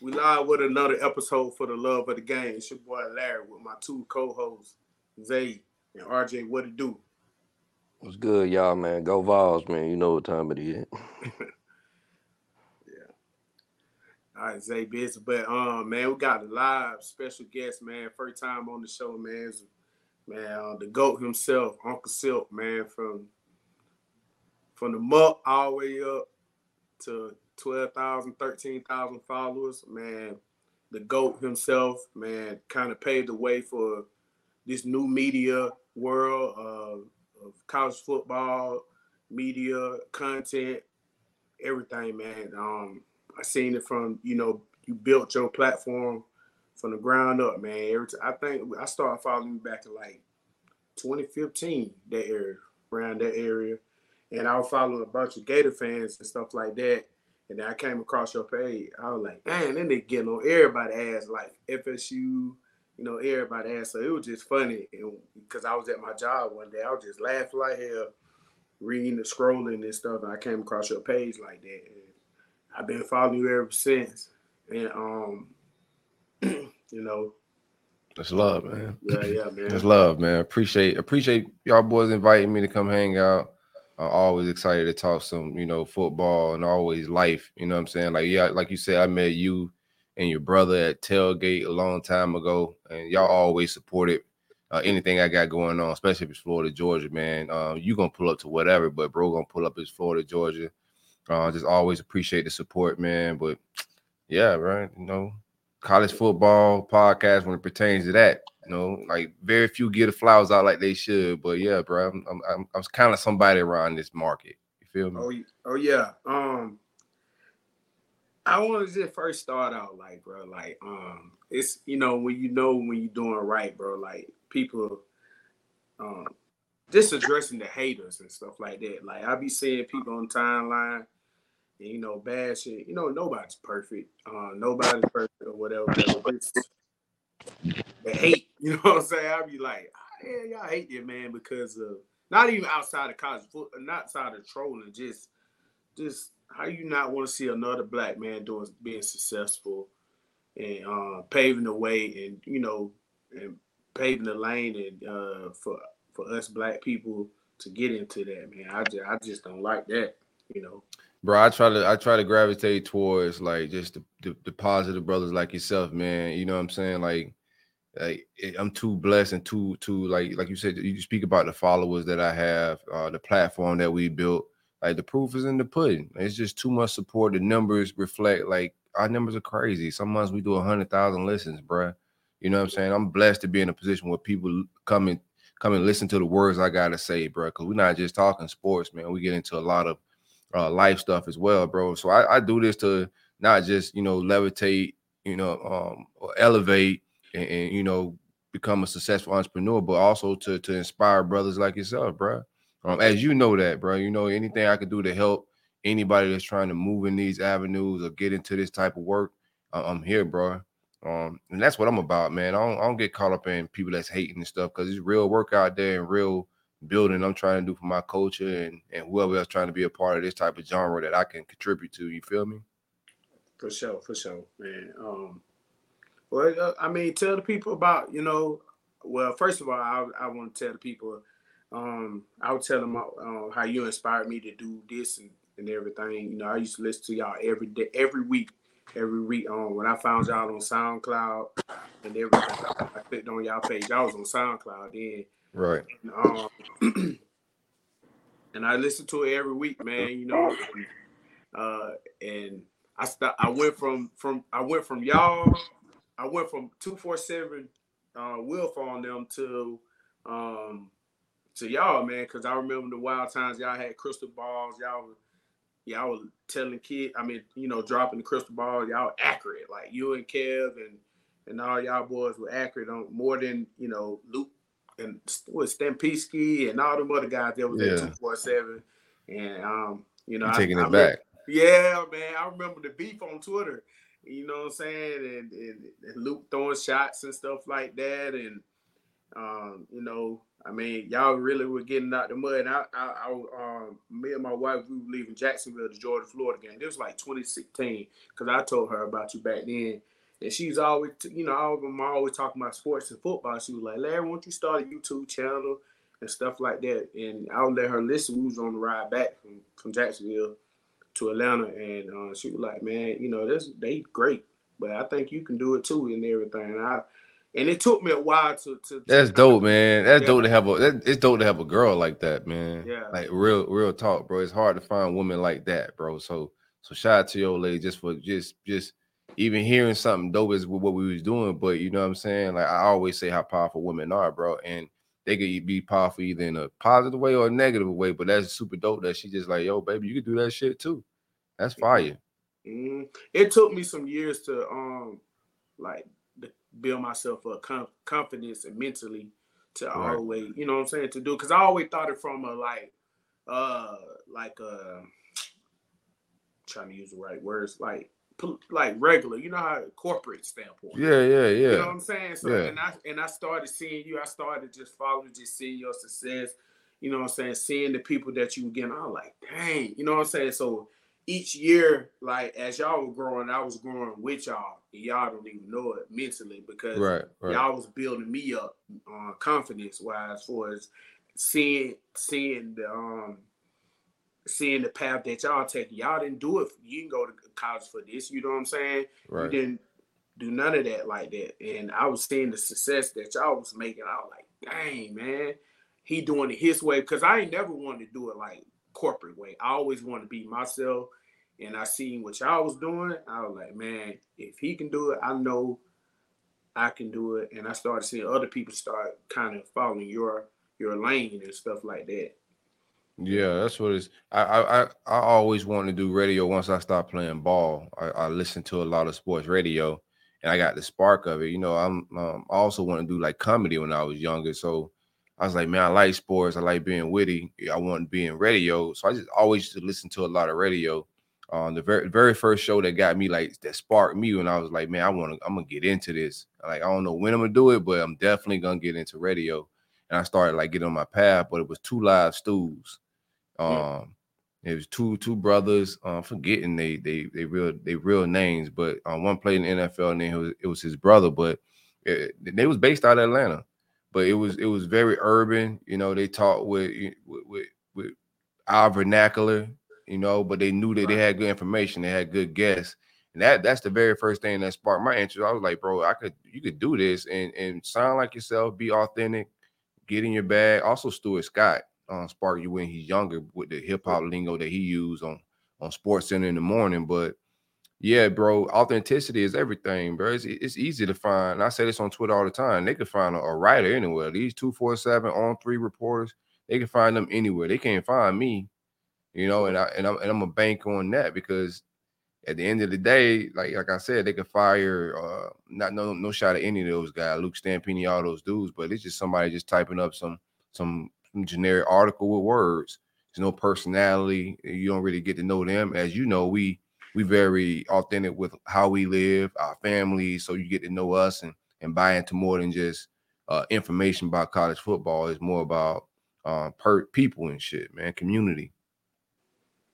We live with another episode for the love of the game. It's your boy Larry with my two co-hosts, Zay and RJ. What it do? What's good, y'all, man? Go Vols, man. You know what time it is. yeah. All right, Zay busy. But um, man, we got a live special guest, man. First time on the show, man. It's, man, uh, the GOAT himself, Uncle Silk, man, from from the muck all the way up to 12,000, 13,000 followers, man, the GOAT himself, man, kind of paved the way for this new media world of, college football, media, content, everything, man. Um, I seen it from, you know, you built your platform from the ground up, man. Every I think I started following you back in like 2015, that area, around that area. And I was following a bunch of Gator fans and stuff like that. And then I came across your page. I was like, man, then they getting on everybody ass like FSU, you know, everybody ass. So it was just funny. And because I was at my job one day, I was just laughing like hell, reading and scrolling and stuff. And I came across your page like that. And I've been following you ever since. And um, you know. That's love, man. Yeah, yeah, man. That's love, man. Appreciate appreciate y'all boys inviting me to come hang out. I'm always excited to talk some, you know, football and always life. You know what I'm saying? Like, yeah, like you said, I met you and your brother at tailgate a long time ago, and y'all always supported uh, anything I got going on, especially if it's Florida, Georgia, man. Uh, you gonna pull up to whatever, but bro gonna pull up his Florida, Georgia. Uh, just always appreciate the support, man. But yeah, right, you know, college football podcast when it pertains to that. You know, like very few get the flowers out like they should. But yeah, bro, I'm I'm, I'm, I'm kind of somebody around this market. You feel me? Oh, oh yeah. Um, I want to just first start out like, bro, like, um, it's you know when you know when you're doing right, bro. Like people, um, just addressing the haters and stuff like that. Like I be seeing people on timeline and, you know, bad shit. You know, nobody's perfect. Uh, nobody's perfect or whatever. The hate, you know what I'm saying? I'd be like, ah, yeah, y'all hate that man because of not even outside of college foot, not outside of trolling, just just how you not want to see another black man doing being successful and uh, paving the way and you know and paving the lane and uh, for for us black people to get into that man. I just I just don't like that, you know. Bro, I try to I try to gravitate towards like just the, the, the positive brothers like yourself, man. You know what I'm saying? Like like I'm too blessed and too too like like you said you speak about the followers that I have, uh, the platform that we built. Like the proof is in the pudding. It's just too much support. The numbers reflect like our numbers are crazy. Some months we do a hundred thousand listens, bro. You know what I'm saying? I'm blessed to be in a position where people come and come and listen to the words I gotta say, bro. Because we're not just talking sports, man. We get into a lot of uh, life stuff as well, bro. So I, I do this to not just you know levitate, you know, um, or elevate and, and, you know become a successful entrepreneur, but also to to inspire brothers like yourself, bro. Um, as you know that, bro. You know anything I could do to help anybody that's trying to move in these avenues or get into this type of work, I'm here, bro. Um, and that's what I'm about, man. I don't, I don't get caught up in people that's hating and stuff because it's real work out there and real building I'm trying to do for my culture and, and whoever else trying to be a part of this type of genre that I can contribute to. You feel me? For sure, for sure, man. Um, well, uh, I mean, tell the people about, you know, well, first of all, I, I want to tell the people, um, I would tell them uh, how you inspired me to do this and, and everything. You know, I used to listen to y'all every day, every week, every week. Um, when I found y'all on SoundCloud and everything, I, I clicked on y'all page. I was on SoundCloud then. Right. And, um, and I listened to it every week, man. You know, and, uh, and I st- I went from from I went from y'all I went from two four seven uh Will on them to um to y'all, man, because I remember the wild times y'all had crystal balls, y'all y'all was telling kids, I mean, you know, dropping the crystal ball, y'all accurate. Like you and Kev and and all y'all boys were accurate on more than, you know, Luke and what Stampisky and all them other guys that was yeah. at two four seven. And um, you know, You're taking I, it I back. yeah, man. I remember the beef on Twitter you know what I'm saying? And, and, and Luke throwing shots and stuff like that. And um, you know, I mean, y'all really were getting out the mud. And I, I, I um, me and my wife, we were leaving Jacksonville to Georgia, Florida game. It was like 2016 because I told her about you back then. And she's always, you know, I'm always talking about sports and football. She was like, Larry, won't you start a YouTube channel and stuff like that? And I would let her listen. We was on the ride back from, from Jacksonville to Atlanta. And uh, she was like, man, you know, this they great. But I think you can do it too and everything. And I and it took me a while to. to, to That's dope, man. That's yeah. dope to have a. That, it's dope to have a girl like that, man. Yeah. Like real, real talk, bro. It's hard to find women like that, bro. So, so shout out to your lady just for just, just even hearing something dope is what we was doing. But you know what I'm saying? Like I always say how powerful women are, bro, and they could be powerful either in a positive way or a negative way. But that's super dope that she just like, yo, baby, you could do that shit too. That's fire. Mm-hmm. It took me some years to um like build myself up com- confidence and mentally to right. always, you know what I'm saying, to do because I always thought it from a like uh like uh trying to use the right words like like regular, you know how corporate standpoint. Yeah, yeah, yeah. You know what I'm saying? So yeah. and I and I started seeing you, I started just following, just seeing your success, you know what I'm saying, seeing the people that you were getting, I'm like, dang, you know what I'm saying? So each year, like as y'all were growing, I was growing with y'all, and y'all don't even know it mentally because right, right. y'all was building me up uh, confidence wise for as seeing seeing the um seeing the path that y'all taking. Y'all didn't do it. You didn't go to college for this. You know what I'm saying? Right. You didn't do none of that like that. And I was seeing the success that y'all was making. I was like, dang man, he doing it his way. Cause I ain't never wanted to do it like corporate way. I always want to be myself. And I seen what y'all was doing. I was like, man, if he can do it, I know I can do it. And I started seeing other people start kind of following your your lane and stuff like that. Yeah, that's what it's. I I I always wanted to do radio. Once I stopped playing ball, I, I listened to a lot of sports radio, and I got the spark of it. You know, I'm um, I also want to do like comedy when I was younger. So I was like, man, I like sports. I like being witty. I want to be in radio. So I just always used to listen to a lot of radio. Um, the very very first show that got me like that sparked me when I was like, man, I want to, I'm gonna get into this. Like I don't know when I'm gonna do it, but I'm definitely gonna get into radio. And I started like getting on my path, but it was two live stews. Um, it was two two brothers. Um, forgetting they they they real they real names, but um, one played in the NFL and then it was, it was his brother, but it, they was based out of Atlanta but it was it was very urban. You know, they talked with with with, with our vernacular. You know, but they knew that they had good information. They had good guests, and that that's the very first thing that sparked my interest. I was like, bro, I could you could do this and and sound like yourself, be authentic, get in your bag. Also, Stuart Scott um, sparked you when he's younger with the hip hop lingo that he used on on SportsCenter in the morning, but yeah, bro, authenticity is everything, bro. It's, it's easy to find. I say this on Twitter all the time. They can find a, a writer anywhere. These 247 On3 reporters, they can find them anywhere. They can't find me, you know, and I and I'm and I'm a bank on that because at the end of the day, like like I said, they could fire uh not no no shot at any of those guys, Luke Stampini, all those dudes, but it's just somebody just typing up some, some generic article with words. There's no personality. You don't really get to know them. As you know, we we very authentic with how we live, our families, so you get to know us and and buy into more than just uh, information about college football. It's more about uh, per people and shit, man, community.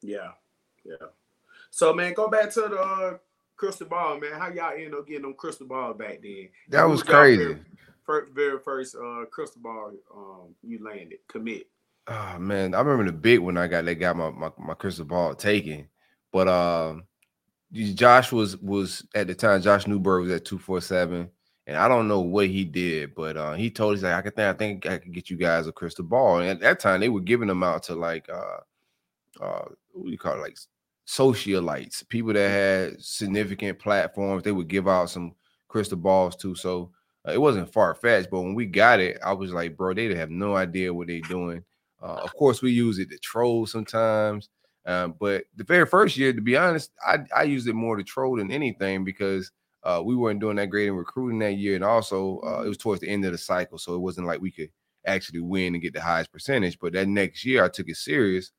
Yeah, yeah. So man, go back to the uh, crystal ball, man. How y'all end up getting them crystal ball back then? That was crazy. First, very first uh, crystal ball um, you landed commit. Oh man, I remember the big when I got they got my, my, my crystal ball taken. But um Josh was was at the time. Josh Newberg was at two four seven, and I don't know what he did, but uh, he told us like I could think I think I could get you guys a crystal ball. And at that time, they were giving them out to like uh uh what do you call it like socialites, people that had significant platforms. They would give out some crystal balls too. So uh, it wasn't far fetched, but when we got it, I was like, bro, they have no idea what they're doing. Uh, of course, we use it to troll sometimes. Um, but the very first year, to be honest, I, I used it more to troll than anything because uh, we weren't doing that great in recruiting that year, and also uh, it was towards the end of the cycle, so it wasn't like we could actually win and get the highest percentage. But that next year, I took it serious,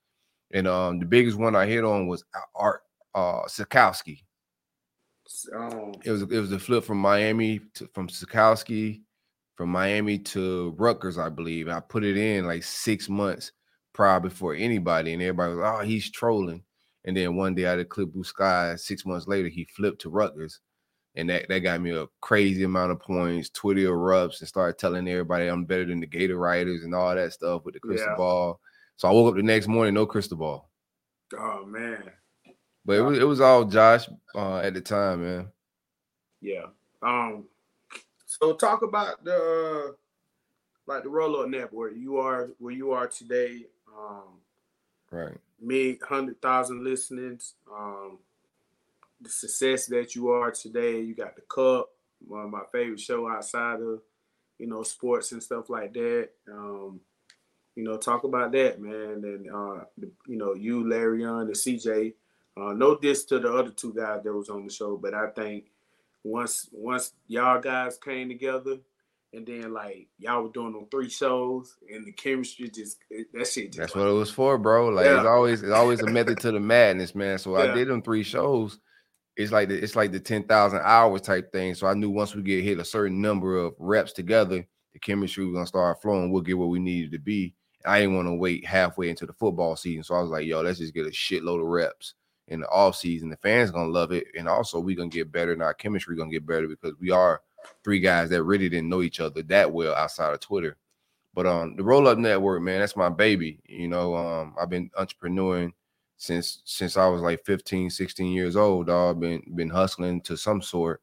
and um, the biggest one I hit on was Art uh, Um, it was it was a flip from Miami to, from Sitkowski from Miami to Rutgers, I believe. I put it in like six months prior before anybody, and everybody was, oh, he's trolling. And then one day out of Clear Blue Sky, six months later, he flipped to Rutgers. And that, that got me a crazy amount of points. Twitter erupts and started telling everybody I'm better than the Gator Riders and all that stuff with the crystal yeah. ball. So I woke up the next morning, no crystal ball. Oh man. But it was it was all Josh uh, at the time, man. Yeah. Um. So talk about the uh, like the roll up where You are where you are today. Um, right. Me hundred thousand listenings. Um, the success that you are today. You got the cup. One of my favorite show outside of you know sports and stuff like that. Um, you know, talk about that, man. And uh, you know, you, Larry on the CJ. Uh, no diss to the other two guys that was on the show, but I think once once y'all guys came together, and then like y'all were doing them three shows, and the chemistry just that shit. Just That's like, what it was for, bro. Like yeah. it's always it's always a method to the madness, man. So yeah. I did them three shows. It's like the, it's like the ten thousand hours type thing. So I knew once we get hit a certain number of reps together, the chemistry was gonna start flowing. We'll get where we needed to be. I didn't want to wait halfway into the football season. So I was like, yo, let's just get a shitload of reps in the off season. The fans gonna love it. And also we gonna get better and our chemistry gonna get better because we are three guys that really didn't know each other that well outside of Twitter. But um the roll up network, man, that's my baby. You know, um, I've been entrepreneuring since since I was like 15, 16 years old. I've been been hustling to some sort.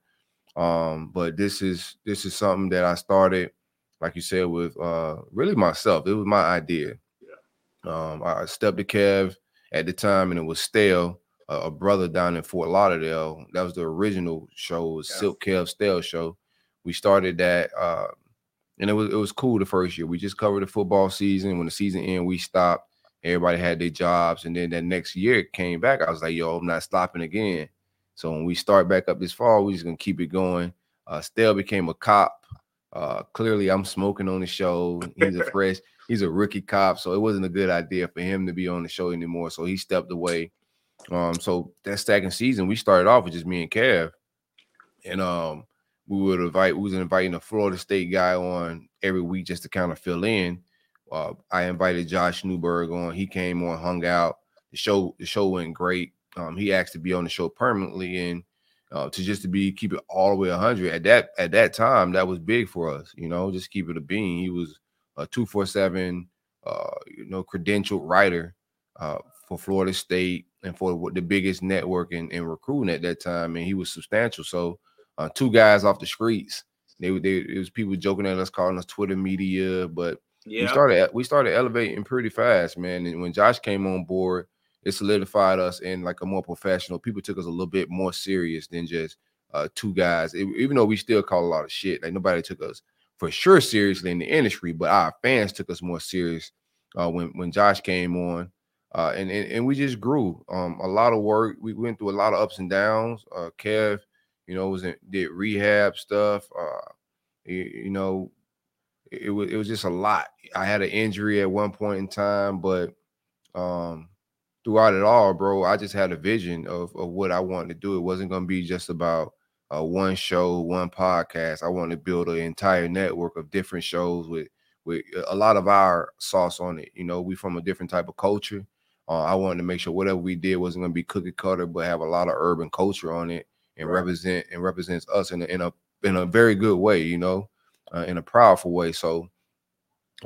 Um, but this is this is something that I started like you said, with uh really myself. It was my idea. Yeah. Um, I stepped to Kev at the time, and it was Stale, a, a brother down in Fort Lauderdale. That was the original show, yeah. Silk Kev Stale show. We started that, uh, and it was it was cool the first year. We just covered the football season. When the season ended, we stopped. Everybody had their jobs, and then that next year it came back. I was like, "Yo, I'm not stopping again." So when we start back up this fall, we're just gonna keep it going. Uh, Stale became a cop uh, clearly, I'm smoking on the show. He's a fresh, he's a rookie cop, so it wasn't a good idea for him to be on the show anymore. So he stepped away. Um, so that second season, we started off with just me and Kev, and um, we would invite, we was inviting a Florida State guy on every week just to kind of fill in. Uh, I invited Josh Newberg on. He came on, hung out. The show, the show went great. Um, he asked to be on the show permanently, and uh, to just to be keep it all the way 100 at that at that time that was big for us you know just keep it a bean he was a 247 uh you know credentialed writer uh for Florida State and for the biggest network in, in recruiting at that time and he was substantial so uh, two guys off the streets they, they it was people joking at us calling us Twitter media but yeah. we started we started elevating pretty fast man and when Josh came on board it solidified us in like a more professional. People took us a little bit more serious than just uh, two guys. It, even though we still call a lot of shit, like nobody took us for sure seriously in the industry, but our fans took us more serious uh, when when Josh came on. Uh, and, and and we just grew. Um, a lot of work. We went through a lot of ups and downs. Uh, Kev, you know, was in, did rehab stuff. Uh, you, know, it, was it was just a lot. I had an injury at one point in time, but um, throughout it all, bro, I just had a vision of, of what I wanted to do. It wasn't going to be just about uh, one show, one podcast. I wanted to build an entire network of different shows with with a lot of our sauce on it. You know, we from a different type of culture. Uh, I wanted to make sure whatever we did wasn't going to be cookie cutter, but have a lot of urban culture on it and right. represent and represents us in a, in a in a very good way. You know, uh, in a powerful way. So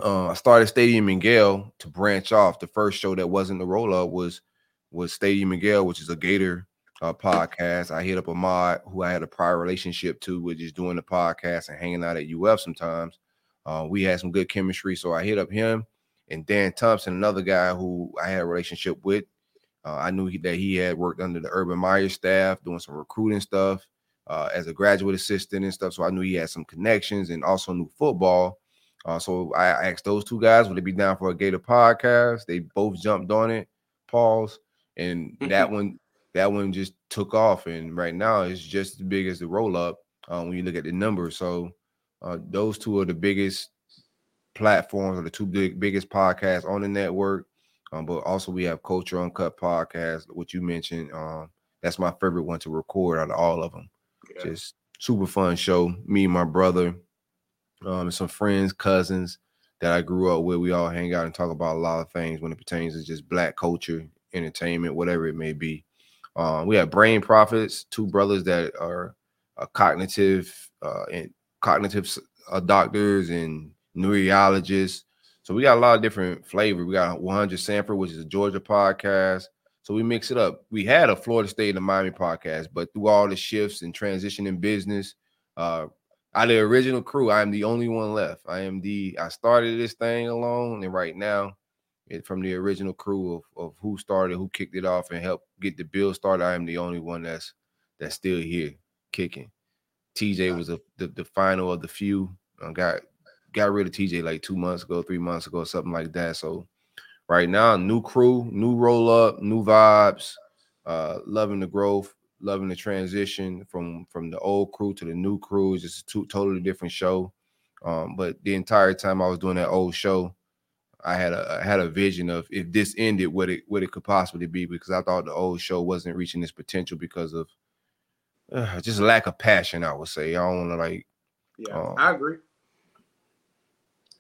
uh, I started Stadium Miguel to branch off. The first show that wasn't the roll up was was Stadium Miguel, which is a Gator uh, podcast. I hit up a mod who I had a prior relationship to, with just doing the podcast and hanging out at UF sometimes. Uh, we had some good chemistry, so I hit up him and Dan Thompson, another guy who I had a relationship with. Uh, I knew he, that he had worked under the Urban Meyer staff, doing some recruiting stuff uh, as a graduate assistant and stuff. So I knew he had some connections and also knew football. Uh, so I asked those two guys, would they be down for a Gator podcast? They both jumped on it. Pause. And that one, that one just took off. And right now it's just as big as the roll up uh, when you look at the numbers. So uh, those two are the biggest platforms or the two big biggest podcasts on the network. Um, but also we have Culture Uncut podcast, which you mentioned. Um, that's my favorite one to record out of all of them. Yeah. Just super fun show. Me and my brother um, and some friends, cousins that I grew up with. We all hang out and talk about a lot of things when it pertains to just black culture, entertainment, whatever it may be. Um, we have brain Profits, two brothers that are uh, cognitive uh, and cognitive uh, doctors and neurologists. So we got a lot of different flavor. We got 100 Sanford, which is a Georgia podcast. So we mix it up. We had a Florida State and Miami podcast, but through all the shifts and transition in business, uh, out of the original crew, I am the only one left. I am the I started this thing alone, and right now, it, from the original crew of, of who started, who kicked it off, and helped get the bill started, I am the only one that's that's still here kicking. TJ was a, the the final of the few. I got got rid of TJ like two months ago, three months ago, something like that. So right now, new crew, new roll up, new vibes, uh, loving the growth, loving the transition from from the old crew to the new crew. It's just a two, totally different show. Um, but the entire time I was doing that old show, I had a I had a vision of if this ended, what it what it could possibly be because I thought the old show wasn't reaching its potential because of uh, just lack of passion. I would say I don't want to like. Yeah, um, I agree.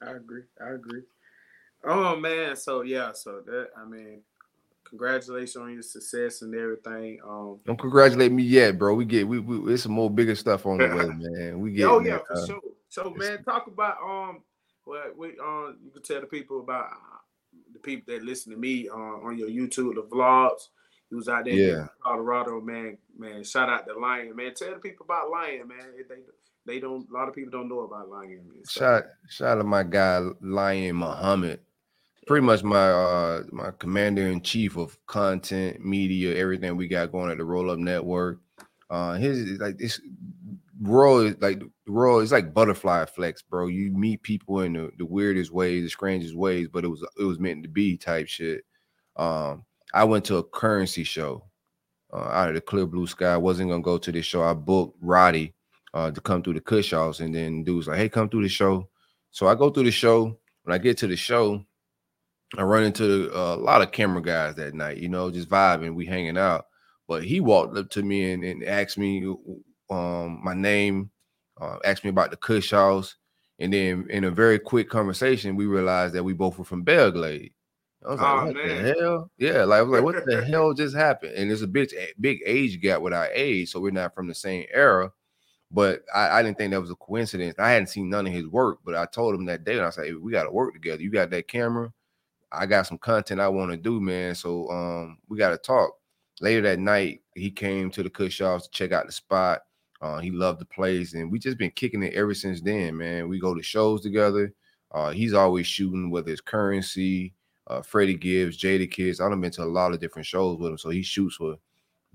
I agree. I agree. Oh man, so yeah, so that I mean, congratulations on your success and everything. Um, don't congratulate me yet, bro. We get we, we it's some more bigger stuff on the way, man. We get. Oh yeah, for uh, sure. So man, talk about um, what we um, you can tell the people about uh, the people that listen to me uh, on your YouTube, the vlogs. He was out there yeah. in Colorado, man. Man, shout out to Lion, man. Tell the people about Lion, man. They they don't. A lot of people don't know about Lion. Shout shout out to my guy Lion Muhammad. Pretty much my uh my commander in chief of content, media, everything we got going at the Roll Up Network. Uh, his like this Royal is like Royal is like butterfly flex, bro. You meet people in the, the weirdest ways, the strangest ways, but it was it was meant to be type shit. Um, I went to a Curren$y show uh, out of the clear blue sky. I wasn't gonna go to this show. I booked Roddy uh, to come through the House, and then dude's like, "Hey, come through the show." So I go through the show. When I get to the show, I run into uh, a lot of camera guys that night. You know, just vibing, we hanging out. But he walked up to me and, and asked me um, my name, uh, asked me about the House, and then in a very quick conversation, we realized that we both were from Belle Glade. I was like, oh, what man. the hell? Yeah, like I was like, what the hell just happened? And there's a big, big age gap with our age, so we're not from the same era. But I, I, didn't think that was a coincidence. I hadn't seen none of his work, but I told him that day, and I said, hey, we got to work together. You got that camera. I got some content I want to do, man. So um, we got to talk. Later that night, he came to the Kush House to check out the spot. Uh, he loved the place, and we just been kicking it ever since then, man. We go to shows together. Uh, he's always shooting, whether it's Curren$y, uh, Freddie Gibbs, Jadakiss. I've been to a lot of different shows with him. So he shoots for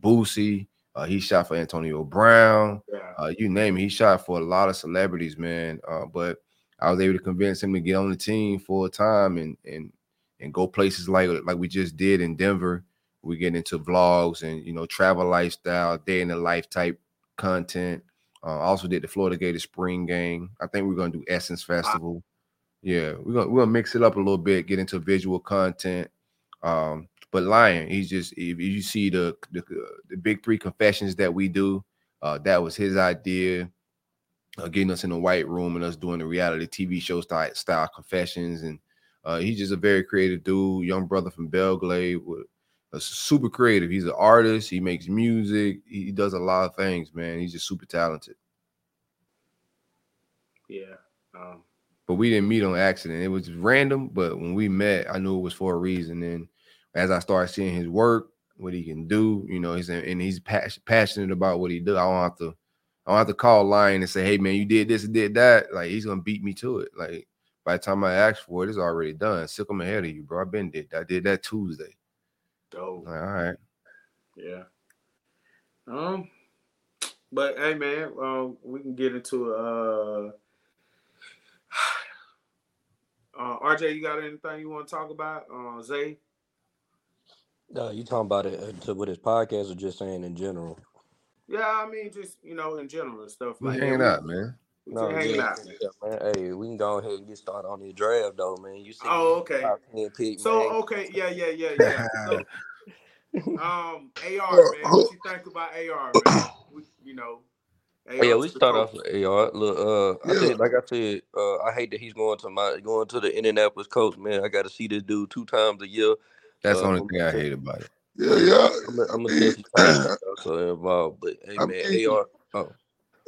Boosie. Uh, he shot for Antonio Brown. Yeah. Uh, you name it. He shot for a lot of celebrities, man. Uh, but I was able to convince him to get on the team full time and and and go places like like we just did in Denver. We get into vlogs and you know travel lifestyle, day in the life type content. Uh, also did the Florida Gator Spring Game. I think we're gonna do Essence Festival. Yeah, we're gonna we're gonna mix it up a little bit, get into visual content. Um, but Lion, he's just if you see the the, the big three confessions that we do, uh, that was his idea. Uh, getting us in the white room and us doing the reality TV show style, style confessions, and uh, he's just a very creative dude, young brother from Belle Glade, with a super creative. He's an artist. He makes music. He does a lot of things, man. He's just super talented. Yeah. Um, but we didn't meet on accident. It was random, but when we met, I knew it was for a reason. And as I start seeing his work, what he can do, you know, he's and he's passionate about what he does. I don't have to, I don't have to call Lion and say, "Hey, man, you did this and did that." Like he's gonna beat me to it. Like by the time I ask for it, it's already done. Sick him ahead of you, bro. I've been did. I did that Tuesday. Dope. Like, all right. Yeah. Um. But hey, man, um, we can get into uh uh, RJ, you got anything you want to talk about? Uh, Zay? No, you talking about it uh, with his podcast or just saying in general? Yeah, I mean, just you know, in general and stuff like. Hanging out, man. No, hanging yeah, out. Yeah, man. Hey, we can go ahead and get started on the draft, though, man. You see? Oh, okay. Pick, so, man. okay, yeah, yeah, yeah, yeah. So, um, AR, man, what you think about AR, man? We, you know, Oh, yeah, we start off with AR. Look, uh, yeah. I think, like I said, uh, I hate that he's going to my going to the Indianapolis Colts. Man, I got to see this dude two times a year. That's uh, the only thing I hate about it. Yeah, yeah. I'm, gonna say so involved, but hey, I man, mean, AR. Oh.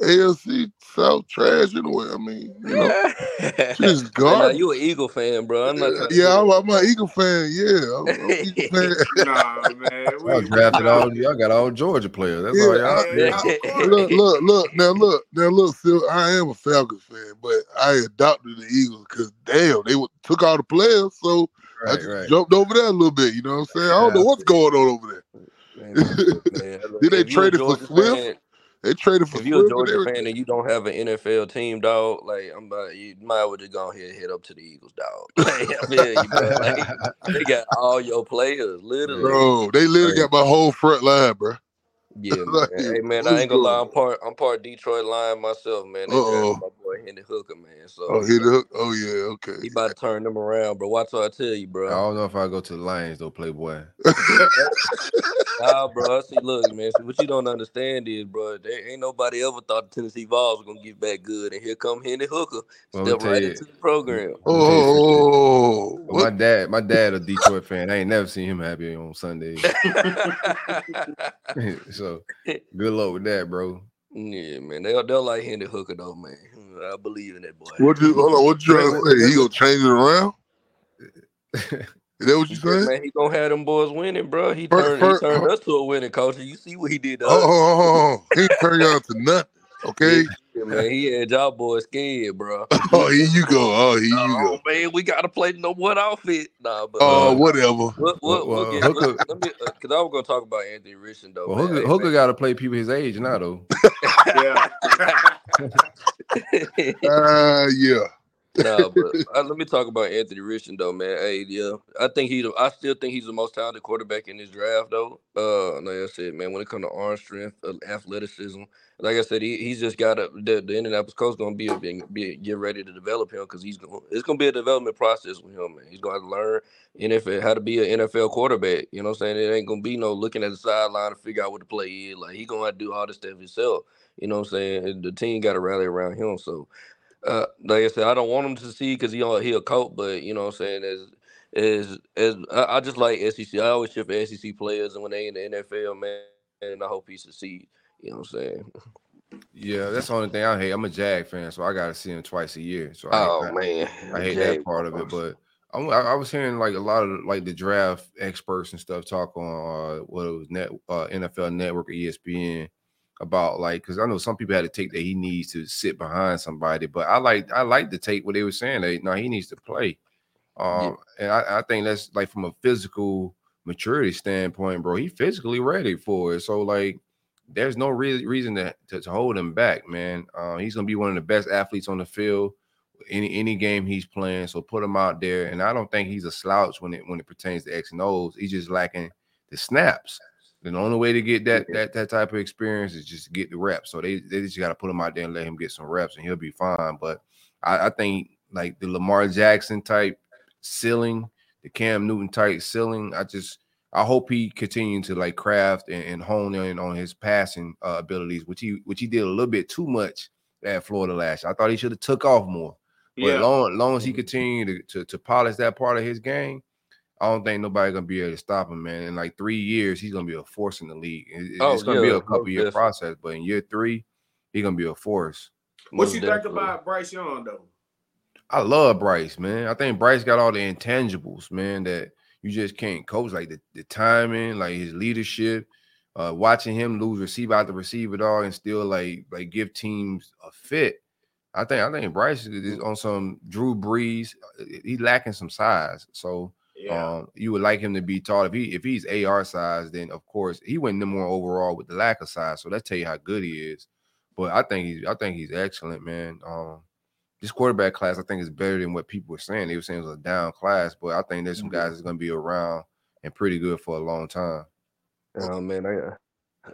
AFC South trash in a way. I mean, you know, just garbage. you an Eagle fan, bro? I'm not. Yeah, I'm, I'm, an Eagle fan. Yeah, I'm, I'm Eagle fan. nah, man. Y'all drafted all. Y'all got all Georgia players. That's yeah, all y'all. Yeah, look, look, look. Now, look, now, look. Still, I am a Falcons fan, but I adopted the Eagles because damn, they took all the players, so right, I just right. jumped over there a little bit. You know what I'm saying? I don't know what's going on over there. Man, man, Did they trade it for Swift? Fan, they traded for. If you're a Georgia fan and you don't have an NFL team, dog, like I'm about, you might well just go ahead and head up to the Eagles, dog. like, I you. Like, they got all your players, literally. Bro, they literally got my whole front line, bro. Yeah, man. hey man, I ain't gonna lie. I'm part. I'm part Detroit Lion myself, man. They my boy Hendon Hooker, man. So oh, Hendon Hook. Oh yeah, okay. He about to turn them around, bro. Watch what I tell you, bro. I don't know if I go to the Lions though, Playboy. nah, bro. See, look, man. See, what you don't understand is, bro, there ain't nobody ever thought the Tennessee Vols was gonna get back good, and here come Hendon Hooker, well, step right you. into the program. Oh, well, my dad, my dad, a Detroit fan. I ain't never seen him happy on Sunday. so good luck with that, bro. Yeah, man. They'll they'll like Hendon Hooker though, man. I believe in that boy. What you hold on, what you trying to say? He gonna change it around? Is that what you saying? Man, he gonna have them boys winning, bro. He turned, first, he turned us to a winning culture. You see what he did? Oh, oh, oh, oh, he turned y'all to nothing. Okay. Yeah, man, he had y'all boys scared, bro. oh, here you go. Oh, here you oh, go. man, we gotta play no one outfit. Nah, but oh, uh, whatever. We'll, we'll, we'll get, Hooker, let me, uh, cause I was gonna talk about Anthony Richardson though. Well, Hooker, Hooker got to play people his age now though. yeah. Uh, yeah nah, but uh, let me talk about Anthony Richardson though, man. Hey, yeah, I think he, I still think he's the most talented quarterback in this draft though. Uh, like I said, man, when it comes to arm strength, uh, athleticism, like I said, he, he's just got to the, the Indianapolis coach gonna be, be, be get ready to develop him because he's gonna. it's gonna be a development process with him, man. He's gonna have to learn NFL how to be an NFL quarterback. You know what I'm saying? It ain't gonna be no looking at the sideline to figure out what the play is. Like he gonna have to do all this stuff himself. You know what I'm saying? The team got to rally around him. So uh, like I said, I don't want him to see because he he a coach, but you know what I'm saying as as as I, I just like SEC. I always cheer for SEC players, and when they in the NFL, man, and I hope he succeed. You know what I'm saying? Yeah, that's the only thing I hate. I'm a Jag fan, so I gotta see him twice a year. So oh I, man, I hate Jag that part of it. But I, I, was hearing like a lot of like the draft experts and stuff talk on uh, what it was net uh, NFL Network or ESPN about like because I know some people had to take that he needs to sit behind somebody, but I like I like to take what they were saying that no, he needs to play. Um, yeah. and I, I, think that's like from a physical maturity standpoint, bro. He physically ready for it. So like there's no re- reason to, to, to, hold him back, man. Uh, he's gonna be one of the best athletes on the field any any game he's playing. So put him out there. And I don't think he's a slouch when it when it pertains to X and O's. He's just lacking the snaps. The only way to get that that that type of experience is just to get the reps. So they they just got to put him out there and let him get some reps, and he'll be fine. But I, I think like the Lamar Jackson type ceiling, the Cam Newton type ceiling. I just I hope he continues to like craft and, and hone in on his passing uh, abilities, which he which he did a little bit too much at Florida last. Year. I thought he should have took off more. But yeah. long, long as he mm-hmm. continued to, to, to polish that part of his game, I don't think nobody gonna be able to stop him, man. In like three years, he's gonna be a force in the league. It, oh, it's gonna yeah, be a couple year process, but in year three, he's gonna be a force. What most you definitely. think about Bryce Young though? I love Bryce, man. I think Bryce got all the intangibles, man, that you just can't coach, like the, the timing, like his leadership, uh, watching him lose receive out the receive it all and still like like give teams a fit. I think I think Bryce is on some Drew Brees. Uh, he's lacking some size, so yeah. Um, you would like him to be tall. If he if he's AR size, then of course he went number one overall with the lack of size. So that tell you how good he is. But I think he's I think he's excellent, man. Um, this quarterback class I think is better than what people were saying. They were saying it was a down class, but I think there's some mm-hmm. guys that's gonna be around and pretty good for a long time. Oh man, I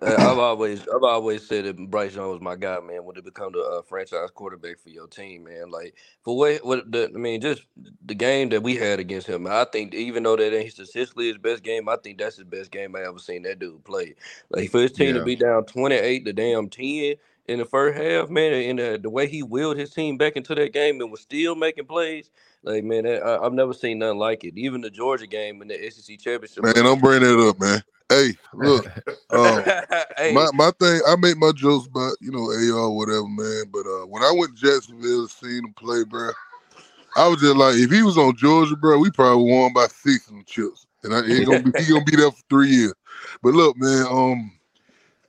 I've always I've always said that Bryce Young was my guy, man. When it become the uh, franchise quarterback for your team, man. Like for what what the, I mean, just the game that we had against him. I think even though that ain't statistically his best game, I think that's his best game I ever seen that dude play. Like for his team yeah. to be down twenty eight to damn ten in the first half, man, and the, the way he willed his team back into that game and was still making plays, like man, I, have never seen nothing like it. Even the Georgia game in the SEC championship. Man, I'm bringing it up, man. Hey, look, um, hey. my my thing. I make my jokes about you know AR whatever, man. But uh, when I went to Jacksonville, seen him play, bro, I was just like, if he was on Georgia, bro, we probably won by six in the chips, and I, he gonna be he gonna be there for three years. But look, man, um,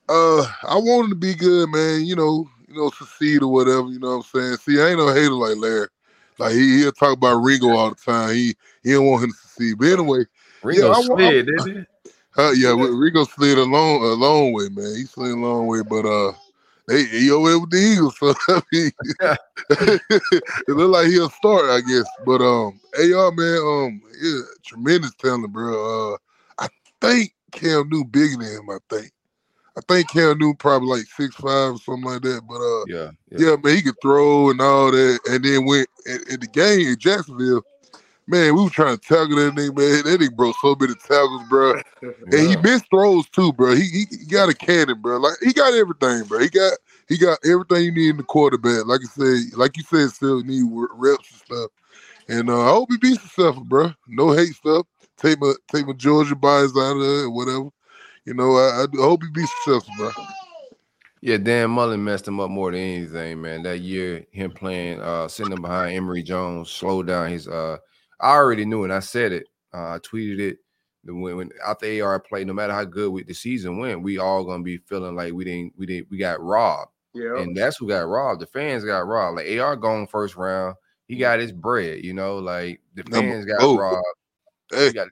uh, I want him to be good, man. You know, you know, succeed or whatever. You know what I'm saying? See, I ain't no hater like Larry. Like he he'll talk about Ringo all the time. He he don't want him to succeed. But anyway, Ringo yeah, slid, didn't he? Uh, yeah, Ringo slid a long a long way, man. He slid a long way, but uh. Hey, he over there with the Eagles, so I mean, it look like he'll start, I guess. But um, AR man, um, yeah, tremendous talent, bro. Uh, I think Cam Newton bigger than him. I think. I think Cam Newton probably like six five or something like that. But uh, yeah, yeah, yeah man, he could throw and all that. And then went in, the game in Jacksonville, man, we were trying to tackle that nigga, man. That nigga broke so many tackles, bro. yeah. And he missed throws too, bro. He, he, he got a cannon, bro. Like he got everything, bro. He got he got everything you need in the quarterback. Like I said, like you said, still need reps and stuff. And uh, I hope he be successful, bro. No hate stuff. Take my take my Georgia bias out of it or whatever. You know, I, I hope he be successful, bro. Yeah, Dan Mullen messed him up more than anything, man. That year, him playing, uh, sitting behind Emory Jones, slowed down his uh I already knew and I said it. Uh, I tweeted it. When, when after AR played, no matter how good we, the season went, we all gonna be feeling like we didn't, we didn't, we got robbed. Yeah. And that's who got robbed. The fans got robbed. Like AR gone first round. He mm. got his bread, you know, like the fans got oh. robbed. Hey. We got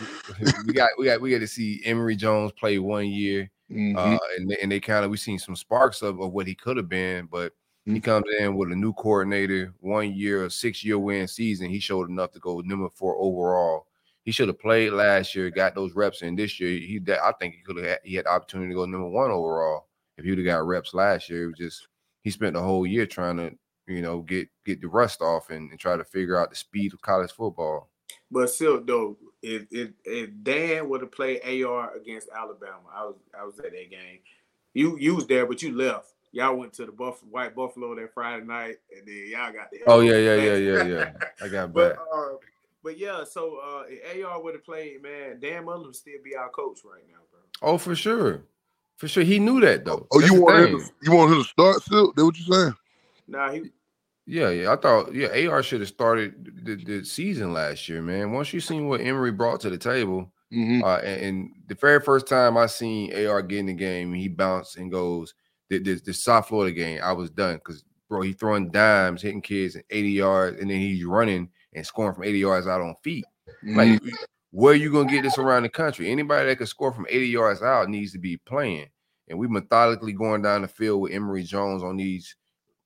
we got we got we got to see Emory Jones play one year. Mm-hmm. Uh, and they, and they kind of we seen some sparks of, of what he could have been, but he comes in with a new coordinator, one year, six year win season. He showed enough to go number four overall. He should have played last year, got those reps in this year. He, I think he could have. He had the opportunity to go number one overall if he would have got reps last year. It was just he spent the whole year trying to, you know, get get the rust off and, and try to figure out the speed of college football. But still, though, if if, if Dan would have played AR against Alabama, I was I was at that game. You you was there, but you left y'all went to the Buff- White Buffalo that Friday night, and then y'all got the. Oh yeah, yeah, yeah, yeah, yeah. I got but, back. Uh, but yeah, so uh, if AR would have played, man, Dan Mullen would still be our coach right now, bro. Oh, for sure, for sure. He knew that though. Oh, That's you want him? To, you want him to start still? That what you saying? Nah, he. Yeah, yeah. I thought yeah, AR should have started the, the season last year, man. Once you seen what Emory brought to the table, mm-hmm. uh, and, and, the very first time I seen AR get in the game, he bounced and goes the, the, the South Florida game, I was done because bro, he throwing dimes, hitting kids at 80 yards, and then he's running and scoring from 80 yards out on feet. Like, where you gonna get this around the country? Anybody that can score from 80 yards out needs to be playing. And we methodically going down the field with Emory Jones on these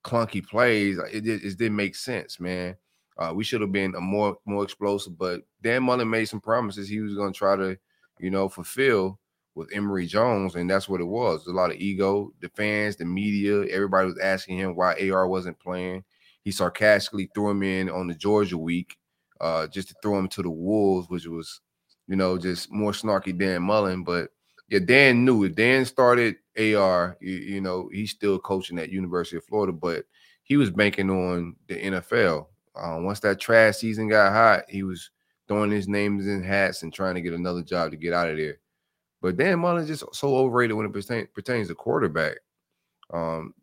clunky plays. It, it, it didn't make sense, man. Uh, we should have been a more more explosive, but Dan Mullen made some promises he was to try to, you know, fulfill with Emory Jones, and that's what it was. A lot of ego. The fans, the media, everybody was asking him why AR wasn't playing. He sarcastically threw him in on the Georgia week, uh, just to throw him to the wolves, which was, you know, just more snarky Dan Mullen. But yeah, Dan knew it. Dan started AR. You, you know, he's still coaching at University of Florida, but he was banking on the NFL. Uh, once that trash season got hot, he was throwing his names in hats and trying to get another job to get out of there. But Dan Mullen's just so overrated when it pertain, pertains to quarterback. Um,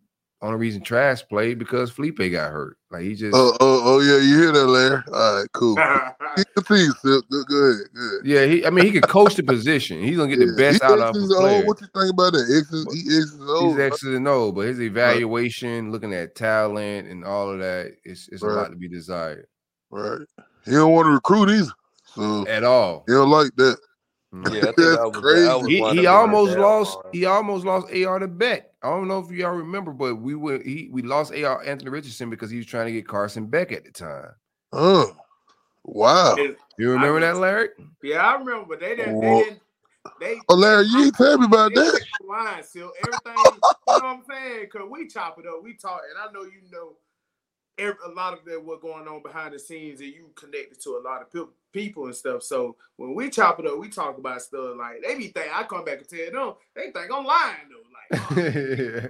only reason Trask played because Feleipe got hurt. Like he just. Oh, oh, oh yeah, you hear that, Larry? All right, cool. Continue, Go, go ahead, good. Yeah, he. I mean, he could coach the position. He's gonna get yeah. the best he out of his player. What you think about that? X's, he X's O's, He's X's and O's, but his evaluation, right. looking at talent and all of that, it's it's right. a lot to be desired. Right. He don't want to recruit either. So at all. He don't like that. Mm. Yeah, I think was, crazy. Was he, he almost lost. He almost lost AR to Beck. I don't know if y'all remember, but we were he we lost AR Anthony Richardson because he was trying to get Carson Beck at the time. Oh, wow! You remember that, Larry? Yeah, I remember, but they didn't. They didn't. They, oh, Larry, you ain't tell me about that. Line, still everything. you know what I'm saying? Cause we chop it up, we talk, and I know you know a lot of that what going on behind the scenes and you connected to a lot of people people and stuff. So when we chop it up, we talk about stuff like they be think I come back and tell them they think I'm lying though. Like, oh.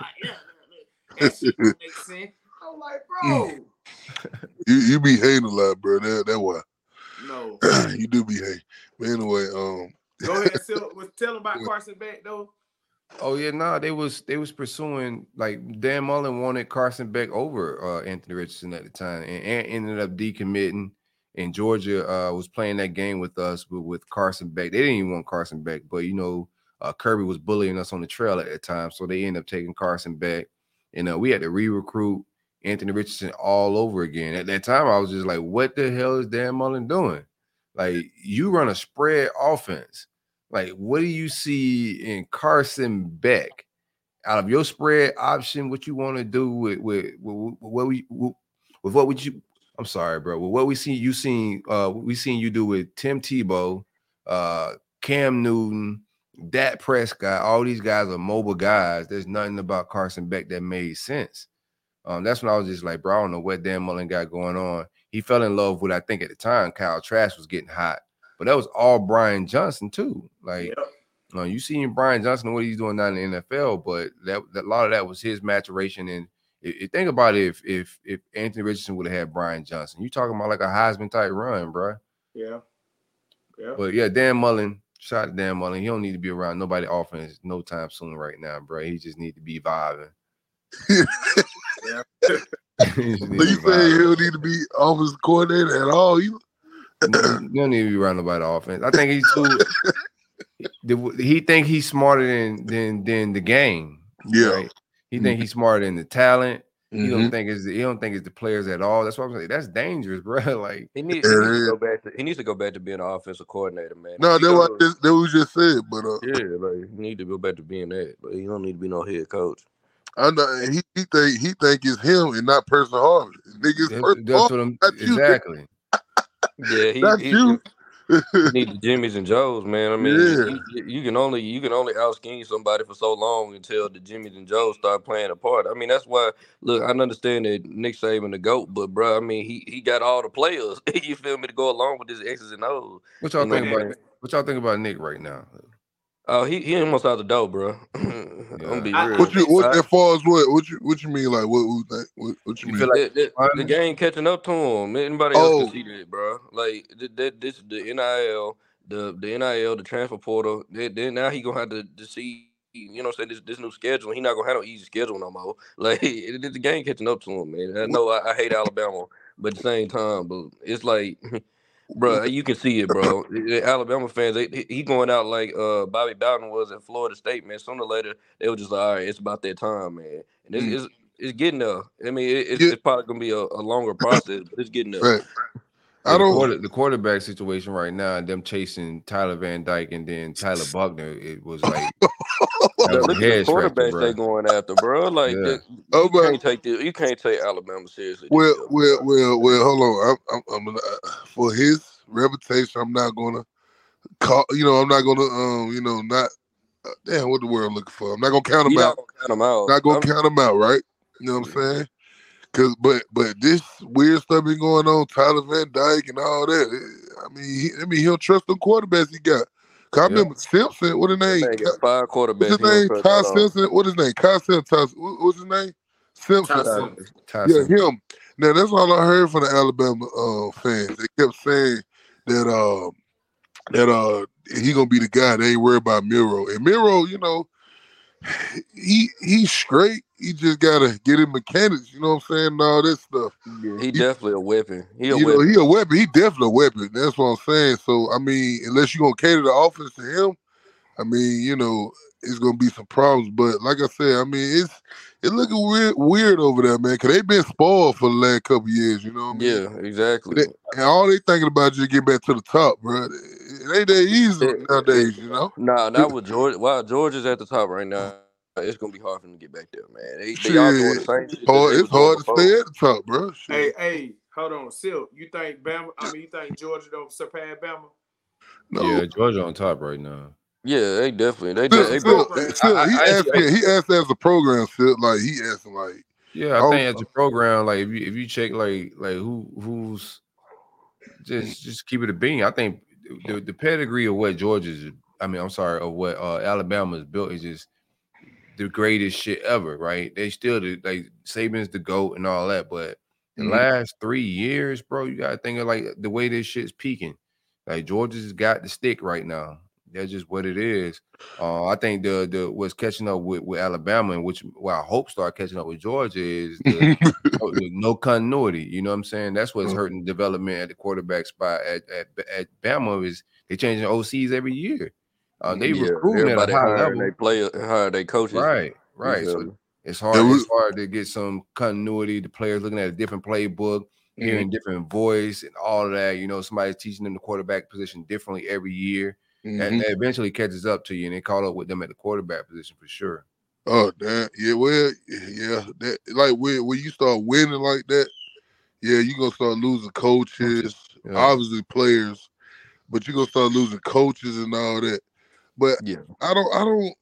like, yeah, that shit don't sense. I'm like, bro. you you be hating a lot, bro. That that why. No. you do be hating. But anyway, um. Go ahead, Tell, Was tell about Carson Beck though. Oh yeah, no, nah, they was they was pursuing like Dan Mullen wanted Carson Beck over uh, Anthony Richardson at the time, and, and ended up decommitting. And Georgia uh, was playing that game with us with, with Carson Beck. They didn't even want Carson Beck, but you know uh, Kirby was bullying us on the trail at that time, so they ended up taking Carson Beck. And uh, we had to re-recruit Anthony Richardson all over again. At that time, I was just like, "What the hell is Dan Mullen doing? Like, you run a spread offense." Like, what do you see in Carson Beck out of your spread option? What you want to do with with, with, what we with, with what would you? I'm sorry, bro. With what we see you seen, uh, we seen you do with Tim Tebow, uh, Cam Newton, Dak Prescott. All these guys are mobile guys. There's nothing about Carson Beck that made sense. Um, that's when I was just like, bro, I don't know what Dan Mullen got going on. He fell in love with, I think at the time, Kyle Trask was getting hot. But that was all Brian Johnson too. Like yep. uh, you seen Brian Johnson what he's doing now in the NFL, but that, that a lot of that was his maturation. And if, if, think about it, if if if Anthony Richardson would have had Brian Johnson, you talking about like a Heisman type run, bro. Yeah. Yeah. But yeah, Dan Mullen, shout out to Dan Mullen. He don't need to be around nobody offense no time soon right now, bro. He just need to be vibing. yeah. so you say he don't need to be offensive coordinator at all? You you don't need to be running by the offense. I think he's too. he think he's smarter than than than the game. Yeah, right? he mm-hmm. think he's smarter than the talent. Mm-hmm. He don't mm-hmm. think it's he don't think it's the players at all. That's what I'm saying. That's dangerous, bro. Like he needs, he needs to go back to he needs to go back to being an offensive coordinator, man. No, that what that was just said, but uh, yeah, like he need to go back to being that, but he don't need to be no head coach. I know he, he think he think it's him and not Percy Harvin. Niggas, that's, that's what I'm exactly. Yeah, he, That's he, you. he need the Jimmys and Joes, man. I mean, yeah. you, you, can only you can only out somebody for so long until the Jimmys and Joes start playing a part. I mean, that's why. Look, I understand that Nick Saban the goat, but bro, I mean, he he got all the players. you feel me to go along with his X's and O's. What y'all you think about? What y'all think about Nick right now? Oh, he he almost out the door, bro. I'm gonna be real. What you what as far as what what you what you mean like what what, what, what you, you mean? Like the, the, the, game catching up to him. Anybody else oh. can see that, bro? Like that this the NIL, the the NIL, the transfer portal. Then now he gonna have to, to see. You know, what I'm saying this this new schedule. He not gonna have no easy schedule no more. Like it, the game catching up to him, man. I know I, I hate Alabama, but at the same time, but it's like bro. You can see it, bro. Alabama fans, they, he going out like uh, Bobby Bowden was at Florida State, man. Sooner or later, they were just like, all right, it's about that time, man. And it's, mm. it's, it's, getting there. I mean, it, it's, yeah. it's, probably gonna be a, a, longer process, but it's getting there. Right. I don't. The, quarter, the, quarterback situation right now, them chasing Tyler Van Dyke and then Tyler Buchner, it was like look at the quarterbacks they going after, bro. Like yeah. the, you oh, can't take the, you can't take Alabama seriously. Well, well, well, well. Hold on. I'm, I'm, I'm uh, for his reputation. I'm not gonna call. You know, I'm not gonna. Um, you know, not. Uh, damn, what the world looking for? I'm not gonna count him out. Count him out. Not gonna I'm, count him out, right? You know what I'm saying? Cause, but, but this weird stuff been going on, Tyler Van Dyke and all that. Eh, I mean, he, I mean, he don't trust the quarterbacks he got. Cause I remember Simpson. What his name? Five quarterbacks. What's his name? Ty Simpson. What his name? Kyle Simpson. what's his name? Simpson. Ty yeah, him. Now that's all I heard from the Alabama uh, fans. They kept saying that uh, that uh, he gonna be the guy. They ain't worried about Miro. And Milroe, you know, he he's straight. He just gotta get in mechanics. You know what I'm saying? All this stuff. Yeah, he, he definitely a weapon. He a you weapon. Know, he a weapon. He definitely a weapon. That's what I'm saying. So I mean, unless you gonna cater the offense to him, I mean, you know, it's gonna be some problems. But like I said, I mean, it's it's looking weird, weird over there, man. Cause they've been spoiled for the last couple years. You know what I mean? Yeah, exactly. They, and all they thinking about is just get back to the top, bro. It ain't that easy nowadays, you know. Nah, not with George. Wow, George is at the top right now it's gonna be hard for them to get back there, man. They, they all doing the same shit. Hard, it's hard to stay at the top, bro. Shit. Hey, hey, hold on, Silk. You think Bama? I mean, you think Georgia don't surpass Bama? No. Yeah, Georgia on top right now. Yeah, they definitely. They, still, they, still, still, I, he I, asked. I, he asked as a program, still, like he asked like. Yeah, I oh, think as a program, like if you if you check like like who who's just just keep it a bean. I think the, the pedigree of what Georgia's, I mean, I'm sorry, of what uh, Alabama is built is just the greatest shit ever, right? They still the, like Saban's the goat and all that, but the mm-hmm. last three years, bro, you gotta think of like the way this shit's peaking. Like Georgia's got the stick right now. That's just what it is. Uh, I think the the what's catching up with, with Alabama and which well I hope start catching up with Georgia is the, no, the no, continuity. You know what I'm saying? That's what's mm. hurting development at the quarterback spot at at, at Bama is they changing OCs every year. Uh, they yeah, recruiting at a high level. They play hire they coaches. Right, right. So it's hard. It's hard to get some continuity. The players looking at a different playbook, mm-hmm. hearing different voice, and all of that. You know, somebody's teaching them the quarterback position differently every year. Mm-hmm. And that eventually catches up to you, and they call up with them at the quarterback position for sure. Oh damn, yeah, well, yeah, that like when when you start winning like that, yeah, you are gonna start losing coaches, yeah. obviously players, but you are gonna start losing coaches and all that. But yeah, I don't, I don't,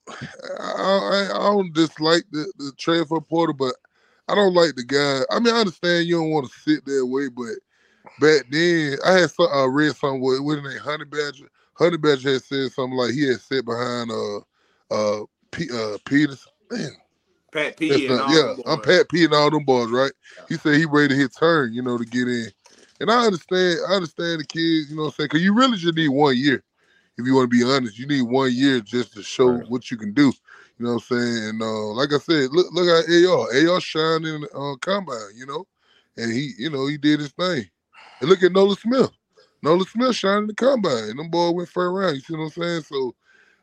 I, I, I don't dislike the, the transfer portal, but I don't like the guy. I mean, I understand you don't want to sit that way, but back then I had some, I read something with what name Honey Badger Honey Badger had said something like he had sat behind uh uh P, uh Peters. Man. Pat P. yeah, I'm Pat P. and all them boys, right? Yeah. He said he ready to hit turn, you know, to get in. And I understand, I understand the kids, you know what I'm saying? Because you really just need one year. If you want to be honest, you need one year just to show right. what you can do. You know what I'm saying? And uh, like I said, look look at AR. AR shining uh, combine, you know, and he, you know, he did his thing. And look at Nolan Smith. Nolan Smith shining the combine. And them boy went first round. You see what I'm saying? So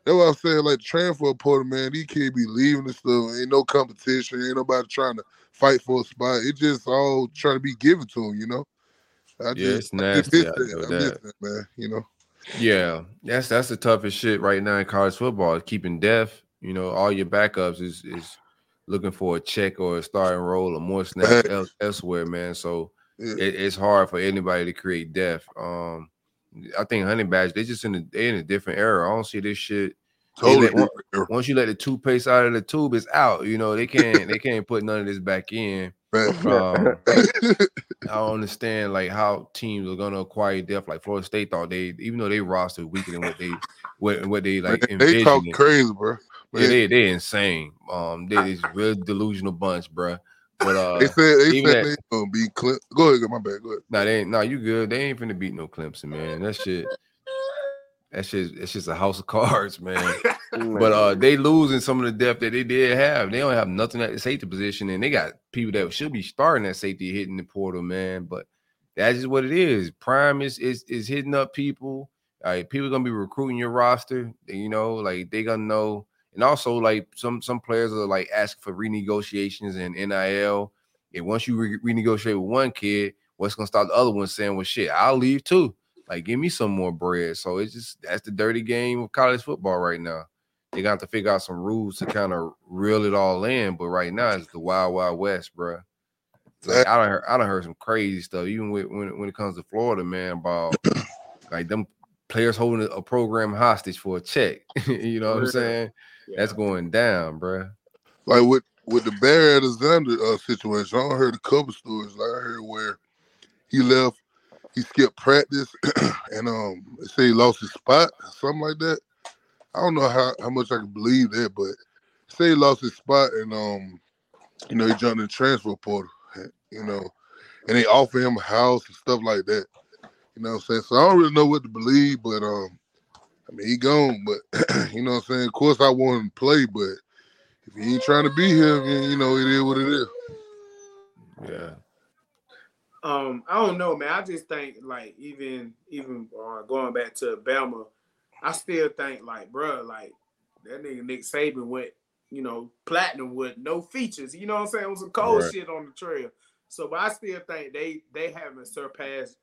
that's what I'm saying. Like the transfer portal, man, these kids be leaving and stuff. Ain't no competition. Ain't nobody trying to fight for a spot. It just all trying to be given to them, you know. I yeah, just, it's nasty. I, that. that, man. You know. Yeah, that's that's the toughest shit right now in college football. Is keeping deaf. You know, all your backups is is looking for a check or a starting role or more snaps elsewhere, man. So it, it's hard for anybody to create depth. Um, I think Honey Badge they just in a they in a different era. I don't see this shit. Totally. Let, once you let the toothpaste out of the tube, it's out. You know they can't they can't put none of this back in. Um, I don't understand like how teams are gonna acquire depth. Like Florida State thought they, even though they roster weaker than what they what, what they like. They talk crazy, bro. Yeah, they they insane. Um, they is real delusional bunch, bro. But uh, they said they said they gonna beat Clemson. Go ahead, my bad. Go ahead. Nah, they ain't. Nah, you good. They ain't finna beat no Clemson, man. That shit. That shit. It's just a house of cards, man. but uh, they losing some of the depth that they did have. They don't have nothing at the safety position, and they got people that should be starting at safety hitting the portal, man. But that's just what it is. Prime is is is hitting up people. All right, people gonna be recruiting your roster. You know, like they gonna know and also, like some some players are like asking for renegotiations and NIL. And once you re- renegotiate with one kid, what's gonna stop the other one saying, "Well, shit, I'll leave too." Like, give me some more bread. So it's just that's the dirty game of college football right now. They got to figure out some rules to kind of reel it all in. But right now, it's the wild, wild west, bro. Like I don't heard, I don't heard some crazy stuff. Even with, when when it comes to Florida, man, about like them players holding a program hostage for a check. you know what I'm saying? That's going down, bro. Like with with the Barry Alexander uh, situation, I heard a couple stories. Like I heard where he left, he skipped practice, and um, they say he lost his spot, something like that. I don't know how, how much I can believe that, but say he lost his spot, and um, you know, he jumped in the transfer portal, you know, and they offer him a house and stuff like that. You know what I'm saying? So I don't really know what to believe, but um, I mean, he gone, but you know what I'm saying? Of course, I want him to play, but if he ain't trying to be here, then you know it is what it is. Yeah. Um, I don't know, man. I just think like even even uh, going back to Bama, I still think like, bro, like that nigga Nick Saban went, you know, platinum with no features. You know what I'm saying? It was some cold right. shit on the trail. So, but I still think they they haven't surpassed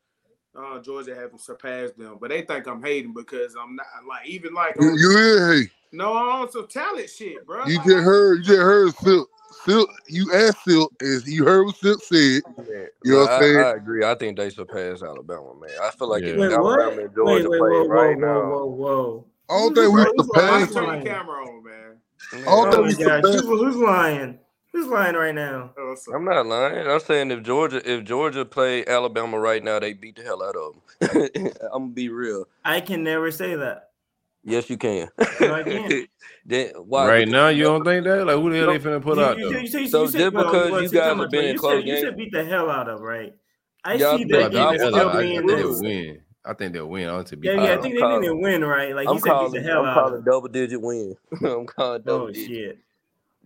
uh, Georgia haven't surpassed them, but they think I'm hating because I'm not like even like you, you hate. No, on some talent shit, bro. You like, just heard, you just heard Silk. Silk, you asked Silk, is you heard what Silk said. Yeah. You know what I'm saying? I agree. I think they surpass Alabama, man. I feel like yeah. if wait, Alabama what? and Georgia wait, wait, whoa, right whoa, now. Whoa, whoa, whoa. I don't think we surpass. Turn the camera on, man. I don't think oh we surpass. Who's lying? Who's lying right now? I'm not lying. I'm saying if Georgia if Georgia play Alabama right now, they beat the hell out of them. I'm gonna be real. I can never say that. Yes, you can. Right, then, why right now, you don't think that? Like, who the hell they finna put you, out? You, you, you, you, so you said, just because well, you guys have been close, you should beat the hell out of right. I Y'all see that. I, I, I, think they'll win. I think they'll win. I to be yeah, yeah. I think they need to win, right? Like I'm he said, calling, beat the hell I'm out. I'm calling double digit win. I'm calling double. Oh digit. shit.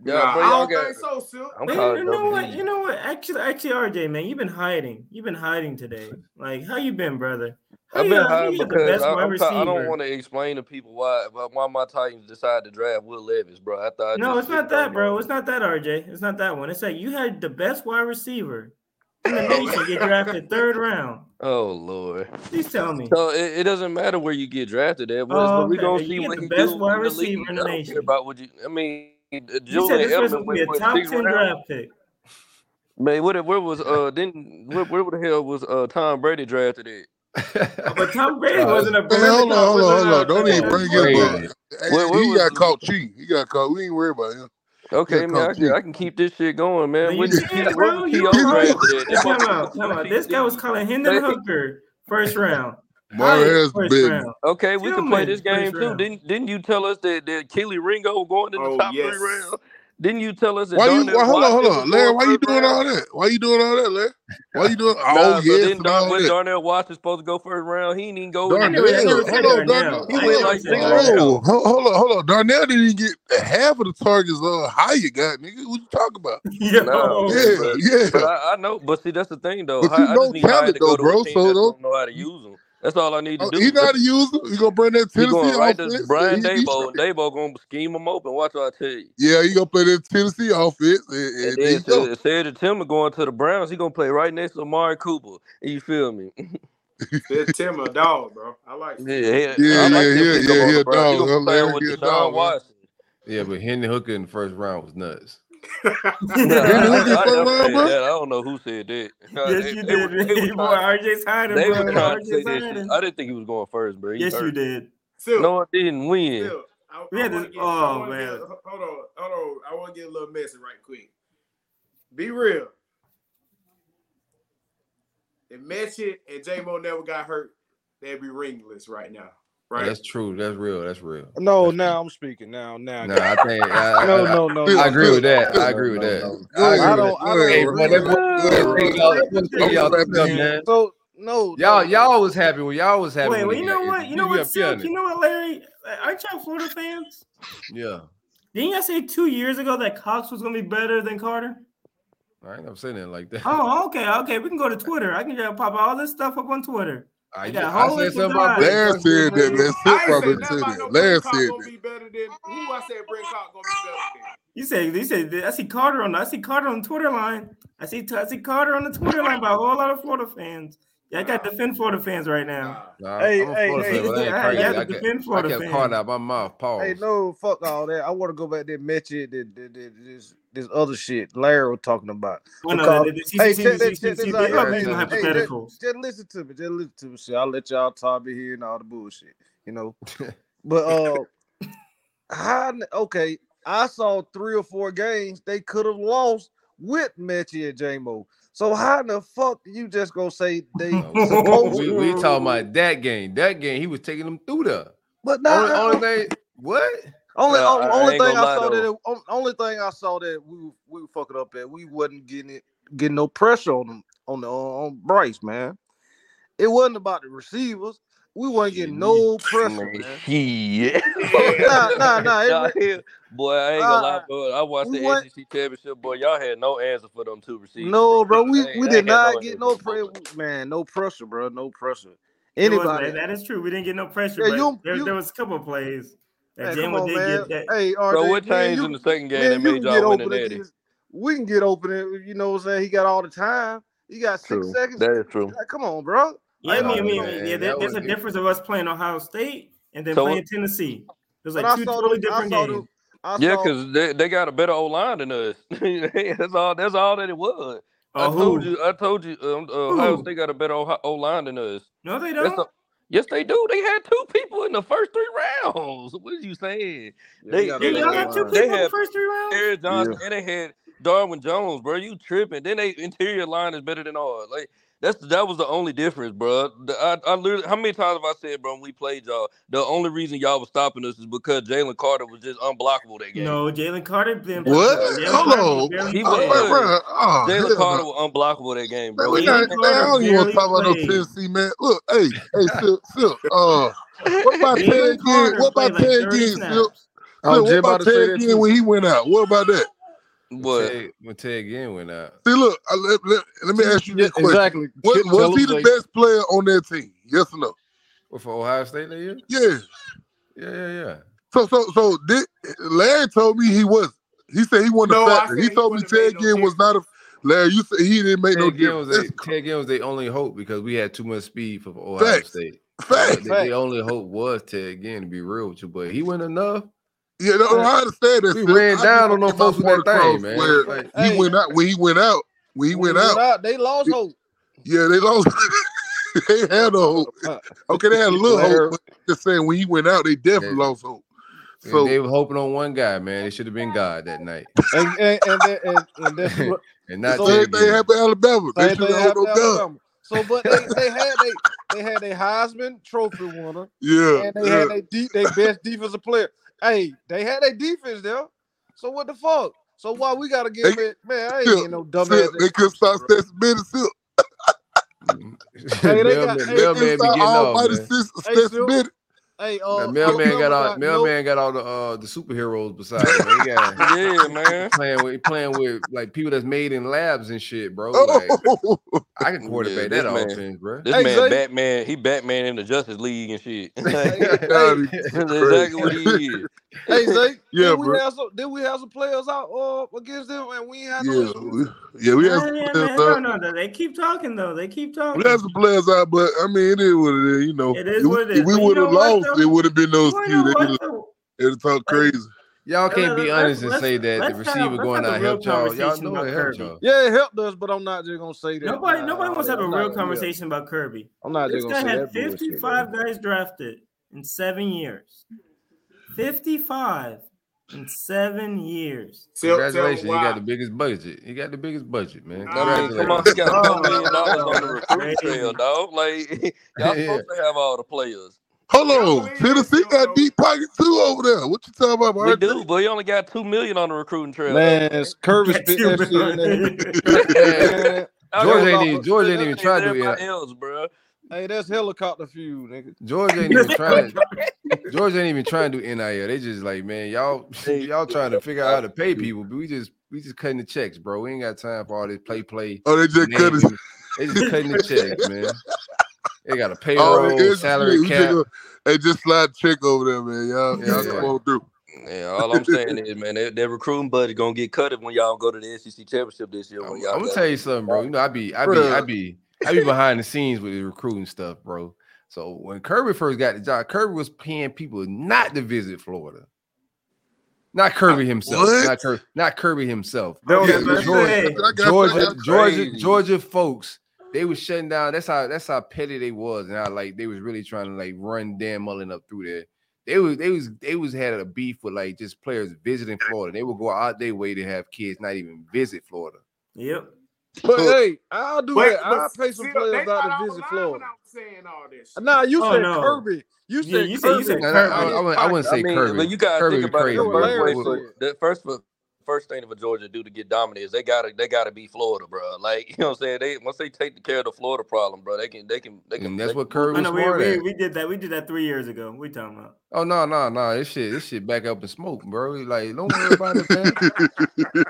Yeah, I don't think so, Sil. You know what? You know what? Actually, actually, RJ, man, you've been hiding. You've been hiding today. Like, how you been, brother? I've you, been hiding because I, t- I, don't want to explain to people why why my Titans decided to draft Will Levis, bro. I thought no, it's not that, bro. Him. It's not that, RJ. It's not that one. It's like you had the best wide receiver in the nation get drafted third round. Oh Lord! Please tell me. So it, it doesn't matter where you get drafted at, oh, okay. we're gonna you see what the best wide receiver in the nation. About what you, I mean. Julian you said this Edelman was be a top ten draft pick. Man, where, where was uh then where, where the hell was uh Tom Brady drafted at? Oh, but Tom Brady wasn't a Brady. Hold on, hold on, hold on. Don't even bring him up. Hey, he got caught cheating. He got caught. We ain't worried about him. Okay, man, I can, I can keep this shit going, man. You bro. Come on, come on. This guy was calling Hendon Hooker first round. My ass big. Okay, we can play this game too. Didn't didn't you tell us that, that Kelee Ringo going in the oh, top yes. three round? Didn't you tell us that? Why you, Why hold on, hold on, Larry? Why you doing round? all that? Why you doing all that, Larry? Why you doing? nah, oh yeah, then Dar- when Darnell Watson's supposed to go first round, he didn't go. Darnell, hold on, Darnell. He like six oh, hold on, hold on. Darnell didn't get half of the targets. Uh, how you got, nigga? What you talking about? yeah, yeah, but, yeah. But I, I know, but see, that's the thing though. But you I, I just need talent to go to bro. So don't know how to use them. That's all I need to oh, do. He not how to use them. You gonna bring that Tennessee he gonna right offense? This Brian Daboll. Daboll gonna scheme him open. Watch what I tell you. Yeah, he gonna play that Tennessee offense. And, and, and then said to Timmer going to the Browns, he gonna play right next to Amari Cooper. You feel me? Said Timmer, dog, bro. I like. Him. Yeah, yeah, yeah, like yeah, yeah, yeah, dog. He gonna dog, Yeah, but Hendon Hooker in the first round was nuts. I don't know who said that. Yes, you did. RJ's hiding. I didn't think he was going first, bro. He yes, hurt. you did. Still, no, I didn't win. Still, I, I this. Get, oh man. Get, hold on, hold on. I want to get a little messy right quick. Be real. If Metchie and J Mo never got hurt, they'd be ringless right now. Right. That's true. That's real. That's real. No, That's now true. I'm speaking. Now, now. No, I think. I, no, no, no. I agree with that. I agree with that. I don't. So no, y'all, y'all was happy when y'all was happy. Wait, well, you know what? You know what? Silk, you know what, Larry? Aren't y'all Florida fans? Yeah. Didn't y'all say two years ago that Cox was gonna be better than Carter? I ain't never saying it like that. Oh, okay, okay. We can go to Twitter. I can just pop all this stuff up on Twitter. I, I, I said something about Larry said that. Let's hit Last Tennant. Larry said that. Who I said gonna be better than? You said you said I see Carter on I see Carter on Twitter line. I see I see Carter on the Twitter line by a whole lot of Florida fans. Yeah, I got to defend Florida fans right now. Nah, hey, I'm hey, hey, fan, hey, I, I, I, defend Florida I kept fans. out my mouth. Pause. Hey, no, fuck all that. I want to go back there and match it this other shit Larry was talking about. Hey. Hey, just, listen to me. Just listen to me. I'll let y'all talk me here and all the bullshit. You know. but uh I, okay, I saw three or four games they could have lost with Metchie and J-Mo. So how in the fuck you just gonna say they? we, we talking about that game. That game, he was taking them through the. But not only, only uh, thing, what? Only only, thing I saw that it, only thing I saw that we we were fucking up at we wasn't getting it getting no pressure on them on the on Bryce man. It wasn't about the receivers. We weren't getting no pressure. Man. Yeah. nah, nah, nah. It, boy, I ain't gonna uh, lie, bro. I watched the SEC championship, boy. Y'all had no answer for them two receivers. No, bro. We, we did not no get no pressure, man. No pressure, bro. No pressure. Anybody. Was, that is true. We didn't get no pressure. Yeah, you, there, you, there was a couple plays. That hey, come on, man. Hey, RJ, so what changed you, in the second game man, that made y'all win and Eddie? We can get open. It, you know what I'm saying? He got all the time. He got six true. seconds. That is true. Like, come on, bro. Yeah, I mean, I mean, man, yeah. There, there's a good. difference of us playing Ohio State and then so, playing Tennessee. There's like two totally different games. Yeah, because they, they got a better O line than us. that's all. That's all that it was. Uh, I told you. I told you. Um, uh, Ohio State got a better O line than us. No, they don't. Yes, they do. They had two people in the first three rounds. What are you saying? They, they, they, y'all had two people in the first three rounds. Aaron Johnson yeah. and they had Dawand Jones, bro. You tripping? Then they interior line is better than ours. Like that's that was the only difference, bro. The, I, I literally, how many times have I said, bro, when we played y'all, the only reason y'all was stopping us is because Jalen Carter was just unblockable that game. No, Jalen Carter been What? Jalen Hold on. He played. was. Bro, oh, Jalen hell Carter was unblockable that game, Man, bro. we not, man, I don't even want to talk about no Tennessee, man. Look, hey, hey, Silk, Silk, uh, what about Jalen Ted Ginn? What about played like Ted Ginn. Silk? I was Silk, what about about to Ted Ginn when he went out? What about that? But Ted, when Ted Ginn went out. See, look, I, let, let, let me ask you this question. exactly. Was, was he the Zay. best player on that team? Yes or no? What for Ohio State that year? Yeah. Yeah, yeah, yeah. So, so, so, did, Larry told me he was. He said he wasn't No, a I factor. said He he told me wouldn't Ted made no was not a. Larry, you said he didn't make no Ted Ginn was difference. Ted Ginn was their only hope because we had too much speed for Ohio Facts. State. Facts. The, the only hope was Ted Ginn to be real with you, but he went enough. Yeah, no, I understand that. We Phil. ran I down on them get my folks with that thing, man. Where Like, he Hey. went out when he went out. When he When went out, they lost hope. yeah, they lost. they had no hope. Uh, Okay, they had a little hope, but just saying when he went out, they definitely Yeah. lost hope. and So they were hoping on one guy, man. It should have been God that night, and and and, that- and, and that's what and not So- same Ted thing happened Alabama. They same should thing have happened no God. Alabama. So, but they, they had they they had a Heisman Trophy winner, Yeah, and they yeah. had their de- they best defensive player. Hey, they had their defense there. So what the fuck? So why we gotta give They- it? Man, I ain't Phil, no dumbass. Phil, they couldn't stop excuse, Stetson Bennett. Phil. Hey, they Mailman, got- hey, They mailman couldn't be stop getting off, Almighty man. Sis- Hey, Stetson Phil. Bennett. Hey, uh, mailman got Alabama all mailman got all the uh the superheroes beside him. He got yeah, man. playing with playing with like people that's made in labs and shit, bro. Like Oh, I can quarterback Yeah, that this man- offense, bro. This Hey, man Zay. Batman, he Batman in the Justice League and shit. Hey, God, hey, That's exactly what he is. Hey, Zay. Yeah, did we bro. have some? Did we have some players out uh, against them, and we ain't had yeah, issues? we, yeah, we had Yeah, some yeah, players man. No, out. no, no, they keep talking though. They keep talking. We talking. had some players out, but I mean, it is what it is. You know, It is what it if we would have lost, though? it would have been no You excuse. know They would have talk crazy. Y'all can't be Let's- honest and say that the let's have- receiver going out helped y'all. Y'all know it helped y'all. Yeah, it helped us, but I'm not just gonna say that. Nobody, Nah, nobody wants to have a I'm real conversation about Kirby. I'm not This just guy gonna say had that bullshit, 55 guys drafted in seven years. 55 in seven years. Tell- tell me Congratulations, you got the biggest budget. You got the biggest budget, man. I mean, come on, he got two million dollars on the recruiting trail, dog. Like y'all Yeah. supposed to have all the players. Hold on, believe Tennessee got deep pockets too over there. What you talking about? We do, but he only got two million on the recruiting trail. Man, it's Kirby Got spit that shit in there. million. Man, Y'all George ain't even- the George ain't even that tried to do everybody it. else, bro. Hey, that's helicopter fuel, nigga. George ain't even trying. George ain't even trying to do NIL. They just like, man, y'all, y'all trying to figure out how to pay people, but we just, we just cutting the checks, bro. We ain't got time for all this play, play. Oh, they just cut his. They just cutting the checks, man. They got a Oh, payroll, it's- salary we just cap. go- just slide a check over there, man. Y'all, Yeah, y'all yeah. come on through. Yeah, all I'm saying is, man, that, that recruiting budget gonna get cut when y'all go to the SEC championship this year. I'm, y'all I'm gonna tell you something, bro. You know, I be, I be, I be, I be behind the scenes with the recruiting stuff, bro. So when Kirby first got the job, Kirby was paying people not to visit Florida. Not Kirby himself. What? Not Kirby. Not Kirby himself. Don't Yeah, Georgia- I I Georgia, Georgia. Georgia folks, they was shutting down. That's how that's how petty they was, and how like they was really trying to like run Dan Mullen up through there. They was they was they was had a beef with like just players visiting Florida. They would go out their way to have kids not even visit Florida. Yep. But hey, I'll do Wait, that. I'll pay some see, players out thought I to visit Florida. I was saying all this. shit. Nah, you Oh, said no. Kirby. You said you said- you Kirby. said No, no, I, Kirby. I wouldn't, I wouldn't say I mean, Kirby. but you gotta Kirby think about crazy, it. The first Larry way said. for the first for first thing for Georgia to do to get dominant is they gotta they gotta be Florida, bro. Like you know what I'm saying? They once they take care of the Florida problem, bro, they can they can they can And that's they what can- Kirby was know we, we, we did that. We did that three years ago. We talking about. Oh no, no, no! This shit, this shit back up in smoke, bro. Like, don't worry about it, man.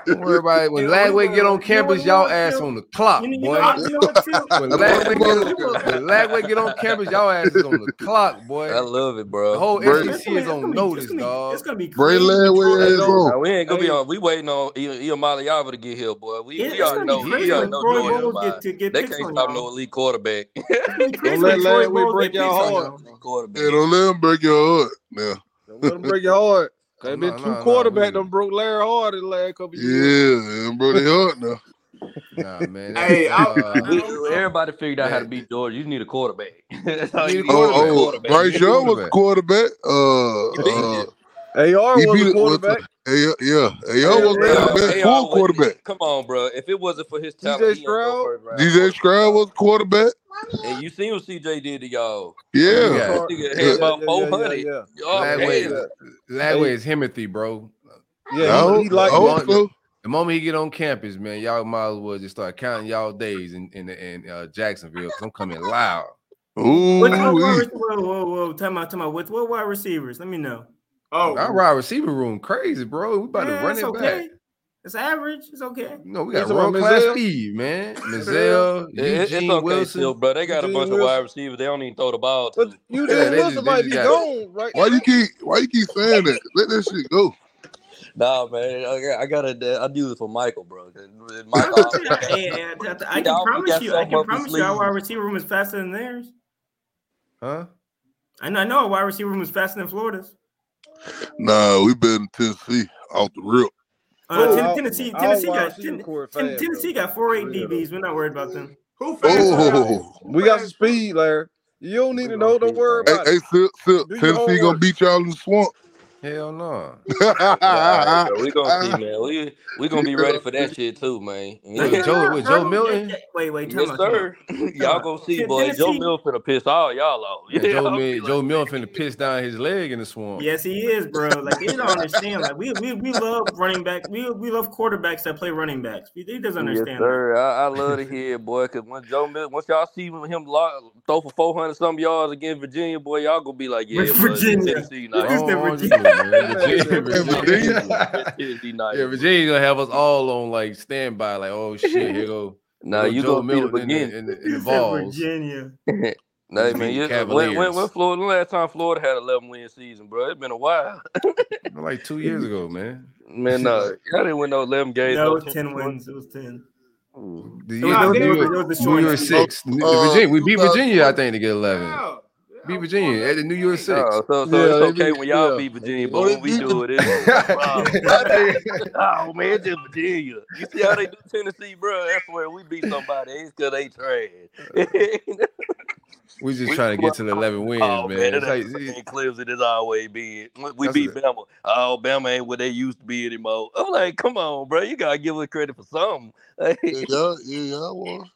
Don't worry about it. When Yeah, Lagway we- get on you campus, y'all ass on the clock, You know, you boy. know, you know what, Phil? When Lagway get on, when Lagway get on campus, y'all ass is on the clock, boy. I love it, bro. The whole Bray- SEC is on notice, dog. It's gonna be Bray crazy. Landwehr Troy- is on. we ain't gonna be on. We waiting on Iamaleava to get here, boy. We, It- we already know. We crazy already know Troy Georgia. Bowles get to get They can't stop no elite quarterback. It's gonna be crazy Don't let Troy Larry Bowles break your heart. y'all. Yeah, don't let them break your heart. Now. Don't let them break your heart. Cause Oh, been no, two no, no, quarterback we- done broke Larry Hard in the last couple years. Yeah, them broke their heart now. Nah, man. Hey, uh, everybody figured out how to beat Georgia. You need a quarterback. That's all You you need need. a Oh, quarterback. oh, Quarterback. Bryce Young was quarterback. quarterback. Uh, He beat you. AR He was beat a it with quarterback. A- yeah, AR was yeah. the best full was- quarterback. Come on, bro. If it wasn't for his DJ talent, he ain't Stroud? go first. DJ Stroud was quarterback. And you seen what CJ did to y'all. Yeah. Yeah. That about yeah, four yeah, hundred. yeah, Oh, that damn. way, is Himothy, bro. Yeah, I he, he like I hope. The moment he get on campus, man, y'all might as well just start counting y'all days in in, in uh, Jacksonville because I'm coming loud. Ooh, what wide wee. whoa, whoa, whoa, time out, time out. What, what wide receivers? Let me know. Oh, Our wide receiver room crazy, bro. We about Yeah, to run it okay. back. It's average. It's okay. No, we got talking about world class speed, man. Mizell, It- it- it's okay Wilson. still, bro. They got a Eugene bunch of wide receivers. They don't even throw the ball to. But Eugene Yeah, they Wilson just- they might be gone right Why you keep why you keep saying that? Let that shit go. Nah, man. I, got- I gotta. I do this for Michael, bro. I, Michael, I- I- I can promise you. I can promise you, our wide receiver room is faster than theirs. Huh? I know. I know. Our wide receiver room is faster than Florida's. Nah, we been in Tennessee off the rip. Uh, Oh, Ten- Tennessee, Tennessee wide got receiver Ten- core Ten- fast, Tennessee got four eight DBs. We're not worried about them. who? Oh, We got some speed, Larry. You don't need to know. Don't worry hey, about hey, it. Sip, Sip, Tennessee gonna beat y'all in the swamp. Hell no. Yeah, we gonna see, man. We we gonna be ready for that shit too, man. With Joe- with Joe Milton? Wait, wait. Time Yes, out, time out. sir. y'all gonna see, Ten- boy. Joe Milton finna piss all y'all off. Yeah, Joe, Y'all Mil- Joe Milton finna piss down his leg in the swamp. Yes, he is, bro. Like they don't understand. Like we we, we love running back. We we love quarterbacks that play running backs. He, he doesn't understand. that. sir. I, I love to hear it, boy. Cause when Joe Milton, once y'all see him lo- throw for four hundred some yards against Virginia, boy, y'all gonna be like, yeah, With boy, Virginia. Tennessee Look nice. at the Oh, Virginia. Man. Virginia, Virginia. Virginia. Yeah, Virginia gonna have us all on like standby, like, oh shit, here go. Now here go you Joe gonna be the in the, in the, in the balls. Virginia. Nah, Beat man, the when, when, when Florida, the last time Florida had 11 win season, bro, it's been a while. Like two years ago, man. Man, no, y'all didn't win no 11 games. No, no it was 10 ten wins. It was ten. The year, it was, New it was, York, it was the New short Year's season. six. Uh, Virginia, we beat Virginia, I think, to get eleven. Yeah. Beat Virginia at the New Year's six. Oh, so, so Yeah, it's okay beat- when y'all yeah. beat Virginia, but Oh, when we do it, it's wow. oh man, it's just Virginia. You see how they do Tennessee, bro? That's where we beat somebody. It's because they trash. we just We- trying to get to the eleven wins, oh man. man, It's it like, ain't in Clemson. It's always been. We beat it. Bama. Oh, Bama ain't what they used to be anymore. I'm like, come on, bro. You gotta give us credit for something. Yeah, yeah, yeah, y'all won.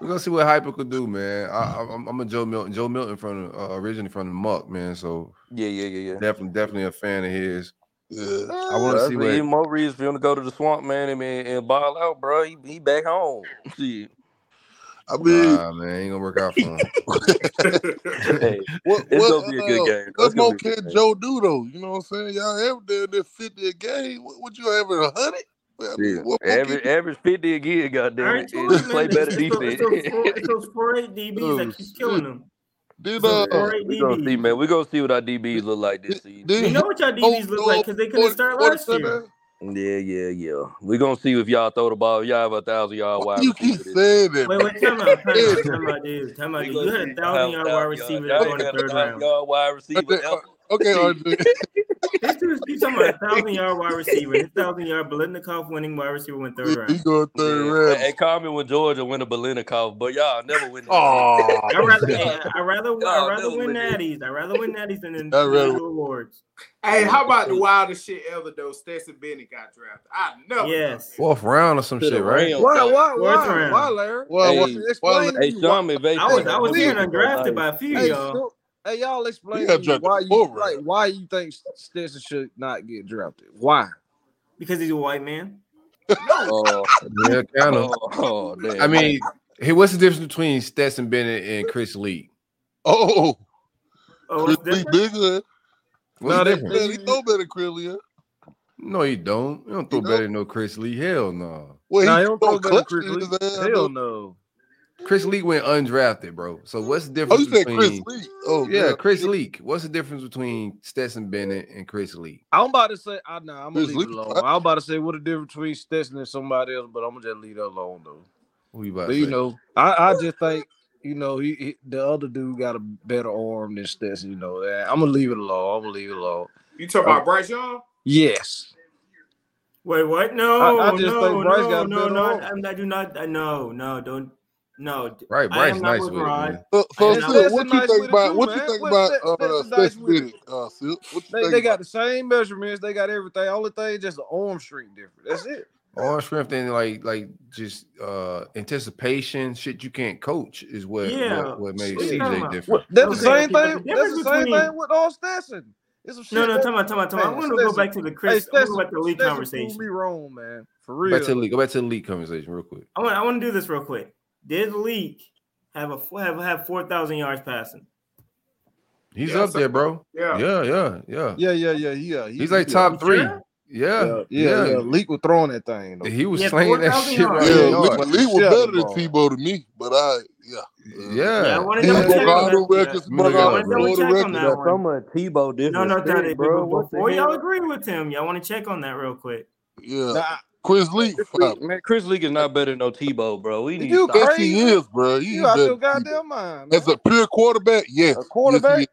We're gonna see what Hyper could do, man. I, I, I'm, I'm a Joe Milton. Joe Milton from uh, originally from the Muck, man. So yeah, yeah, yeah, yeah. definitely, definitely a fan of his. Yeah. I want to That's see even what. more reason for him to go to the swamp, man, and, and ball out, bro. He, he back home. Shit. I mean, Nah, man, ain't gonna work out for him. hey, what, it's what, gonna be a good uh, game. What It's gonna more be a good can. Joe do though? You know what I'm saying? Y'all ever did this 50 a game? What, what you having a hundred? I mean, Yeah. what Average, can average 50 again, I goddamn it. told And you, play better It's, it's, those- defense. it's, those four, it's those eight DBs that keep killing them. did uh four We're gonna see, man. We're gonna see what our DBs look like this season. did You know what y'all DBs look like because they couldn't start last year. Yeah, yeah, yeah. We're gonna see if y'all throw the ball. Y'all have a thousand yard Why wide you keep this saying that? Wait, man? wait, time out, time out, time out, dude. Time out, We dude. gonna You had see a if y'all have thousand yard wide yard. receiver Y'all that go in ain't the had a third thousand round. yard wide receiver Okay, ever. RJ. This dude's he's talking about a thousand yard wide receiver. His thousand yard Biletnikoff winning wide receiver went third round. he round. going third Yeah. round. Hey, call me when Georgia win a Biletnikoff, but y'all never win. Oh, I rather, I rather, I rather win win natties. I rather win natties than I'd awards. Hey, how about the wildest shit ever though? Stetson Bennett got drafted. I never. Yes. Fourth round or some shit, right? Rams. Why, why, Fourth why, round. why, Larry? Well, Hey, well, Explain Hey, me Sean. I was, said I was that getting was undrafted by a few y'all. So- hey, y'all explain got to me why you before, like why you think Stetson should not get drafted? Why? Because he's a white man. Oh, Yeah, kind of. oh, oh. I mean, hey, what's the difference between Stetson Bennett and Chris Leak? Oh, Oh, Chris Leak bigger. What's No, the they- difference? Man, he throw better than Chris Leak. No, he don't. He don't throw You better don't? than no Chris Leak. Hell no. Well, Nah, he he don't throw throw better than Chris in Lee. Hell no. Chris Leak went undrafted, bro. So what's the Oh, difference you said between Chris Leak? Oh, Yeah, God. Chris Leak. What's the difference between Stetson Bennett and Chris Leak? I'm about to say, I nah, I'm gonna Chris leave it alone. I'm about to say what the difference between Stetson and somebody else, but I'm gonna just leave that alone though. Who you about But to you say? know, I, I just think you know he, he the other dude got a better arm than Stetson. You know that. I'm gonna leave it alone. I'm gonna leave it alone. You talking about uh, Bryce Young? Yes. Wait, what? No, I- I just no, think Bryce no, got a no, better no. arm. I, I do not. I, no, no, don't. No, right. Bryce nice with Rod. it. So, so Sil, what you think about what you think about uh, Stetson Bennett? Uh, Sil, what you they, they got the same measurements. They got everything. Only thing, just the arm strength different. That's it. Arm strength and like like just uh anticipation shit you can't coach is what yeah. what, what made CJ different. What, that's the same thing. That's the same thing with all Stetson. No, no, talk about, talk about, talk about. I want to go back to the Chris. Hey, Stetson, the Leak conversation. Me wrong, man. For real. Go back to the Leak. Go back to the Leak conversation real quick. I want. I want to do this real quick. Did the Leak have a have have four thousand yards passing? He's yeah, up there, bro. Yeah, yeah, yeah, yeah, yeah, yeah, yeah. yeah. Uh, He's like uh, top three. Yeah. Yeah, yeah, yeah. yeah. Leak was throwing that thing. Though. He was yeah, slinging that shit. Right yeah, Leak, Leak was better than Tebow to me, but I, yeah, yeah. yeah I want to double check on that. Records, yeah. Uh, I want to double check on that one. Some of Tebow different. No, no, that, bro. Before y'all agree with him, y'all want to check on that real quick. Yeah. Nah, Chris Leak, man, Chris Leak is not better than no Tebow, bro. We need you yes, he is, bro. He you out your goddamn mind. Man. As a pure quarterback, yes. A quarterback. Yes,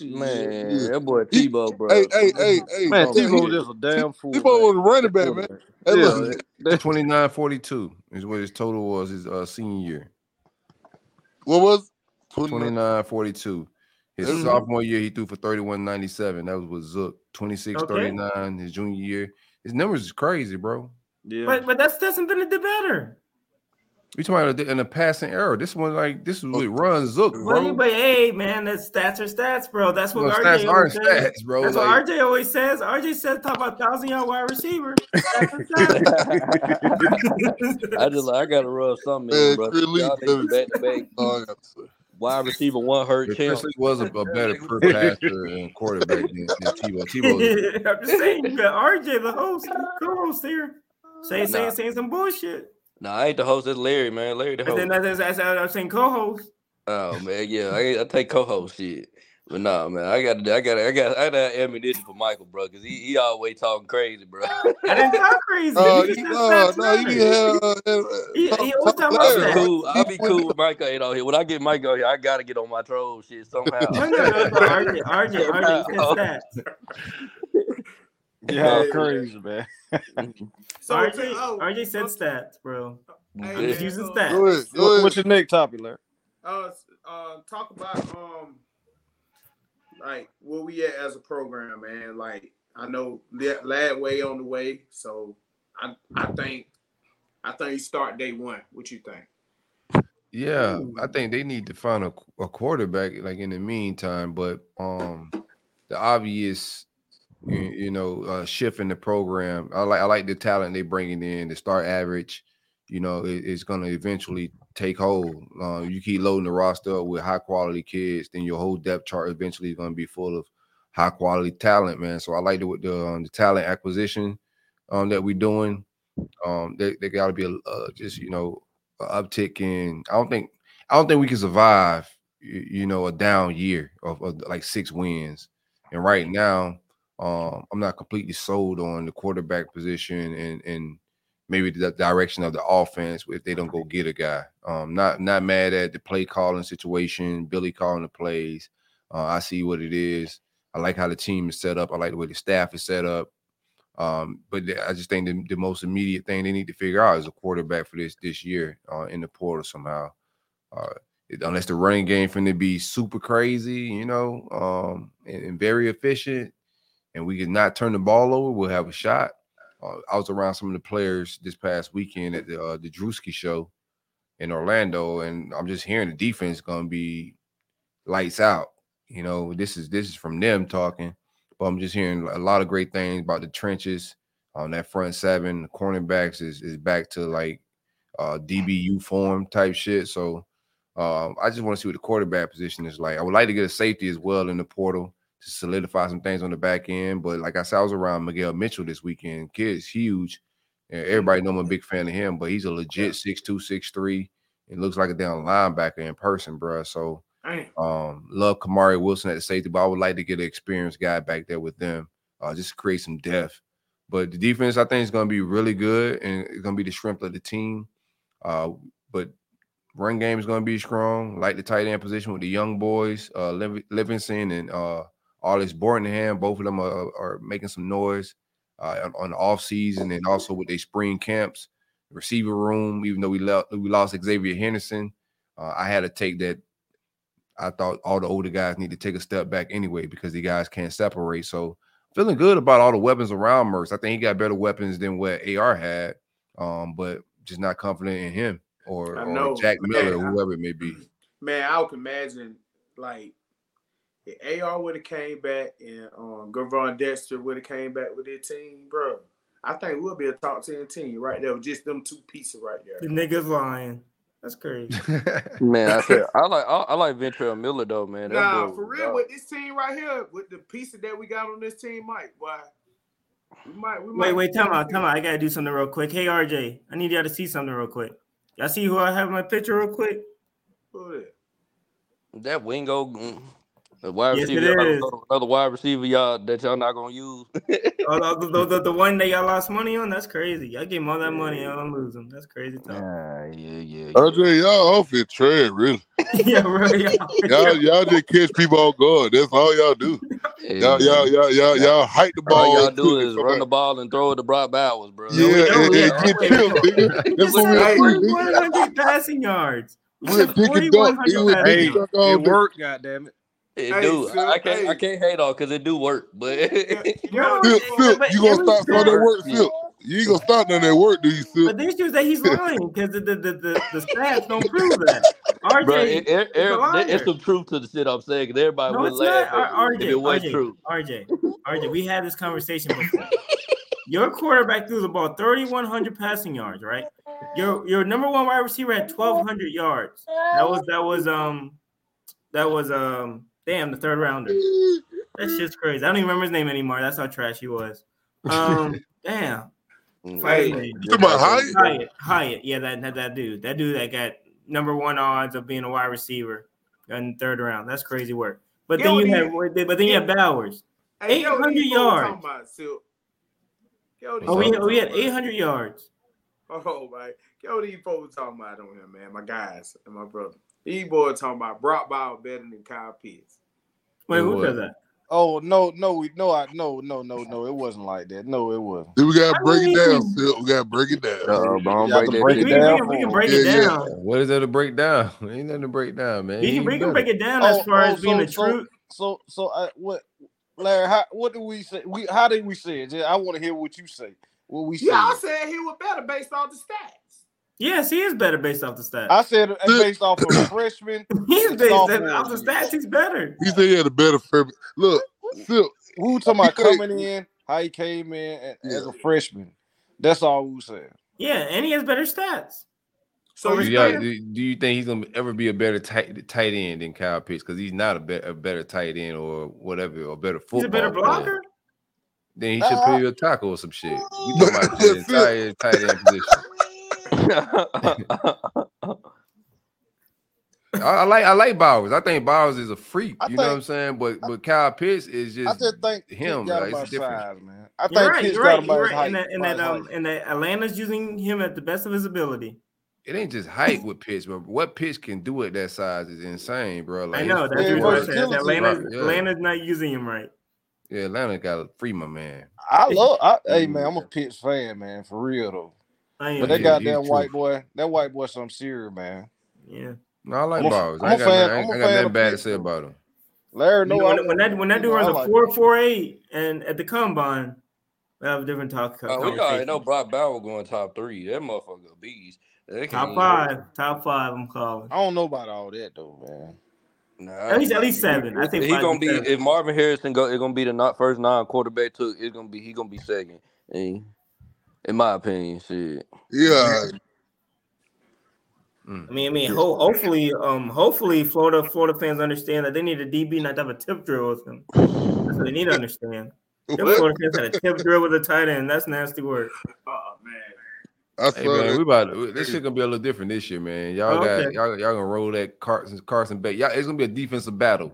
Man, yeah. that boy Tebow, bro. Hey, hey, hey, hey. Man, Tebow just a damn fool. Tebow was a running back, man. Hey, yeah, 29 42 is what his total was his uh, senior year. What was 29 42. His mm-hmm. sophomore year, he threw for 31 97. That was with Zook. 26 okay. 39 his junior year. His numbers is crazy, bro. Yeah. But but that's doesn't been a better. We talking about in a passing error. This one, like this is what oh. runs Zook, bro. Well, but hey, man, the stats are stats, bro. That's what no, RJ stats always says. Stats, bro. That's like, what RJ always says. RJ says talk about thousand yard wide receiver. I just I gotta rub something in, bro. back to back. Oh, wide receiver one hurt. Chris was a, a better per passer and quarterback than, than Tebow. Tebow. I'm just saying, you got RJ, the host, co-host here, saying nah. saying some bullshit. No, I ain't the host. It's Larry, man. Larry the host. That's, that's, that's, that's, I'm saying co-host. Oh man, yeah, I, I take co-host shit. But nah, man, I got, I got, I got, I got ammunition for Michael, bro, because he, he always talking crazy, bro. I didn't talk crazy. Uh, he, no, no, you have. Uh, he, always talking about. Cool. I'll be cool with Michael ain't on here. When I get Michael here, I gotta get on my troll shit somehow. no, no, no, no, RJ, RJ, RJ. Yeah, crazy, man. so RJ, oh, RJ said stats, bro. Hey, He's using stats. Go ahead, go ahead. What's your next topic, Larry? Uh, uh, talk about um, like where we at as a program, man. Like I know Lagway on the way, so I I think I think you start day one. What you think? Yeah, I think they need to find a, a quarterback like in the meantime, but um, the obvious you, you know uh, shift in the program. I like I like the talent they bringing in. The start average you know, it, it's going to eventually take hold. Uh, you keep loading the roster with high quality kids, then your whole depth chart eventually is going to be full of high quality talent, man. So I like the the, um, the talent acquisition um, that we're doing. Um, they, they got to be a, uh, just you know uptick in. I don't think I don't think we can survive. You, you know, a down year of, of, like six wins, and right now, um, I'm not completely sold on the quarterback position and and maybe the direction of the offense if they don't go get a guy. Um, not not mad at the play calling situation, Billy calling the plays. Uh, I see what it is. I like how the team is set up. I like the way the staff is set up. Um, but I just think the, the, most immediate thing they need to figure out is a quarterback for this this year uh, in the portal somehow. Uh, unless the running game to be super crazy, you know, um, and, and very efficient, and we can not turn the ball over, we'll have a shot uh, I was around some of the players this past weekend at the uh, the Drewski show in Orlando, and I'm just hearing the defense going to be lights out. You know, this is this is from them talking, but I'm just hearing a lot of great things about the trenches on that front seven. The cornerbacks is is back to like uh, DBU form type shit. So um, I just want to see what the quarterback position is like. I would like to get a safety as well in the portal to solidify some things on the back end. But like I said, I was around Miguel Mitchell this weekend. Kid's huge. And everybody know I'm a big fan of him, but he's a legit six two, six three, and looks like a down linebacker in person, bro. So um, love Kamari Wilson at the safety, but I would like to get an experienced guy back there with them, uh, just create some depth. But the defense, I think, is going to be really good, and it's going to be the strength of the team. Uh, but run game is going to be strong. Like the tight end position with the young boys, uh, Livingston and uh, Arlis Boardingham, both of them are, are making some noise uh, on, on, the off season and also with their spring camps. Receiver room, even though we, we lost Xavier Henderson, Uh, I had to take that. I thought all the older guys need to take a step back anyway because the guys can't separate. So feeling good about all the weapons around Mertz. I think he got better weapons than what AR had, um, but just not confident in him or, or Jack Miller, or whoever it may be. Man, I can imagine like if AR would have came back and um Gervon Dexter would have came back with their team, bro. I think we'll be a top 10 team right there with just them two pieces right there. The niggas lying. That's crazy. man, I, said, I like I, I like Ventrell Miller though, man. That nah, for real, with this team right here, with the pieces that we got on this team, Mike, why? We might, we wait, might wait, time out, time out. I gotta do something real quick. Hey, RJ, I need y'all to see something real quick. Y'all see who I have my picture real quick? Who that Wingo mm, the wide yes, receiver, another wide receiver, y'all that y'all not gonna use. oh, the, the, the, the, one that y'all lost money on, that's crazy. Y'all give him all that money, y'all don't lose them. That's crazy. Talk. Yeah, yeah, yeah. RJ, y'all off your trend, really. yeah, bro. Y'all, y'all, y'all just catch people on guard. That's all y'all do. Yeah, y'all, y'all, y'all, y'all, y'all hike the ball. All y'all do is run the ball and throw it to Brock Bowers, bro. Yeah, and, and get killed, nigga. That's what we 100 passing yards. We're picking up. It worked, goddamn it. It hey, do. Phil, I can't. Hey. I can't hate on because it do work. But Phil, Phil, you gonna stop some that work, Phil? You ain't gonna stop none that work, do you, Phil? But the issue is that he's lying because the the, the the the stats don't prove that. RJ, Bro, it, it, it, it's some truth to the shit I'm saying. Because everybody no, would laugh R- RJ, if it was RJ, true. RJ, RJ, we had this conversation before. Your quarterback threw the ball 3,100 passing yards, right? Your your number one wide receiver had 1,200 yards. That was that was um that was um Damn, the third rounder. That shit's crazy. I don't even remember his name anymore. That's how trash he was. Um, damn. Hey, about Hyatt? Hyatt? Hyatt, yeah, that, that that dude, that dude that got number one odds of being a wide receiver in the third round. That's crazy work. But then you have, but then you have Bowers, eight hundred yards. Oh, we, we had eight hundred yards. Oh my, yo, these folks talking about on here, man. My guys and my brother. These boys talking about Brock Bowers better than Kyle Pitts. Wait, who said that? Oh no, no, we no, I no, no, no, no. It wasn't like that. No, it wasn't. we gotta break it down. Phil. We gotta break it down. Uh, break, break it down. We, can break it down. What is there to break down? Ain't nothing to break down, man. We can, we can break it down as oh, far oh, as being so, the truth. So, so, uh, what, Larry? How, what do we say? We how did we say it? I want to hear what you say. What we say? Y'all said he was better based on the stats. Yes, he is better based off the stats. I said based off of freshman. he's based off the stats. He's better. He said he had a better freshman. Look, Phil, who talking about coming in, how he came in as a freshman. That's all we said. Yeah, and he has better stats. So do, do, do you think he's gonna ever be a better tight tight end than Kyle Pitts? Because he's not a, be- a better tight end or whatever, or better football. He's a better blocker. Player. Then he should uh, play a tackle or some shit. We talking about the entire tight end position. I, I, like I like Bowers. I think Bowers is a freak. you think, know what I'm saying? But but Kyle Pitts is just, I just think him. Like, it's different. man. I think right, Pitts right, got right. And that, and that, um, and that Atlanta's using him at the best of his ability. It ain't just height with Pitts, but what Pitts can do at that size is insane, bro. Like, I know that's yeah, what Atlanta's, yeah. Atlanta's not using him right. Yeah, Atlanta got to free my man. I love. I, hey man, I'm a Pitts fan, man, for real though. But that goddamn white boy, that white boy, some serious man. Yeah. No, I like Bowers. I, got, fan, I, I got nothing bad to say about him. Larry, no, you know, when, when, that when that dude runs a four four eight and at the combine, we have a different talk. Uh, we already know Brock Bowers going top three. That motherfucker bees. Top five, top five. I'm calling. I don't know about all that though, man. Nah, at least at least seven. I think he's gonna be seven. if Marvin Harrison go. It's gonna be the not first nine quarterback took. It's gonna be he gonna be second. And in my opinion, shit. Yeah. I mean, I mean, ho- hopefully, um, hopefully, Florida, Florida fans understand that they need a DB not to have a tip drill with them. That's what they need to understand. Florida fans had a tip drill with a tight end. That's nasty work. Oh man. Hey, man, we about to, this shit gonna be a little different this year, man. Y'all oh, got okay. y'all, y'all gonna roll that Carson Carson back. Y'all, it's gonna be a defensive battle.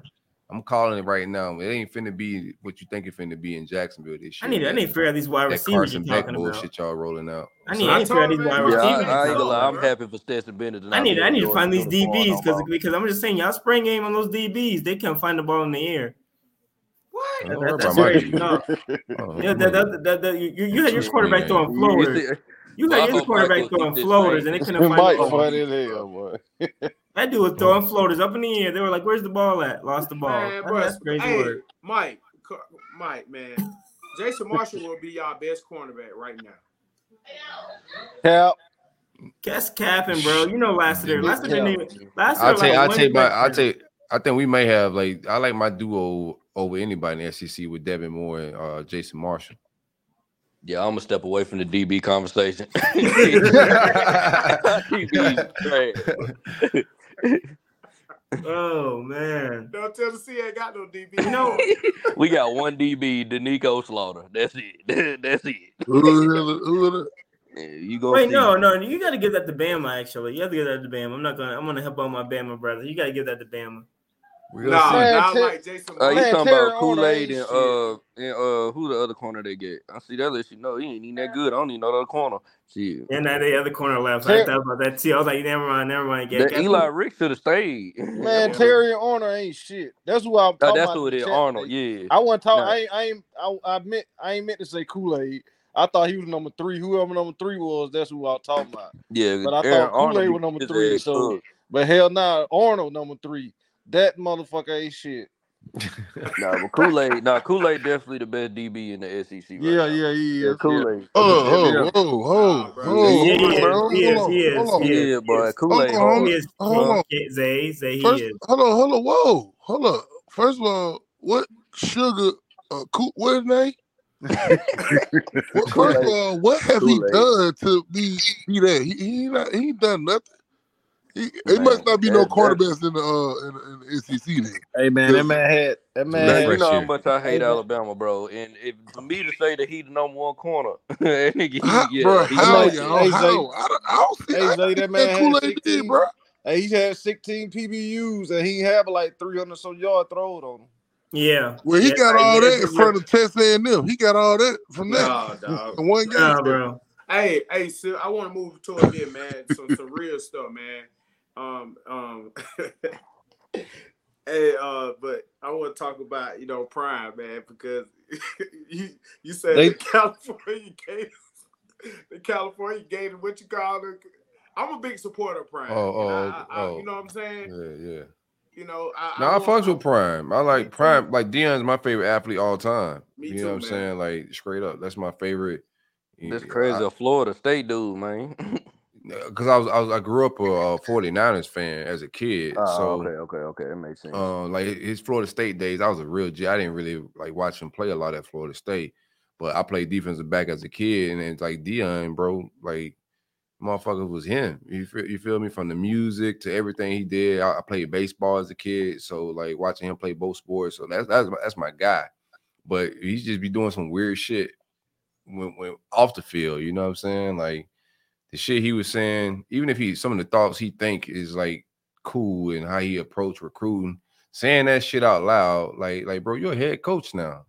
I'm calling it right now. It ain't finna be what you think it finna be in Jacksonville this year. I need, I need to figure out these wide receivers you're talking about. Shit y'all rolling out. I need, so I need to figure out these wide yeah, receivers. I, I I'm happy for Stetson Bennett. I need, I need to find these DBs because because I'm just saying y'all spring game on those DBs. They can't find the ball in the air. What? That, that's crazy. No. Oh, yeah, that, that, that, that, you, you had your quarterback throwing floaters. You had your quarterback throwing floaters, and they couldn't find the ball. Might find it hell, boy. That dude was throwing floaters up in the air. They were like, "Where's the ball at?" Lost the ball. Man, bro, that's crazy hey, word. Mike, Mike, man, Jason Marshall will be our best cornerback right now. Yeah. Guess capping, bro. You know, last year, last year, last year. I'll take, I'll take my, I'll take. I think we may have like I like my duo over anybody in the SEC with Devin Moore and uh, Jason Marshall. Yeah, I'm gonna step away from the DB conversation. oh man! Don't tell No, Tennessee ain't got no DB. No, we got one DB, Doneiko Slaughter. That's it. That's it. you go. Wait, no, no, you got to give that to Bama. Actually, you have to give that to Bama. I'm not gonna. I'm gonna help out my Bama brother. You got to give that to Bama. No, nah, not like Jason. Uh, you talking about Kool Aid and uh and uh who the other corner they get? I see that list. You know he ain't even that good. I don't even know the other corner. Shit. And that the other corner left. Ter- I thought about that too. I was like, never mind, never mind. Get, Eli Rick should have stayed. Man, Terrion Arnold ain't shit. That's who I'm talking oh, that's about. who it is. Arnold. Yeah. I want to talk. Nah. I ain't. I ain't. I, I admit. I ain't meant to say Kool Aid. I thought he was number three. Whoever number three was, that's who I was talking about. Yeah, but I thought Kool Aid was number three. So, but hell, nah, Arnold number three. That motherfucker ain't shit. nah, but Kool Aid, nah, Kool Aid definitely the best DB in the SEC. Right yeah, now. yeah, yeah, yeah. Kool Aid. Oh, oh, oh, oh, He is, he is, he is. Yeah, boy, Kool Aid. He is. Hold on, Zay, Zay, he First, is. Hold on, hold on, whoa, hold up. First of all, what sugar? Uh, cool, what his name? well, first of all, what has he done to be, be that? He he not he done nothing. He, it must not be no quarterbacks in the uh in, in the SEC then. Hey man, that man had that man. man you know how much I hate Alabama, bro. And if, for me to say that he's the number one corner, he, how, yeah, bro, how, y'all, hey, how? I don't, I don't see. Hey, Zay, that man had 16, bro. Hey, he had 16 PBUs and he had like 300 some yard throws on him. Yeah. Well, he yeah, got all that in front of Texas A&M. He got all that from that. Nah, one game. Nah, bro. Hey, hey, so I want to move toward here, man. Some some real stuff, man. Um, um, hey, uh, but I want to talk about you know Prime, man, because you you said they, the California game, the California game, what you call it? I'm a big supporter of Prime. Oh, oh, I, I, oh. you know what I'm saying? Yeah, yeah. You know, I, no, I, I fucks with Prime. I like Prime. Like Deion's my favorite athlete all time. Me you too, know what I'm saying? Like straight up, that's my favorite. That's crazy. I, a Florida State dude, man. Because I was, I was I grew up a, a 49ers fan as a kid. Oh, so okay, okay, okay, that makes sense. Uh, like his Florida State days, I was a real G. I didn't really like watch him play a lot at Florida State, but I played defensive back as a kid, and it's like Deion, bro, like motherfucker was him. You feel, you feel me? From the music to everything he did. I, I, played baseball as a kid, so like watching him play both sports. So that's that's my, that's my guy. But he just be doing some weird shit when, when off the field. You know what I'm saying? Like the shit he was saying, even if he some of the thoughts he think is like cool and how he approach recruiting, saying that shit out loud, like like bro, you're a head coach now.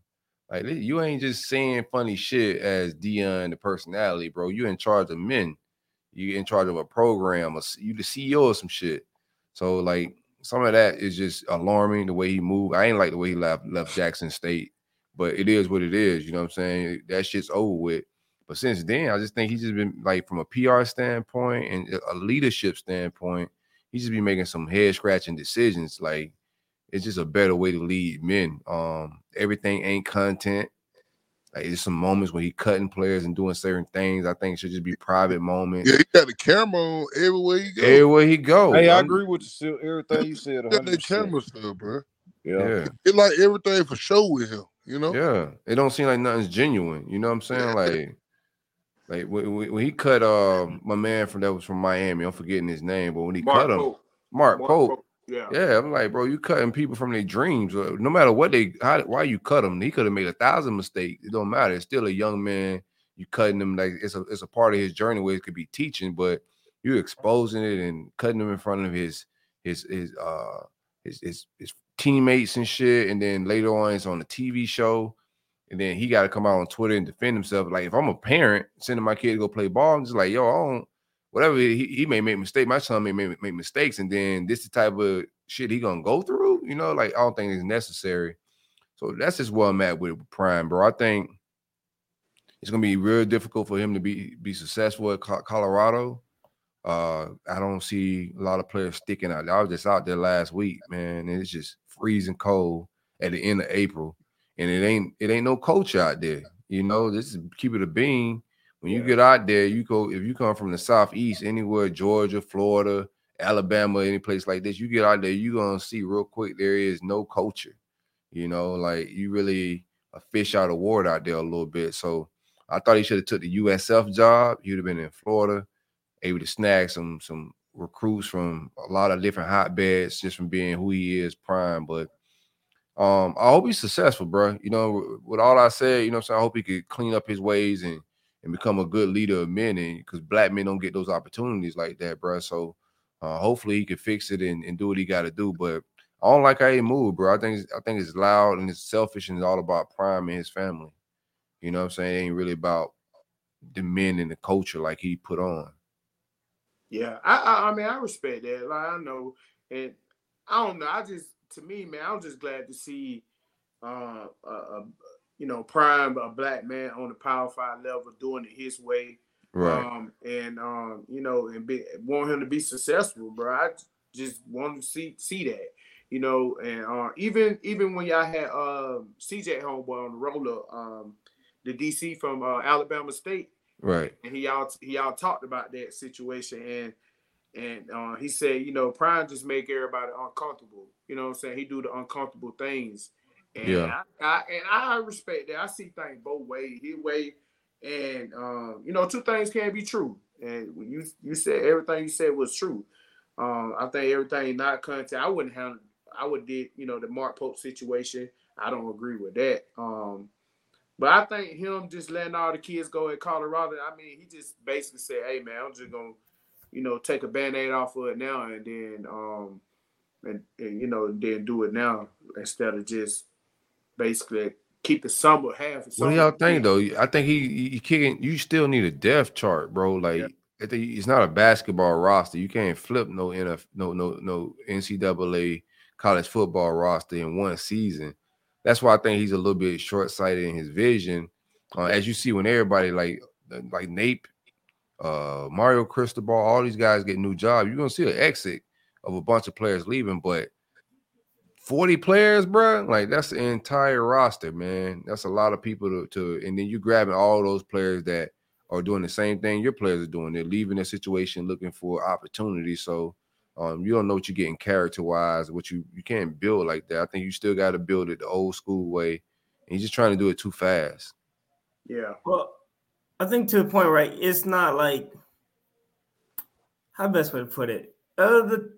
Like you ain't just saying funny shit as Deion the personality, bro. You in charge of men. You in charge of a program. You the CEO of some shit. So like some of that is just alarming the way he moved. I ain't like the way he left left Jackson State, but it is what it is. You know what I'm saying? That shit's over with. But since then, I just think he's just been like from a PR standpoint and a leadership standpoint, he's just been making some head scratching decisions. Like it's just a better way to lead men. Um, everything ain't content. Like there's some moments when he cutting players and doing certain things. I think should just be private moments. Yeah, he got the camera on everywhere he go. Everywhere he go. Hey, I agree with you, everything you said. Got the camera stuff, bro. Yeah. yeah. It like everything for show with him, you know? Yeah. It don't seem like nothing's genuine. You know what I'm saying? Like like when, when he cut uh my man from that was from Miami, I'm forgetting his name, but when he Mark cut him, Pope. Mark, Mark Pope, Pope, Yeah. yeah, I'm like, bro, you cutting people from their dreams. Uh, No matter what they, how, why you cut him, he could have made a thousand mistakes. It don't matter. It's still a young man. You cutting him like it's a it's a part of his journey where it could be teaching, but you exposing it and cutting him in front of his his his uh his his, his teammates and shit, and then later on it's on a TV show and then he got to come out on Twitter and defend himself. Like if I'm a parent sending my kid to go play ball, I'm just like, yo, I don't. Whatever he, he may make mistakes, my son may make, make mistakes, and then this the type of shit he gonna go through. You know, like I don't think it's necessary. So that's just where I'm at with Prime, bro. I think it's gonna be real difficult for him to be be successful at Colorado. Uh, I don't see a lot of players sticking out. I was just out there last week, man, it's just freezing cold at the end of April, and it ain't it ain't no coach out there. You know, this is keep it a bean. When you get out there, you go if you come from the southeast, anywhere, Georgia, Florida, Alabama, any place like this, you get out there, you're gonna see real quick there is no culture. You know, like you really a fish out of water out there a little bit. So I thought he should have took the USF job. He'd have been in Florida, able to snag some some recruits from a lot of different hotbeds just from being who he is prime. But um, I hope he's successful, bro. You know, with all I said, you know, so I hope he could clean up his ways and and become a good leader of men, and because black men don't get those opportunities like that, bro. So uh, hopefully he can fix it and, and do what he got to do. But I don't like how he moved, bro. I think I think it's loud and it's selfish and it's all about Prime and his family. You know what I'm saying? It ain't really about the men and the culture like he put on. Yeah, I, I, I mean I respect that. Like I know, and I don't know. I just to me, man, I'm just glad to see, uh, a, a you know, prime a black man on the power five level doing it his way. Right. Um, and um, you know, and be, want him to be successful, bro. I just want to see see that, you know, and uh, even even when y'all had um CJ homeboy on the roller, um, the DC from uh, Alabama State, right? And he all he all talked about that situation, and and uh, he said, you know, Prime just make everybody uncomfortable. You know what I'm saying? He do the uncomfortable things. And yeah. I, I, and I respect that. I see things both ways. His way, and um, you know, two things can't be true. And when you you said everything you said was true. Um, I think everything not content. I wouldn't have. I would did you know the Mark Pope situation. I don't agree with that. Um, but I think him just letting all the kids go in Colorado. I mean, he just basically said, "Hey man, I'm just gonna, you know, take a band-aid off of it now, and then, um, and, and you know, then do it now instead of just basically keep the summer half. What do y'all think though? I think he you kicking. You still need a depth chart, bro. Like yeah. it's not a basketball roster. You can't flip no NF, no no no NCAA college football roster in one season that's why I think he's a little bit short sighted in his vision. Uh, as you see, when everybody like like Nate, uh, Mario Cristobal, all these guys get new jobs, you're gonna see an exit of a bunch of players leaving. But 40 players, bro, like that's the entire roster, man. That's a lot of people to, to and then you grabbing all those players that are doing the same thing your players are doing. They're leaving the situation looking for opportunity. So um, you don't know what you're getting character wise, what you you can't build like that. I think you still got to build it the old school way, and you're just trying to do it too fast. Yeah. Well, I think to the point, right? It's not like how best way to put it. Uh, the,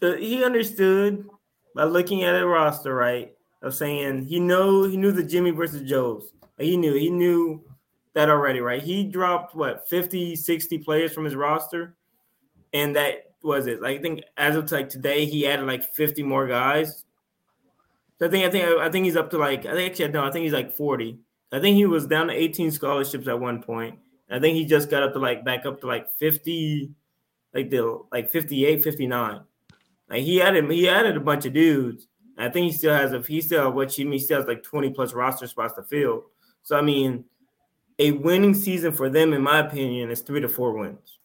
the he understood by looking at a roster, right? Of saying he know he knew the Jimmy versus Joes. He knew he knew that already, right? He dropped what 50, 60 players from his roster, and that was it? Like I think as of like today, he added like 50 more guys. So I think I think I think he's up to like I think actually no, I think he's like 40. I think he was down to 18 scholarships at one point. I think he just got up to like back up to like 50, like the like 58, 59. Like he added he added a bunch of dudes. I think he still has a he still what you mean he still has like 20 plus roster spots to fill. So I mean, a winning season for them, in my opinion, is three to four wins.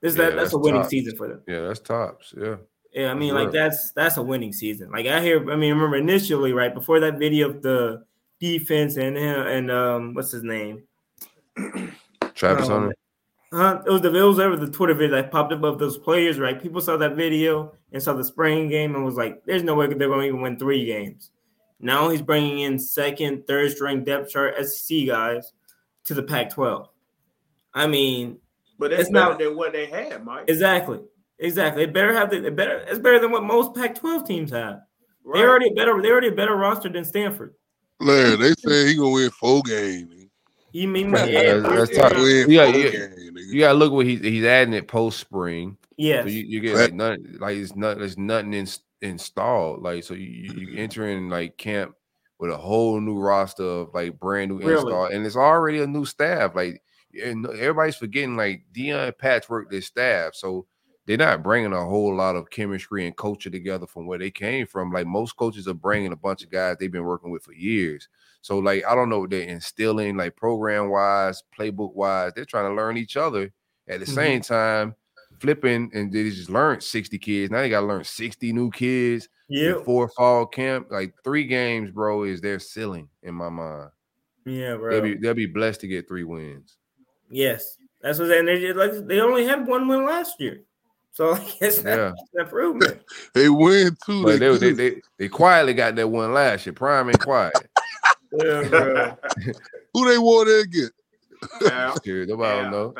This yeah, that, that's, that's, a winning tops. season for them. Yeah, that's tops. Yeah. Yeah, I mean, that's like real. that's that's a winning season. Like I hear, I mean, remember initially, right before that video of the defense and him and um, what's his name, Travis um, Hunter. Huh? It was the it was ever the Twitter video that popped up of those players, right? People saw that video and saw the spring game and was like, "There's no way they're going to even win three games." Now he's bringing in second, third string depth chart SEC guys to the Pac-12. I mean, but that's it's not, than what they had, Mike. Exactly. Exactly. It better have the better. It's better than what most Pac-12 teams have. Right. They're already better. They're already a better roster than Stanford. Man, they say he gonna win four games. You mean yeah, that's tough. You got you got to look what he's he's adding it post spring. Yeah, so you, you, get like nothing like it's not there's nothing in, installed. Like so you you mm-hmm. enter in like camp with a whole new roster of like brand new really? install, and it's already a new staff. Like and everybody's forgetting like Deion patchwork their staff, so they're not bringing a whole lot of chemistry and culture together from where they came from. Like most coaches are bringing a bunch of guys they've been working with for years. So like I don't know what they're instilling like program wise, playbook wise. They're trying to learn each other At the mm-hmm. same time, flipping and they just learned 60 kids. Now they got to learn 60 new kids. Yeah. Four fall camp, like three games, bro, is their ceiling in my mind. Yeah, bro. They'll be, they'll be blessed to get three wins. Yes, that's what I'm saying. They like they only had one win last year, so I guess yeah. improvement. they win too. But they, they, they, they, quietly got that one last year. Prime and quiet. yeah, bro. Who they want to get? Cal. Dude, nobody yeah, know.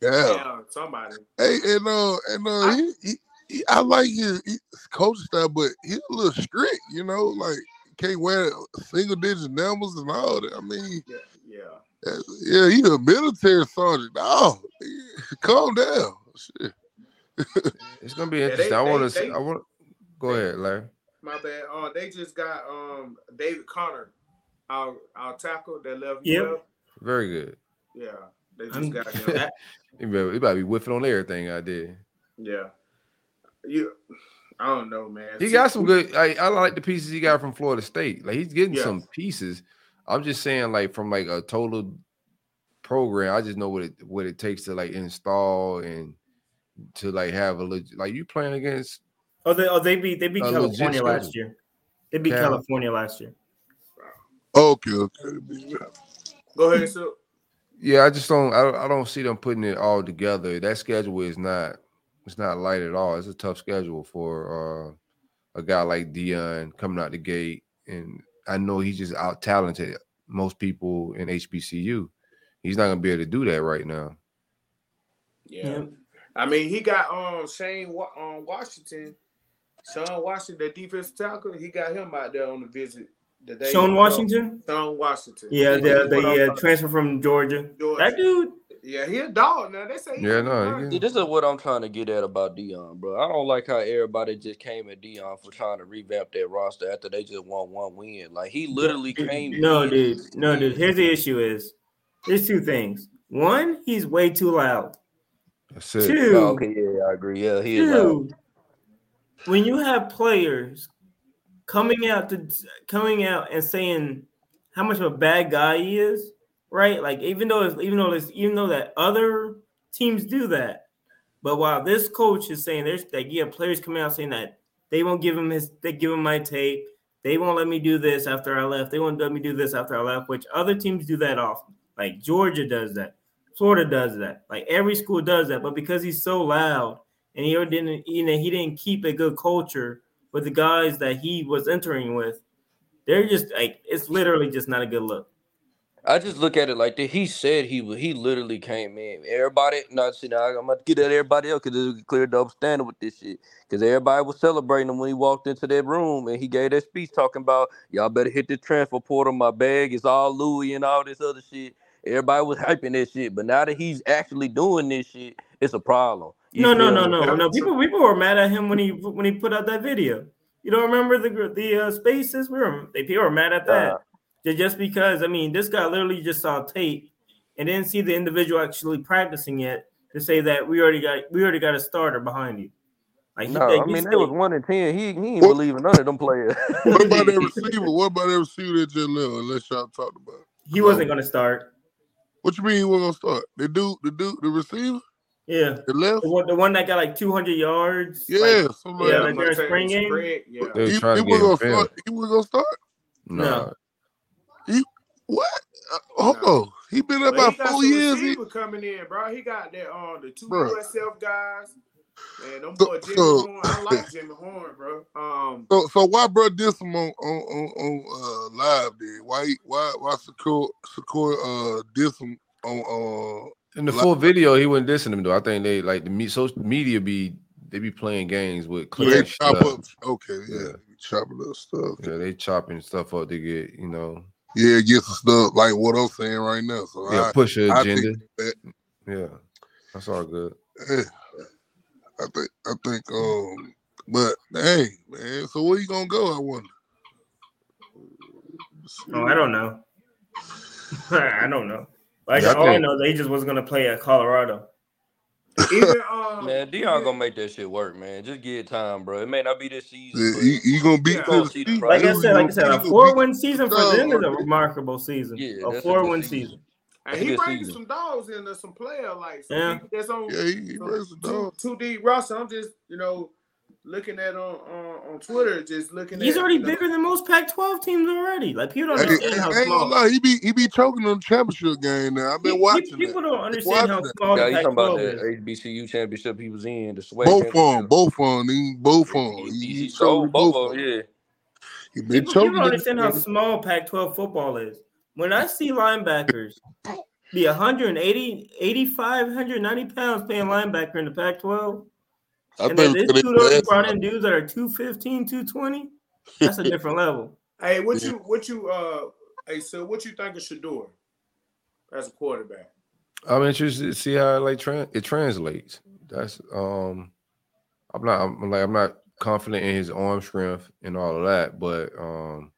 Cal. somebody. Hey, and uh, and uh, I, he, he, he, I like his, his coach style, but he's a little strict. You know, like can't wear single digit numbers and all that. I mean, yeah, yeah, yeah. He a military sergeant. No, calm down. Shit. It's gonna be interesting. Yeah, they, I want to. I want. Go they, ahead, Larry. My bad. Uh, they just got um David Connor, our our tackle that left. Yeah. Very good. Yeah, they just got him. he, better, he be whiffing on everything I did. Yeah, you. I don't know, man. He got some good. I, I like the pieces he got from Florida State. Like he's getting yeah. some pieces. I'm just saying, like from like a total program. I just know what it what it takes to like install and to like have a legit. Like you playing against. Oh, they oh they beat they beat California last year. They beat Cal- California last year. Okay, okay. Go ahead, sir. Yeah, I just don't. I, I don't see them putting it all together. That schedule is not. It's not light at all. It's a tough schedule for uh, a guy like Deion coming out the gate, and I know he's just out talented most people in HBCU. He's not gonna be able to do that right now. Yeah, I mean he got um Shane um, Washington, Sean Washington, the defensive tackle. He got him out there on the visit Sean Washington. Sean Washington. Yeah, the the uh, transfer from Georgia. Georgia. That dude. Yeah, he a dog now. They say. yeah, no. See, this is what I'm trying to get at about Deion, bro. I don't like how everybody just came at Deion for trying to revamp that roster after they just won one win. Like he literally came. No, dude. No, dude. Here's the issue: is there's two things. One, he's way too loud. That's it. Two. Oh, okay, yeah, I agree. Yeah, he two. When you have players coming out to coming out and saying how much of a bad guy he is, right? Like even though it's, even though it's, even though that other teams do that, but while this coach is saying there's like yeah, players coming out saying that they won't give him his they give him my tape, they won't let me do this after I left, they won't let me do this after I left, which other teams do that often. Like Georgia does that, Florida does that, like every school does that, but because he's so loud and he didn't you know he didn't keep a good culture with the guys that he was entering with, they're just like it's literally just not a good look. I just look at it like that. He said he he literally came in. Everybody, not see now. I'm gonna get at everybody else because a clear double standard with this shit. Because everybody was celebrating him when he walked into that room and he gave that speech talking about y'all better hit the transfer portal. My bag is all Louis and all this other shit. Everybody was hyping that shit, but now that he's actually doing this shit, it's a problem. You no, no, no, no, no. People, people were mad at him when he when he put out that video. You don't remember the the uh, spaces? We were they people were mad at that. Uh, just because I mean, this guy literally just saw tape and didn't see the individual actually practicing yet to say that we already got we already got a starter behind you. Like no, I mean it was one in ten. He he didn't believe in none of them players. what about that receiver? What about that receiver that just left? Unless y'all talked about. He wasn't going to start. What you mean he wasn't going to start? The dude, the dude, the receiver. Yeah, the left, the one, the one that got like 200 yards. Yeah, like, yeah, like during spring game. Yeah, he, he, was gonna start. He was gonna start. No, no. he what? Uh, hold no. on, he been there about four years. He was coming in, bro. He got that on uh, the two bro. USF guys. Man, them boy Jimmy so, Horn. I like Jimmy Horn, bro. Um, so so why bro diss him on on on, on uh, live then? Why why why Secure Secure uh diss him on uh in the full video, he wasn't dissing them though. I think they like the me social media be they be playing games with yeah, chop up. Okay, yeah, yeah. chopping up stuff. Yeah, they chopping stuff up to get you know. Yeah, get some stuff like what I'm saying right now. So yeah, I, push your agenda. That, yeah, that's all good. Yeah, I think I think um, but hey man, so where you gonna go? I wonder. Oh, I don't know. I don't know. Like yeah, all I, I know, they just wasn't gonna play at Colorado. Even, um, man, Deion gonna make that shit work, man. Just give it time, bro. It may not be this season. Yeah, you, gonna beat yeah. Like I said, like I said, a four win season for them is a remarkable season. Yeah, a four win season. And he bringing some dogs in there, some player like some yeah. that's on yeah, he, he some, some two, two deep roster. I'm just you know looking at on on, on Twitter, just looking. He's at, already you know, bigger than most Pac-12 teams already. Like people don't Hey, understand hey, how I small. gonna lie, he be he be choking on the championship game now. I've been Pe- watching People that. don't understand how watching that. small Yeah, the you talking about Pac-12 the is. HBCU championship he was in, the swag Both of them, both of them, he, both of them. He, He, he, he he sold choking both both of of them, them. yeah. He been People, people don't understand how small Pac-12 football is. When I see linebackers be 180, 85, 190 pounds playing linebacker in the Pac-12, I and then think this dude already brought in dudes that are 215, 220, that's a different level. Hey, what you what you uh hey so what you think of Shedeur as a quarterback? I'm interested to see how like tran it translates. That's um, I'm not I'm like I'm not confident in his arm strength and all of that, but um,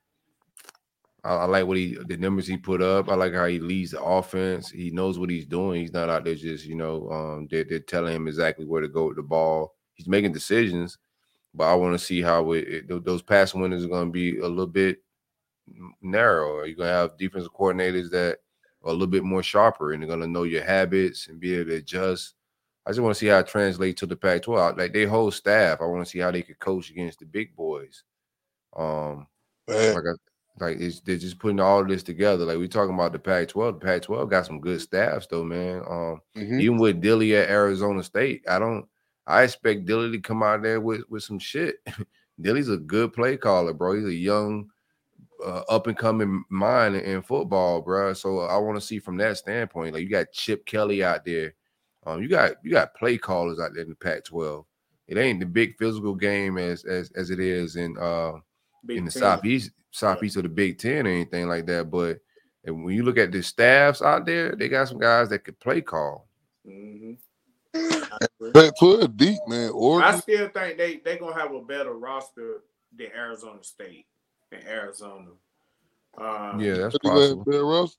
I, I like what he the numbers he put up. I like how he leads the offense. He knows what he's doing. He's not out there just you know um they're, they're telling him exactly where to go with the ball. He's making decisions, but I want to see how it, it, those pass windows are going to be a little bit narrow. Are you going to have defensive coordinators that are a little bit more sharper and they're going to know your habits and be able to adjust? I just want to see how it translates to the Pac-12. Like their whole staff, I want to see how they could coach against the big boys. Um, Man, like I, like it's, they're just putting all this together. Like we're talking about the Pac-12. The Pac-12 got some good staffs though, man. Um, mhm. even with Dilly at Arizona State, I don't. I expect Dilly to come out there with with some shit. Dilly's a good play caller, bro. He's a young, uh, up and coming mind in, in football, bro. So I want to see from that standpoint. Like you got Chip Kelly out there. Um, you got you got play callers out there in the Pac-12. It ain't the big physical game as as as it is in uh Big in the Ten. southeast southeast of the Big Ten or anything like that. But and when you look at the staffs out there, they got some guys that could play call. Mhm. Pac-12 deep, man. I still think they they gonna have a better roster than Arizona State and Arizona. Um, Yeah, that's I think they have possible. better roster.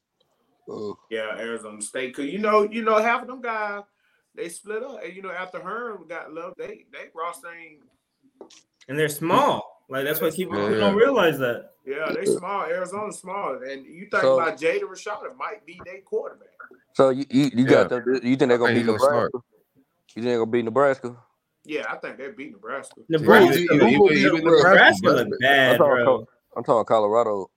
Uh, yeah, Arizona State. Cause you know, you know, half of them guys they split up. And you know, after Hearn got love, they they roster ain't. And they're small. Like that's why people, Yeah, don't realize that. Yeah, they small. Arizona's small, and you think So- about Jaden Rashada might be their quarterback. So you you, you got them, you think they're gonna think beat he's gonna. Nebraska? You think they're gonna beat Nebraska? Yeah, I think they beat Nebraska. Nebraska, Even- even- even- even Nebraska Nebraska, look bad, I'm talking, bro. I'm talking Colorado.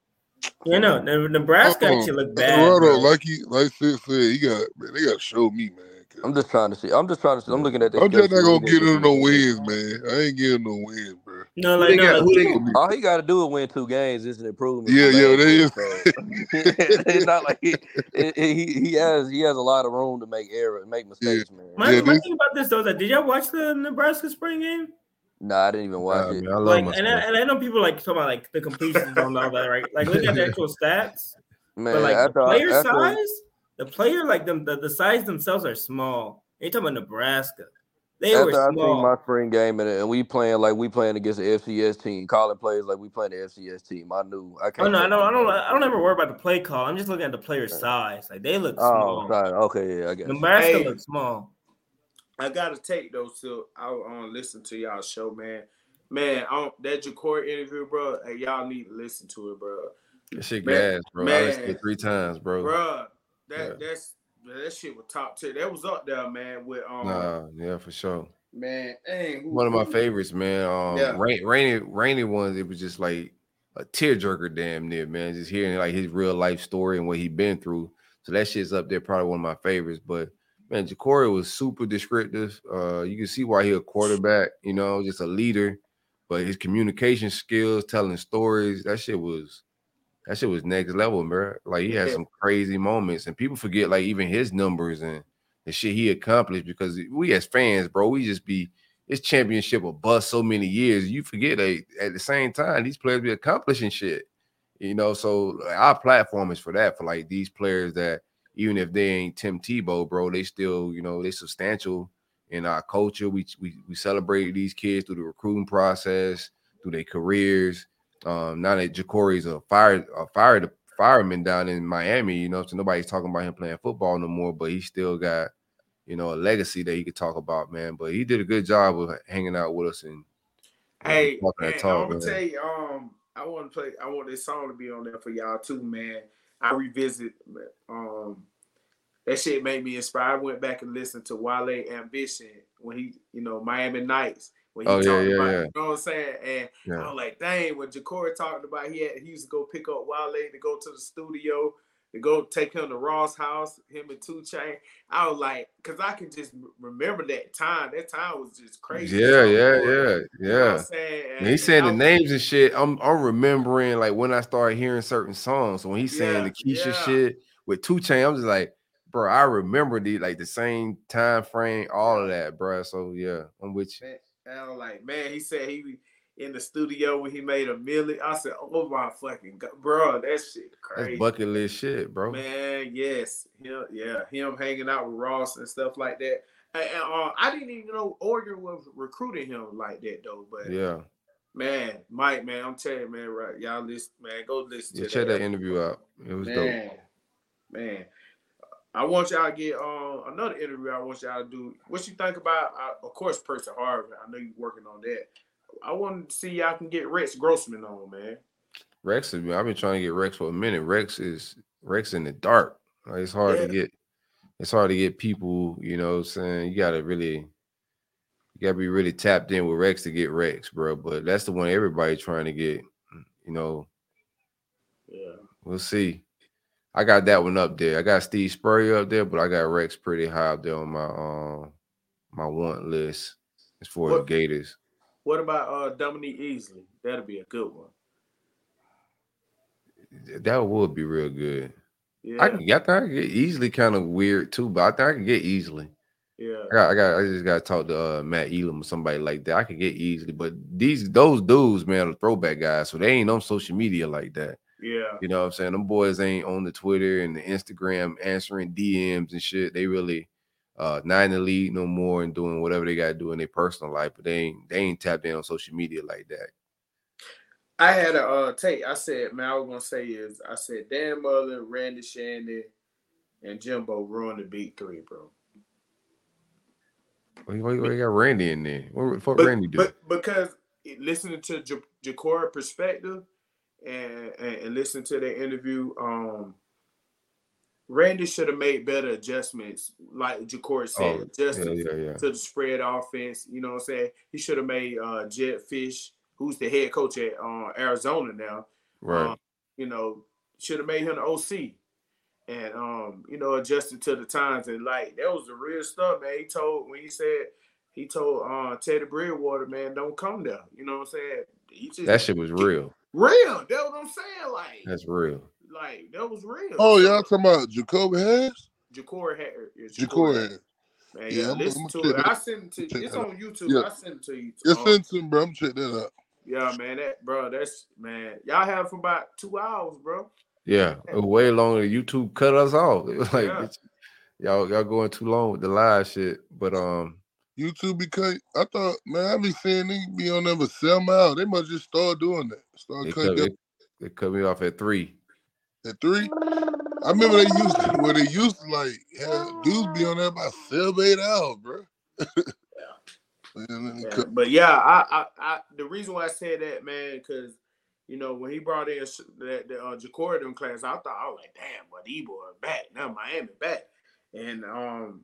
You know, Nebraska actually look bad. Colorado, bro. like he like Sid said, he got man, they got to show me, man. I'm just trying to see. I'm just trying to see. I'm looking at this. I'm just not gonna get him him no wins, man. I ain't getting no wins, bro. No, like no, got- like, they? All he got to do is win two games. It's an improvement. Yeah, yeah, last that year, is. so. it's not like he, it- it- he he has he has a lot of room to make errors, make mistakes, man. my, Yeah, my this- thing about this though is that did y'all watch the Nebraska spring game? Nah, I didn't even watch Nah, it. man, I love Like, and I, and I know people like talk about like the completions and all that, right? Like, look at the actual stats, Man, but like the after, player after, size, the player like them, the, the size themselves are small. You talking about Nebraska? They after were I seen small. my spring game and, and we playing like we playing against the FCS team, calling plays like we playing the FCS team. I knew I Oh can't. no, I don't, I don't, I don't ever worry about the play call. I'm just looking at the player size. Like they look Oh, small. sorry. Okay, yeah, I guess. Nebraska Hey. looks small. I gotta take those to I um listen to y'all show, man. Man, on that Jacory interview, bro. Hey, y'all need to listen to it, bro. That shit Man- gas, bro. I listened to it three times, bro. Bro, that Yeah. that's that shit was top tier. That was up there, man. With um, Nah, yeah, for sure. man, dang, who- One of my who- favorites, man. Um, Yeah. rain, rainy, rainy ones. It was just like a tearjerker, damn near, man. Just hearing like his real life story and what he been through. So that shit's up there, probably one of my favorites. But man, Jacory was super descriptive. Uh, you can see why he a quarterback. You know, just a leader. But his communication skills, telling stories, that shit was that shit was next level, bro. Like he had Yeah. some crazy moments, and people forget like even his numbers and the shit he accomplished because we as fans, bro, we just be this championship will bust so many years. You forget that at the same time, these players be accomplishing shit. You know, so like, our platform is for that, for like these players that even if they ain't Tim Tebow, bro, they still, you know, they substantial in our culture. We we we celebrate these kids through the recruiting process, through their careers. Um, now that Jacory's a fire a fire fireman down in Miami, you know, so nobody's talking about him playing football no more, but he still got you know, a legacy that he could talk about, man. But he did a good job of hanging out with us and you know, Hey, man, talk, I'm gonna man. tell you, um, I want to play. I want this song to be on there for y'all too, man. I revisit, um, that shit made me inspired. I went back and listened to Wale Ambition when he, you know, Miami Nights. When he oh, yeah, yeah, about, yeah. you know what I'm saying? And yeah. I was like, dang, when Jacory talked about he had he used to go pick up Wale to go to the studio to go take him to Ross house, him and 2 Chainz. I was like, because I can just remember that time. That time was just crazy. Yeah, yeah, yeah, yeah. saying? he's saying the names and shit. I'm I'm remembering like when I started hearing certain songs. So when he's saying the Keisha shit with 2 Chainz, I'm just like, bro, I remember the like the same time frame, all of that, bro. So yeah, I'm with you. Man, I was like, man, he said he in the studio when he made a million. I said, "Oh my fucking god, bro, that shit crazy." That's bucket list shit, bro. Man, yes, him, yeah, him hanging out with Ross and stuff like that. And, uh, I didn't even know Oregon was recruiting him like that though. But yeah, man, Mike, man, I'm telling you, man, right, y'all listen, man, go listen yeah, to check that, that interview out. It was man, dope. Man, I want y'all to get uh, another interview. I want y'all to do. What you think about? Uh, of course, Percy Harvin. I know you're working on that. I want to see y'all can get Rex Grossman on, man. Rex is. I've been trying to get Rex for a minute. Rex is Rex in the dark. Like, it's hard yeah. to get. It's hard to get people. You know, what I'm saying you got to really. You got to be really tapped in with Rex to get Rex, bro. But that's the one everybody trying to get. You know. Yeah. We'll see. I got that one up there. I got Steve Spurrier up there, but I got Rex pretty high up there on my um my want list as far what, as Gators. What about uh Dominique Easley? That'll be a good one. That would be real good. Yeah. I can get I can get Easley kind of weird too, but I think I can get Easley. Yeah. I got I got I just gotta talk to uh, Matt Elam or somebody like that. I can get Easley, but these those dudes, man, are throwback guys, so they ain't on social media like that. Yeah. You know what I'm saying? Them boys ain't on the Twitter and the Instagram answering DMs and shit. They really uh not in the league no more and doing whatever they gotta do in their personal life, but they ain't they ain't tapped in on social media like that. I had a uh take. I said, man, I was gonna say is I said Dan Mullen, Randy Shannon, and Jimbo ruined the Big three, bro. Why, you got Randy in there? What the fuck but, Randy do? But because listening to J- Jacora perspective, and, and, and listen to the interview, um, Randy should have made better adjustments, like Jacor said, oh, adjusted yeah, yeah, yeah. to the spread offense. You know what I'm saying? He should have made uh, Jedd Fisch, who's the head coach at uh, Arizona now, right? Um, you know, should have made him the OC, and um, you know, adjusted to the times. And like that was the real stuff, man. He told when he said he told uh, Teddy Bridgewater, man, don't come there. You know what I'm saying? Just, that shit was real. Real. That's what I'm saying. Like that's real. Like that was real. Oh, y'all talking about Jacoby Harris? Jacory Harris. Jacory Harris. Man, yeah, yeah listen I'm, to it. I send it to you. It's on YouTube. Yeah. I send it to you. Yeah, um, send to bro. I'm check that out. Yeah, man. That bro, that's man. Y'all have for about two hours, bro. Yeah, way longer. YouTube cut us off. It was like yeah. y'all y'all going too long with the live shit. But um, YouTube because I thought, man, I be seeing they be on there for seven miles. They must just start doing that. Start they cutting. Cut, they, they cut me off at three. At three, I remember they used to, where they used to like have dudes be on there about seven, eight hours, bro. yeah. yeah. But yeah, I, I, I, the reason why I said that, man, because you know when he brought in that the uh, Jacorian class, I thought I was like, damn, but these boys back now, Miami back, and um,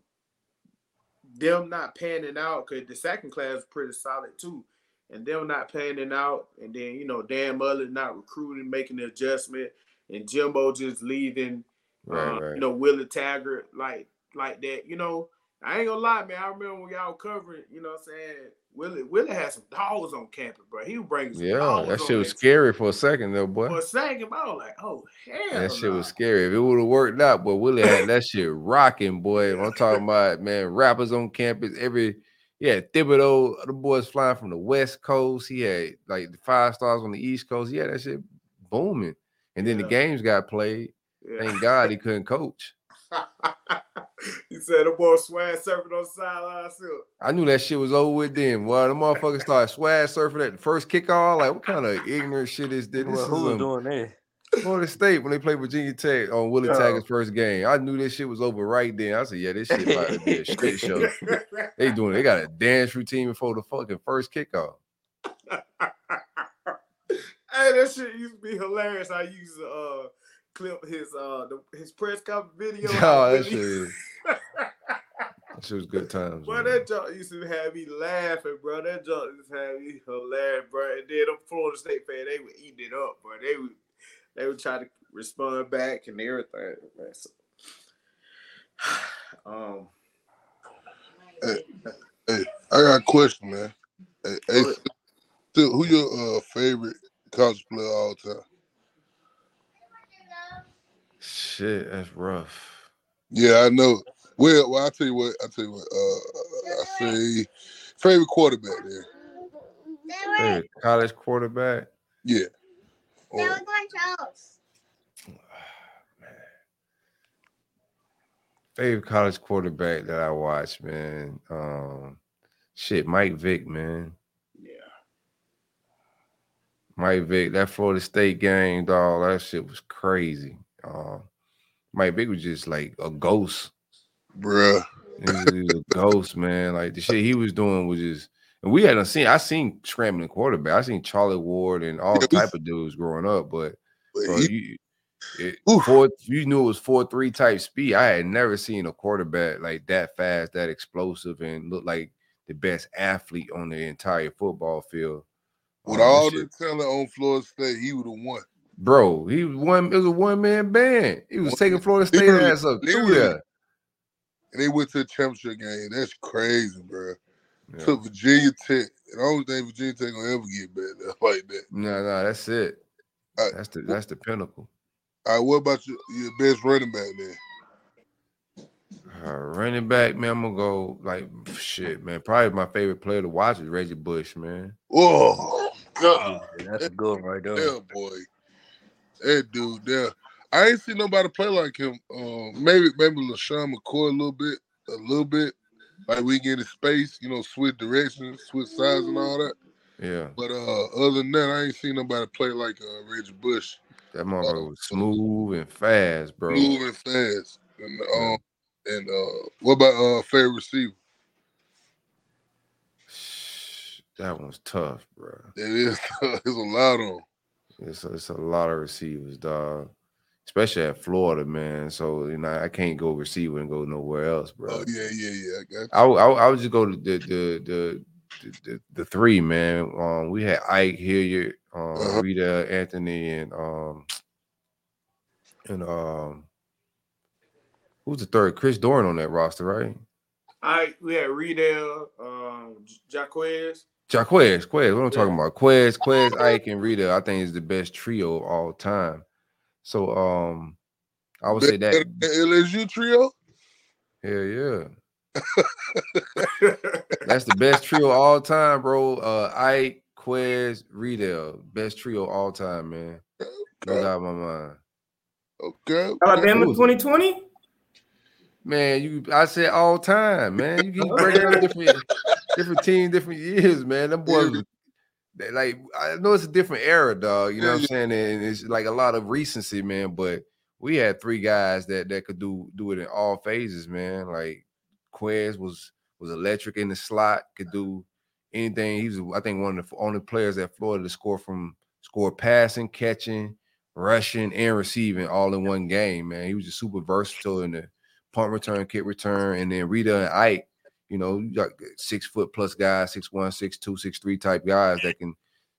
them not panning out because the second class is pretty solid too, and them not panning out, and then you know Dan Mullen not recruiting, making the adjustment, and Jimbo just leaving, right, uh, right. you know Willie Taggart like like that. You know, I ain't gonna lie, man. I remember when y'all covering, you know, what I'm saying Willie Willie had some dogs on campus, bro. He was bringing yeah, that shit was scary team. for a second though, boy. For a second, I was like, oh hell, that shit was scary. If it would have worked out, but Willie had that shit rocking, boy. I'm talking about man, rappers on campus every. Yeah, Thibodeau, the boys flying from the West Coast. He had like the five stars on the East Coast. Yeah, that shit booming. And then yeah. the games got played. Yeah. Thank God he couldn't coach. he said the boy swag surfing on the sideline too. I knew that shit was over with then. Boy, the motherfuckers started swag surfing at the first kickoff. Like, what kind of ignorant shit is this? this who was doing that? Florida State when they played Virginia Tech on Willie oh. Taggart's first game. I knew this shit was over right then. I said, yeah, this shit about to be a straight show. they doing they got a dance routine before the fucking first kickoff. hey, that shit used to be hilarious. I used to uh clip his uh the, his press conference video. Oh, that shit. that shit was good times. Bro, that joke used to have me laughing, bro. That joke used to have me hilarious, bro. And then the Florida State fan, they were eating it up, bro. They would they would try to respond back and everything. Man. So, um, hey, hey, I got a question, man. Hey, hey still, who your uh, favorite college player all time? Shit, that's rough. Yeah, I know. Well, well, I tell you what. I tell you what. Uh, I say favorite quarterback there. Favorite college quarterback. Yeah. Or, man. Favorite college quarterback that I watched, man. Um, shit, Mike Vick, man. Yeah. Mike Vick, that Florida State game, dog. That shit was crazy. Um, Mike Vick was just like a ghost, bruh. He was, he a ghost, man. Like the shit he was doing was just. And we hadn't seen. I seen scrambling quarterback. I seen Charlie Ward and all type of dudes growing up, but, bro, you, it, four, you knew it was four three type speed. I had never seen a quarterback like that fast, that explosive, and look like the best athlete on the entire football field. With um, all the talent on Florida State, he would have won. Bro, he was one. It was a one man band. He was taking Florida State ass up through there. And they went to the championship game. That's crazy, bro. Yeah. Took Virginia Tech. And I don't think Virginia Tech gonna ever get better like that. No, no, that's it. Right. That's the that's the pinnacle. All right, what about your, your best running back then? Uh, running back, man, I'm gonna go like shit, man. Probably my favorite player to watch is Reggie Bush, man. Oh, God, that's a good right there. Yeah, boy. That dude there. I ain't seen nobody play like him. Uh, maybe maybe LeSean McCoy a little bit, a little bit. Like we get in space, you know, switch directions, switch sides and all that. Yeah. But uh other than that, I ain't seen nobody play like uh Reggie Bush. That motherfucker uh, was smooth and fast, bro. Smooth and fast. And um and uh what about uh favorite receiver? That one's tough, bro. It is. There's a lot on. It's a, it's a lot of receivers, dog. Especially at Florida, man. So you know, I can't go receiver and go nowhere else, bro. Oh yeah, yeah, yeah. I got I, I, I would just go to the the the the, the, the three, man. Um, we had Ike Hilliard, um, uh-huh. Reidel Anthony, and um, and um, who's the third? Chris Doering on that roster, right? I we had Reidel, um, Jacquez. Jacquez, Quez, what I'm talking about. Quez, Quez, Ike, and Reidel, I think is the best trio of all time. So um I would say that LSU trio. Hell yeah. That's the best trio all time, bro. Uh Ike, Quez, Reidel. Best trio all time, man. Okay. No doubt in my mind. Okay. Alabama 2020? Man, you I said all time, man. You can break down different different teams, different years, man. Them boys yeah. like I know it's a different era, dog. You know what I'm saying? And it's like a lot of recency, man. But we had three guys that that could do do it in all phases, man. Like Quez was was electric in the slot, could do anything. He was, I think, one of the only players at Florida to score from score passing, catching, rushing, and receiving all in one game. Man, he was just super versatile in the punt return, kick return, and then Reidel and Ike. You know, you got six foot plus guys, six one, six two, six three type guys that can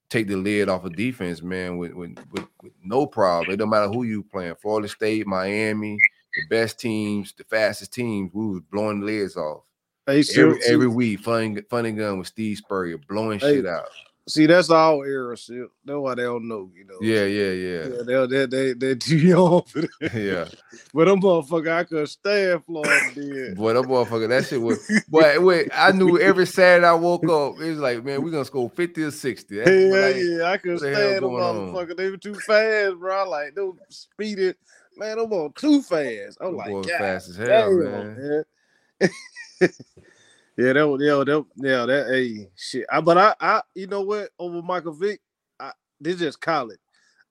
take the lid off of defense, man, with, with, with, with no problem. It don't matter who you playing. Florida State, Miami, the best teams, the fastest teams, we was blowing the lids off. Hey, every, every week, funny, Fun 'n' Gun with Steve Spurrier, blowing hey, shit out. See, that's all era shit. That's why they don't know, you know. Yeah, yeah, yeah. yeah they they they too young for that. Yeah. but them motherfucker, I could stand Florida did. Boy, that motherfucker, that shit was. Boy, wait, I knew every Saturday I woke up, it was like, man, we gonna score fifty or sixty. That's yeah, like, yeah, I could stand them motherfucker. On? They were too fast, bro. Like they were speeding. Man, them on too fast. I'm like, fast as hell, damn, man. man. Yeah, that was yeah, that yeah, that hey shit. I, but I I you know what over Michael Vick, I this just college.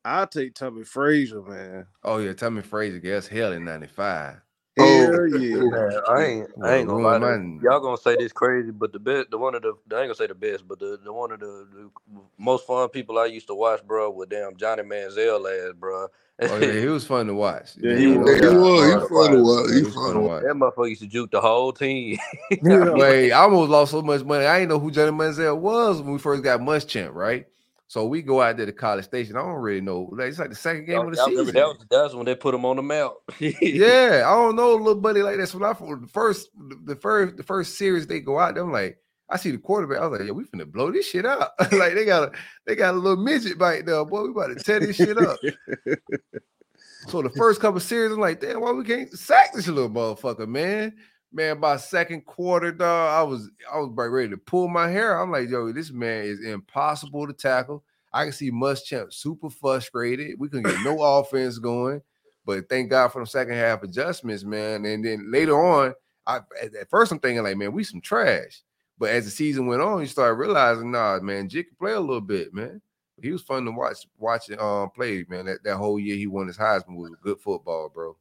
I'll take Tommie Frazier, man. Oh yeah, Tommie Frazier gets hell in '95. Oh yeah, man, I ain't, I ain't gonna lie. To, y'all gonna say this crazy, but the best, the one of the, I ain't gonna say the best, but the, the one of the, the most fun people I used to watch, bro, with damn Johnny Manziel last, bro. oh yeah, he was fun to watch. Yeah, he, was. He was. He was fun to watch. He was fun to watch. That motherfucker used to juke the whole team. Wait, I almost lost so much money. I didn't know who Johnny Manziel was when we first got Muschamp, right? So we go out there to College Station. I don't really know. It's like the second game of the season. That was, that was when they put him on the map. yeah, I don't know, little buddy like this. When I for the first, the first, the first series they go out, I'm like, I see the quarterback. I was like, yeah, we finna blow this shit up. like they got a, they got a little midget bite there, boy. We about to tear this shit up. so the first couple series, I'm like, damn, why we can't sack this little motherfucker, man? Man, by second quarter, dog, I was I was ready to pull my hair. I'm like, yo, this man is impossible to tackle. I can see Muschamp super frustrated. We couldn't get no offense going, but thank God for the second half adjustments, man. And then later on, I at first I'm thinking like, man, we some trash. But as the season went on, you start realizing, nah, man, Jake can play a little bit, man. He was fun to watch watching um play, man. That, that whole year he won his Heisman was good football, bro.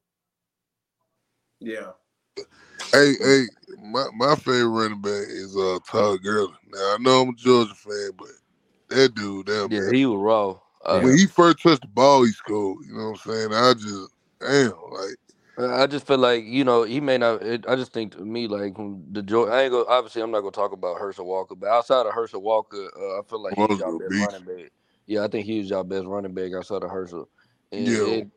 Yeah, Hey, hey, my, my favorite running back is uh Todd Gurley. Now I know I'm a Georgia fan, but that dude, that yeah, man, he was raw. Uh, when he first touched the ball, he scored. You know what I'm saying? I just damn like. I just feel like you know he may not. It, I just think to me like the joy. I ain't go. Obviously, I'm not gonna talk about Herschel Walker, but outside of Herschel Walker, uh, I feel like he's our best beast. running back. Yeah, I think he's our best running back outside of Herschel. And yeah. It,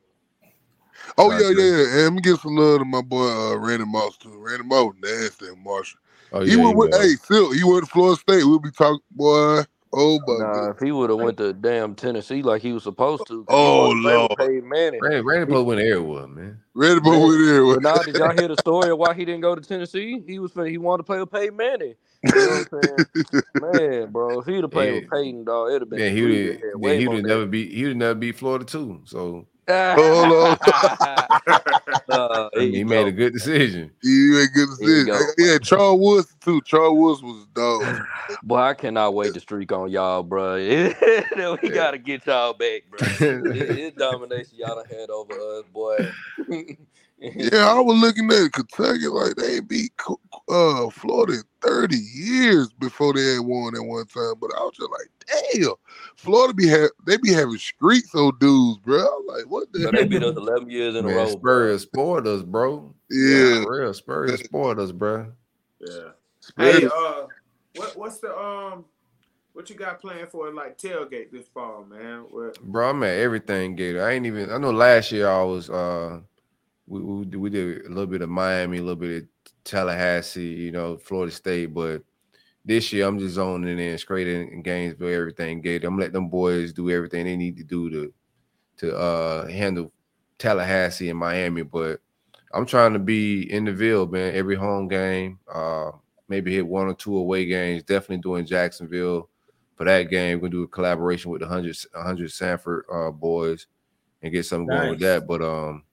Oh yeah, yeah, yeah. And let me give some love to my boy uh, Randy Moss too. Randy Moss nasty Marshall. Oh, he yeah, went with hey Phil. He went to Florida State. We'll be talking, boy. Oh my nah, God. if he would have went to damn Tennessee like he was supposed to. Oh lord, Peyton Manning. Randy, Randy Moss went everywhere, man. Randy Moss went everywhere. Now, did y'all hear the story of why he didn't go to Tennessee? He was he wanted to play with Peyton Manning. You know what I'm saying? man, bro, if he'd have played yeah. with Peyton, dog, it'd have been. Yeah, he would. He would never be. He would never beat Florida too. So Hold on. uh, he made a good decision. He made a good decision. Yeah, Charles Woods too. Charles Woods was dog. Boy, I cannot wait to streak on y'all, bro. we gotta get y'all back, bro. It's domination y'all done had over us, boy. yeah, I was looking at Kentucky like they beat uh, Florida in 30 years before they had won at one time. But I was just like, damn, Florida be have they be having streaks of dudes, bro. I'm like, what the? So they beat us 11 years in Man, a row. Spurs spoiled us, bro. Yeah, real Spurs spoiled us, bro. Yeah. Hey, uh, what what's the um? What you got planned for like tailgate this fall, man? What? Bro, I'm at everything Gator. I ain't even. I know last year I was uh we, we, we did a little bit of Miami, a little bit of Tallahassee, you know, Florida State, but this year I'm just zoning in straight in Gainesville, everything gated. I'm letting them boys do everything they need to do to to uh handle Tallahassee and Miami, but I'm trying to be in the Ville, man, every home game. Uh maybe hit one or two away games, definitely doing Jacksonville for that game. We're gonna do a collaboration with the 100, 100 Sanford uh, boys and get something nice. going with that. But um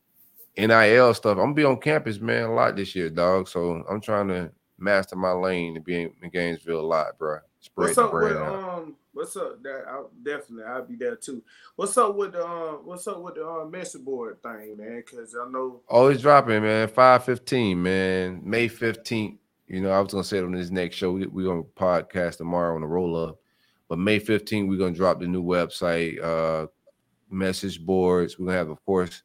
NIL stuff. I'm gonna be on campus, man, a lot this year, dog. So I'm trying to master my lane and be in, in Gainesville a lot, bro. Spread what's up with um? What's up? That I'll, definitely I'll be there too. What's up with the um? What's up with the um, message board thing, man? Because I know. Oh, it's dropping, man. Five fifteen, man. May fifteenth. You know, I was gonna say it on this next show. We're we gonna podcast tomorrow on the roll up, but May fifteenth we're gonna drop the new website, uh, message boards. We're gonna have, of course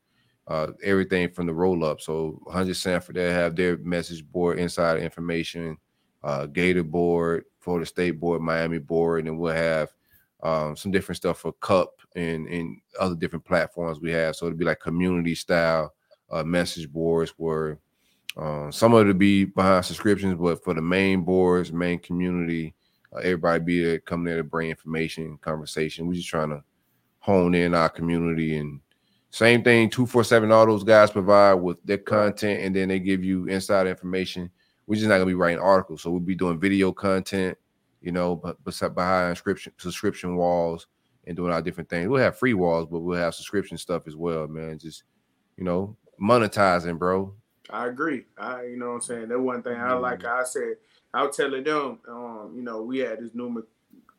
uh, everything from the roll up. So 100 Sanford, they have their message board, inside information, uh, Gator board, Florida State board, Miami board, and we'll have um, some different stuff for Cup and, and other different platforms we have. So it'll be like community style uh, message boards where uh, some of it will be behind subscriptions, but for the main boards, main community, uh, everybody be there, come there to bring information, conversation. We're just trying to hone in our community and same thing, 247, all those guys provide with their content, and then they give you inside information. We're just not gonna be writing articles, so we'll be doing video content, you know, but behind subscription subscription walls and doing our different things. We'll have free walls, but we'll have subscription stuff as well, man. Just you know, monetizing, bro. I agree. I you know what I'm saying. That one thing I like. I said I was telling them, um, you know, we had this new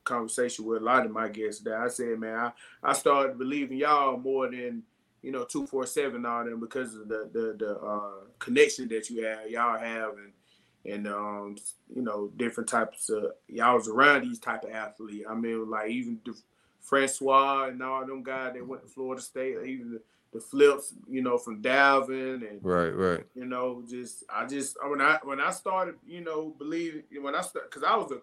conversation with a lot of my guests that I said, man, I, I started believing y'all more than you know, two four seven all them because of the the the uh, connection that you have, y'all have, and and um, you know, different types of y'all was around these type of athletes. I mean, like even the Francois and all them guys that went to Florida State, even the, the flips, you know, from Dalvin and right, right. You know, just I just when I when I started, you know, believe when I started because I was a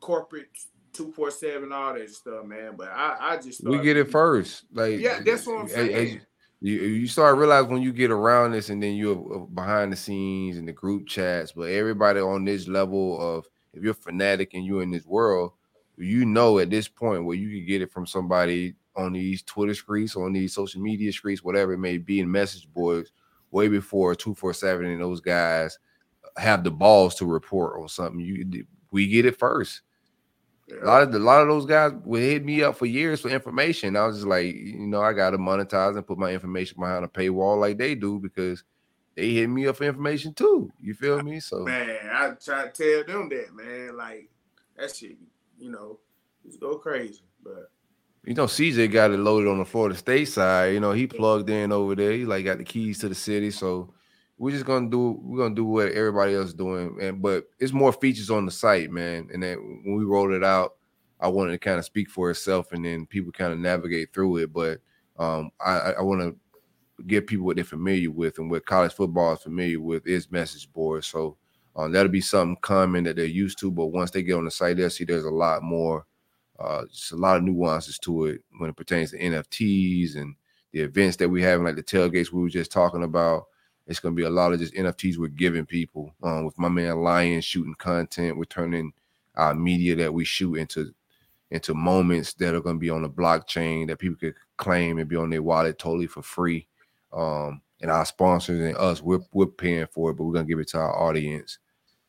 corporate two four seven all that stuff, man. But I I just we get it first, like yeah, that's what I'm saying. you, you start realize when you get around this and then you're uh, behind the scenes and the group chats, but everybody on this level of if you're fanatic and you're in this world, you know at this point where you can get it from somebody on these Twitter streets, on these social media streets, whatever it may be, in message boards, way before 247 and those guys have the balls to report on something. You we get it first. A lot of a lot of those guys would hit me up for years for information. I was just like, you know, I gotta monetize and put my information behind a paywall like they do because they hit me up for information too. You feel me? So man, I try to tell them that, man. Like that shit, you know, just go crazy. But you know, CJ got it loaded on the Florida State side. You know, he plugged in over there. He like got the keys to the city. So we're just gonna do we're gonna do what everybody else is doing. And but it's more features on the site, man. And then when we rolled it out, I wanted to kind of speak for itself and then people kind of navigate through it. But um I, I want to give people what they're familiar with and what college football is familiar with is message boards. So um, that'll be something common that they're used to. But once they get on the site, they'll see there's a lot more uh, just a lot of nuances to it when it pertains to NFTs and the events that we have, like the tailgates we were just talking about. It's to be a lot of just NFTs we're giving people. Um, with my man Lion shooting content, we're turning our media that we shoot into into moments that are to be on the blockchain that people could claim and be on their wallet totally for free. Um, and our sponsors and us, we're we're paying for it, but we're gonna give it to our audience.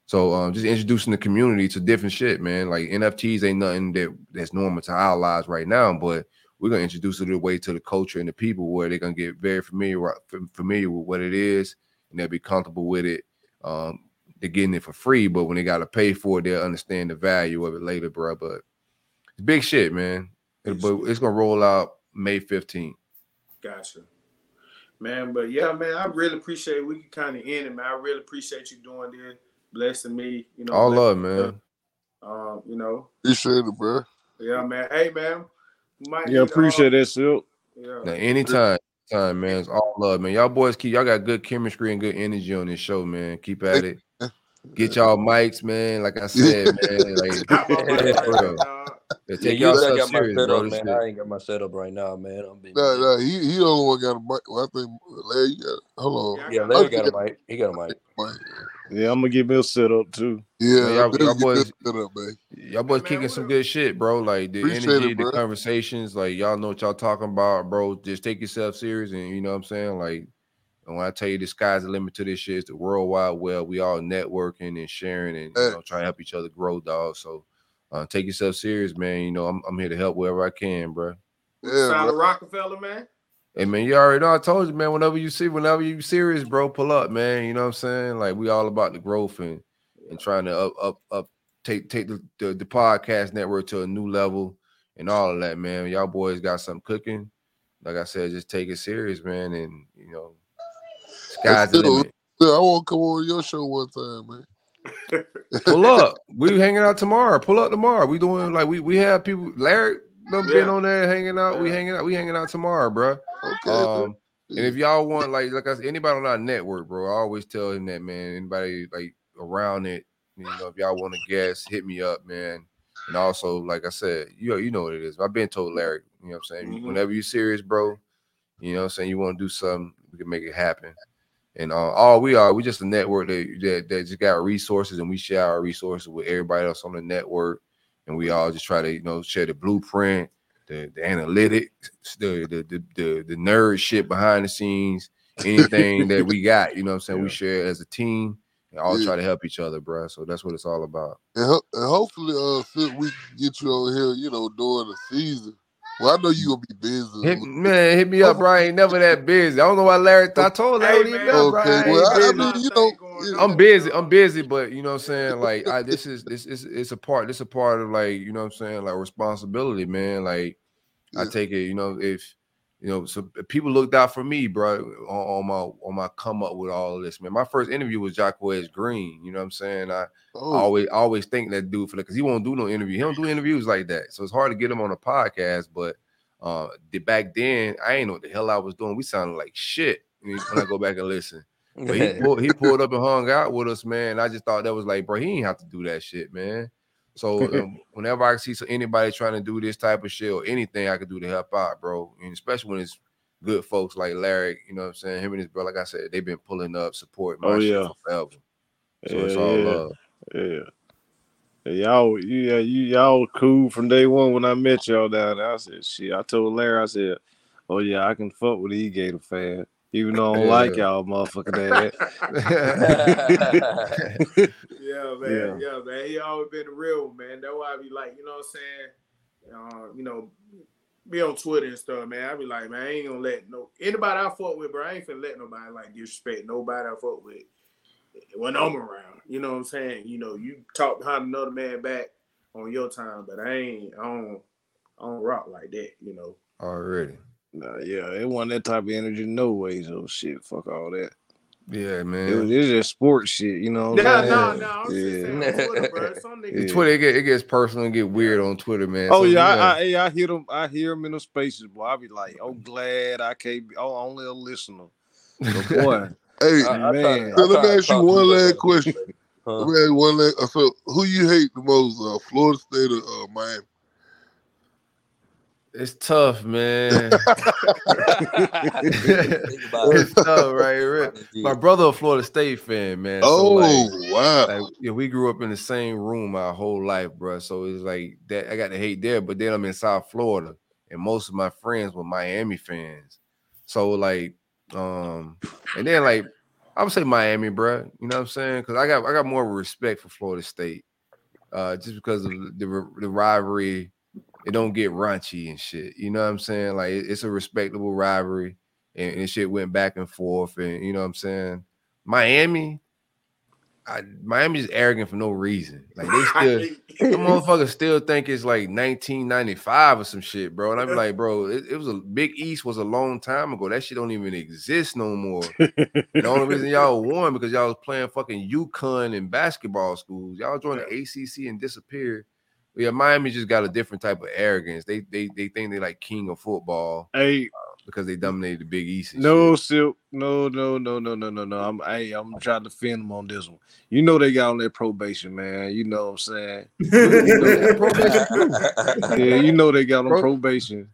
So um, just introducing the community to different shit, man. Like NFTs ain't nothing that that's normal to our lives right now, but we're gonna introduce it away to the culture and the people where they're gonna get very familiar familiar with what it is and they'll be comfortable with it. Um, they're getting it for free, but when they gotta pay for it, they'll understand the value of it later, bro. But it's big shit, man. It, but it's gonna roll out May 15th. Gotcha. Man, but yeah, man, I really appreciate it. we can kind of end it, man. I really appreciate you doing this blessing me. You know, all love, man. Um, you know, appreciate it, bro. Yeah, man. Hey, man. Yeah, appreciate uh, that, Silk. Yeah. Now, anytime, time, man. It's all love, man. Y'all boys keep y'all got good chemistry and good energy on this show, man. Keep at it. Get y'all mics, man. Like I said, man. Like, Yeah, take yeah, you got my setup, bro, man. I ain't got my setup right now, man. I'm being nah, nah, he he the only one got a mic. Well, I think Larry got. Hold on. Yeah, Larry got a mic. He got a mic. Yeah, I'm gonna give me a setup too. Yeah, man, y'all, y'all boys, up, man. y'all boys man, kicking some good shit, bro. Like the Appreciate energy, it, the conversations, like y'all know what y'all talking about, bro. Just take yourself serious, and you know what I'm saying. Like, and when I tell you the sky's the limit to this shit, it's the worldwide well. We all networking and sharing, and you know, trying to help each other grow, dog. So uh, take yourself serious, man. You know, I'm, I'm here to help wherever I can, bro. Yeah, Sound bro. Rockefeller, man. Hey man, you already know I told you, man. Whenever you see, whenever you serious, bro, pull up, man. You know what I'm saying? Like we all about the growth and and trying to up up up take take the, the, the podcast network to a new level and all of that, man. Y'all boys got something cooking. Like I said, just take it serious, man. And you know, sky's the limit. I want to come on your show one time, man. Pull up. We hanging out tomorrow. Pull up tomorrow. We doing like we we have people. Larry done yeah. been on there hanging out. Yeah. We hanging out. We hanging out tomorrow, bro. Okay. Um, and if y'all want like like I said, anybody on our network, bro, I always tell him that man. Anybody like around it, you know, if y'all want to guess, hit me up, man. And also, like I said, you you know what it is. I've been told Larry, you know what I'm saying? Mm-hmm. Whenever you're serious, bro, you know what I'm saying, you want to do something, we can make it happen. And uh, all we are, we just a network that, that that just got resources, and we share our resources with everybody else on the network, and we all just try to you know share the blueprint, the the analytics, the the the the, the nerd shit behind the scenes, anything that we got. You know what I'm saying? Yeah. We share as a team and all yeah. try to help each other, bro. So that's what it's all about. And, ho- and hopefully, uh, we get you over here, you know, during the season well, I know you gonna be busy. Hit, man, hit me up, bro. I ain't never that busy. I don't know why Larry. I told Larry, hey, man, okay. Well, I, I, mean, you know, I'm busy. I'm busy, but you know what I'm saying. Like, I, this is this is it's a part. This a part of like you know what I'm saying. Like responsibility, man. Like, yeah. I take it. You know, if you know, so people looked out for me, bro, on, on, my on my come up with all of this, man. My first interview was Jacquez Green. You know what I'm saying? I oh. always always think that dude for because he won't do no interview. He don't do interviews like that, so it's hard to get him on a podcast. But uh, the, back then, I ain't know what the hell I was doing. We sounded like shit when I go back and listen. But he pulled, he pulled up and hung out with us, man. I just thought that was like, bro, he ain't have to do that shit, man. So um, whenever I see anybody trying to do this type of shit or anything I could do to help out, bro, and especially when it's good folks like Larry, you know what I'm saying? Him and his brother, like I said, they've been pulling up, support my oh, yeah. forever. So yeah, it's all yeah. love. Yeah. Y'all, yeah, you y'all cool from day one when I met y'all down there. I said, shit. I told Larry, I said, Oh yeah, I can fuck with E Gator fan even though I don't yeah. like y'all motherfucking ass. yeah, man. Yeah. yeah. man. He always been a real man. That's why I be like, you know what I'm saying? Uh, you know, be on Twitter and stuff, man. I be like, man, I ain't gonna let no anybody I fuck with, bro. I ain't finna let nobody like disrespect nobody I fuck with when I'm around. You know what I'm saying? You know, you talk behind another man back on your time, but I ain't I don't I don't rock like that, you know. Already. Nah, yeah, it wasn't that type of energy, no ways. Oh shit, fuck all that. Yeah, man. It was, it was just sports shit, you know. Nah, nah, nah. Yeah. Twitter, bro. yeah. Twitter, it, get, it gets personal and get weird on Twitter, man. Oh so, yeah, I, I, I hear them. I hear them in the spaces, boy. I be like, oh, glad I can't be. Oh, only a listener. So, boy, hey I, man. I so let me ask you one last question. Huh? Let me ask one last. So, who you hate the most, uh, Florida State or uh, Miami? It's tough, man. it's tough, right? My brother, a Florida State fan, man. So oh like, wow! Like, yeah, we grew up in the same room our whole life, bro. So it's like that. I got to hate there, but then I'm in South Florida, and most of my friends were Miami fans. So like, um, and then like I would say Miami, bro. You know what I'm saying? Because I got I got more respect for Florida State, uh, just because of the the rivalry it don't get raunchy and shit. You know what I'm saying? Like it's a respectable rivalry, and, and shit went back and forth, and you know what I'm saying. Miami, I, Miami's arrogant for no reason. Like they still, the motherfuckers still think it's like 1995 or some shit, bro. And I'm like, bro, it, it, was a Big East was a long time ago. That shit don't even exist no more. the only reason y'all won because y'all was playing fucking UConn and basketball schools. Y'all joined the ACC and disappeared yeah, Miami just got a different type of arrogance. They they they think they like king of football. Hey, uh, because they dominated the Big East. No, Silk. No, no, no, no, no, no, no. I'm hey, I'm trying to defend them on this one. You know they got on their probation, man. You know what I'm saying? yeah, you know they got on probation.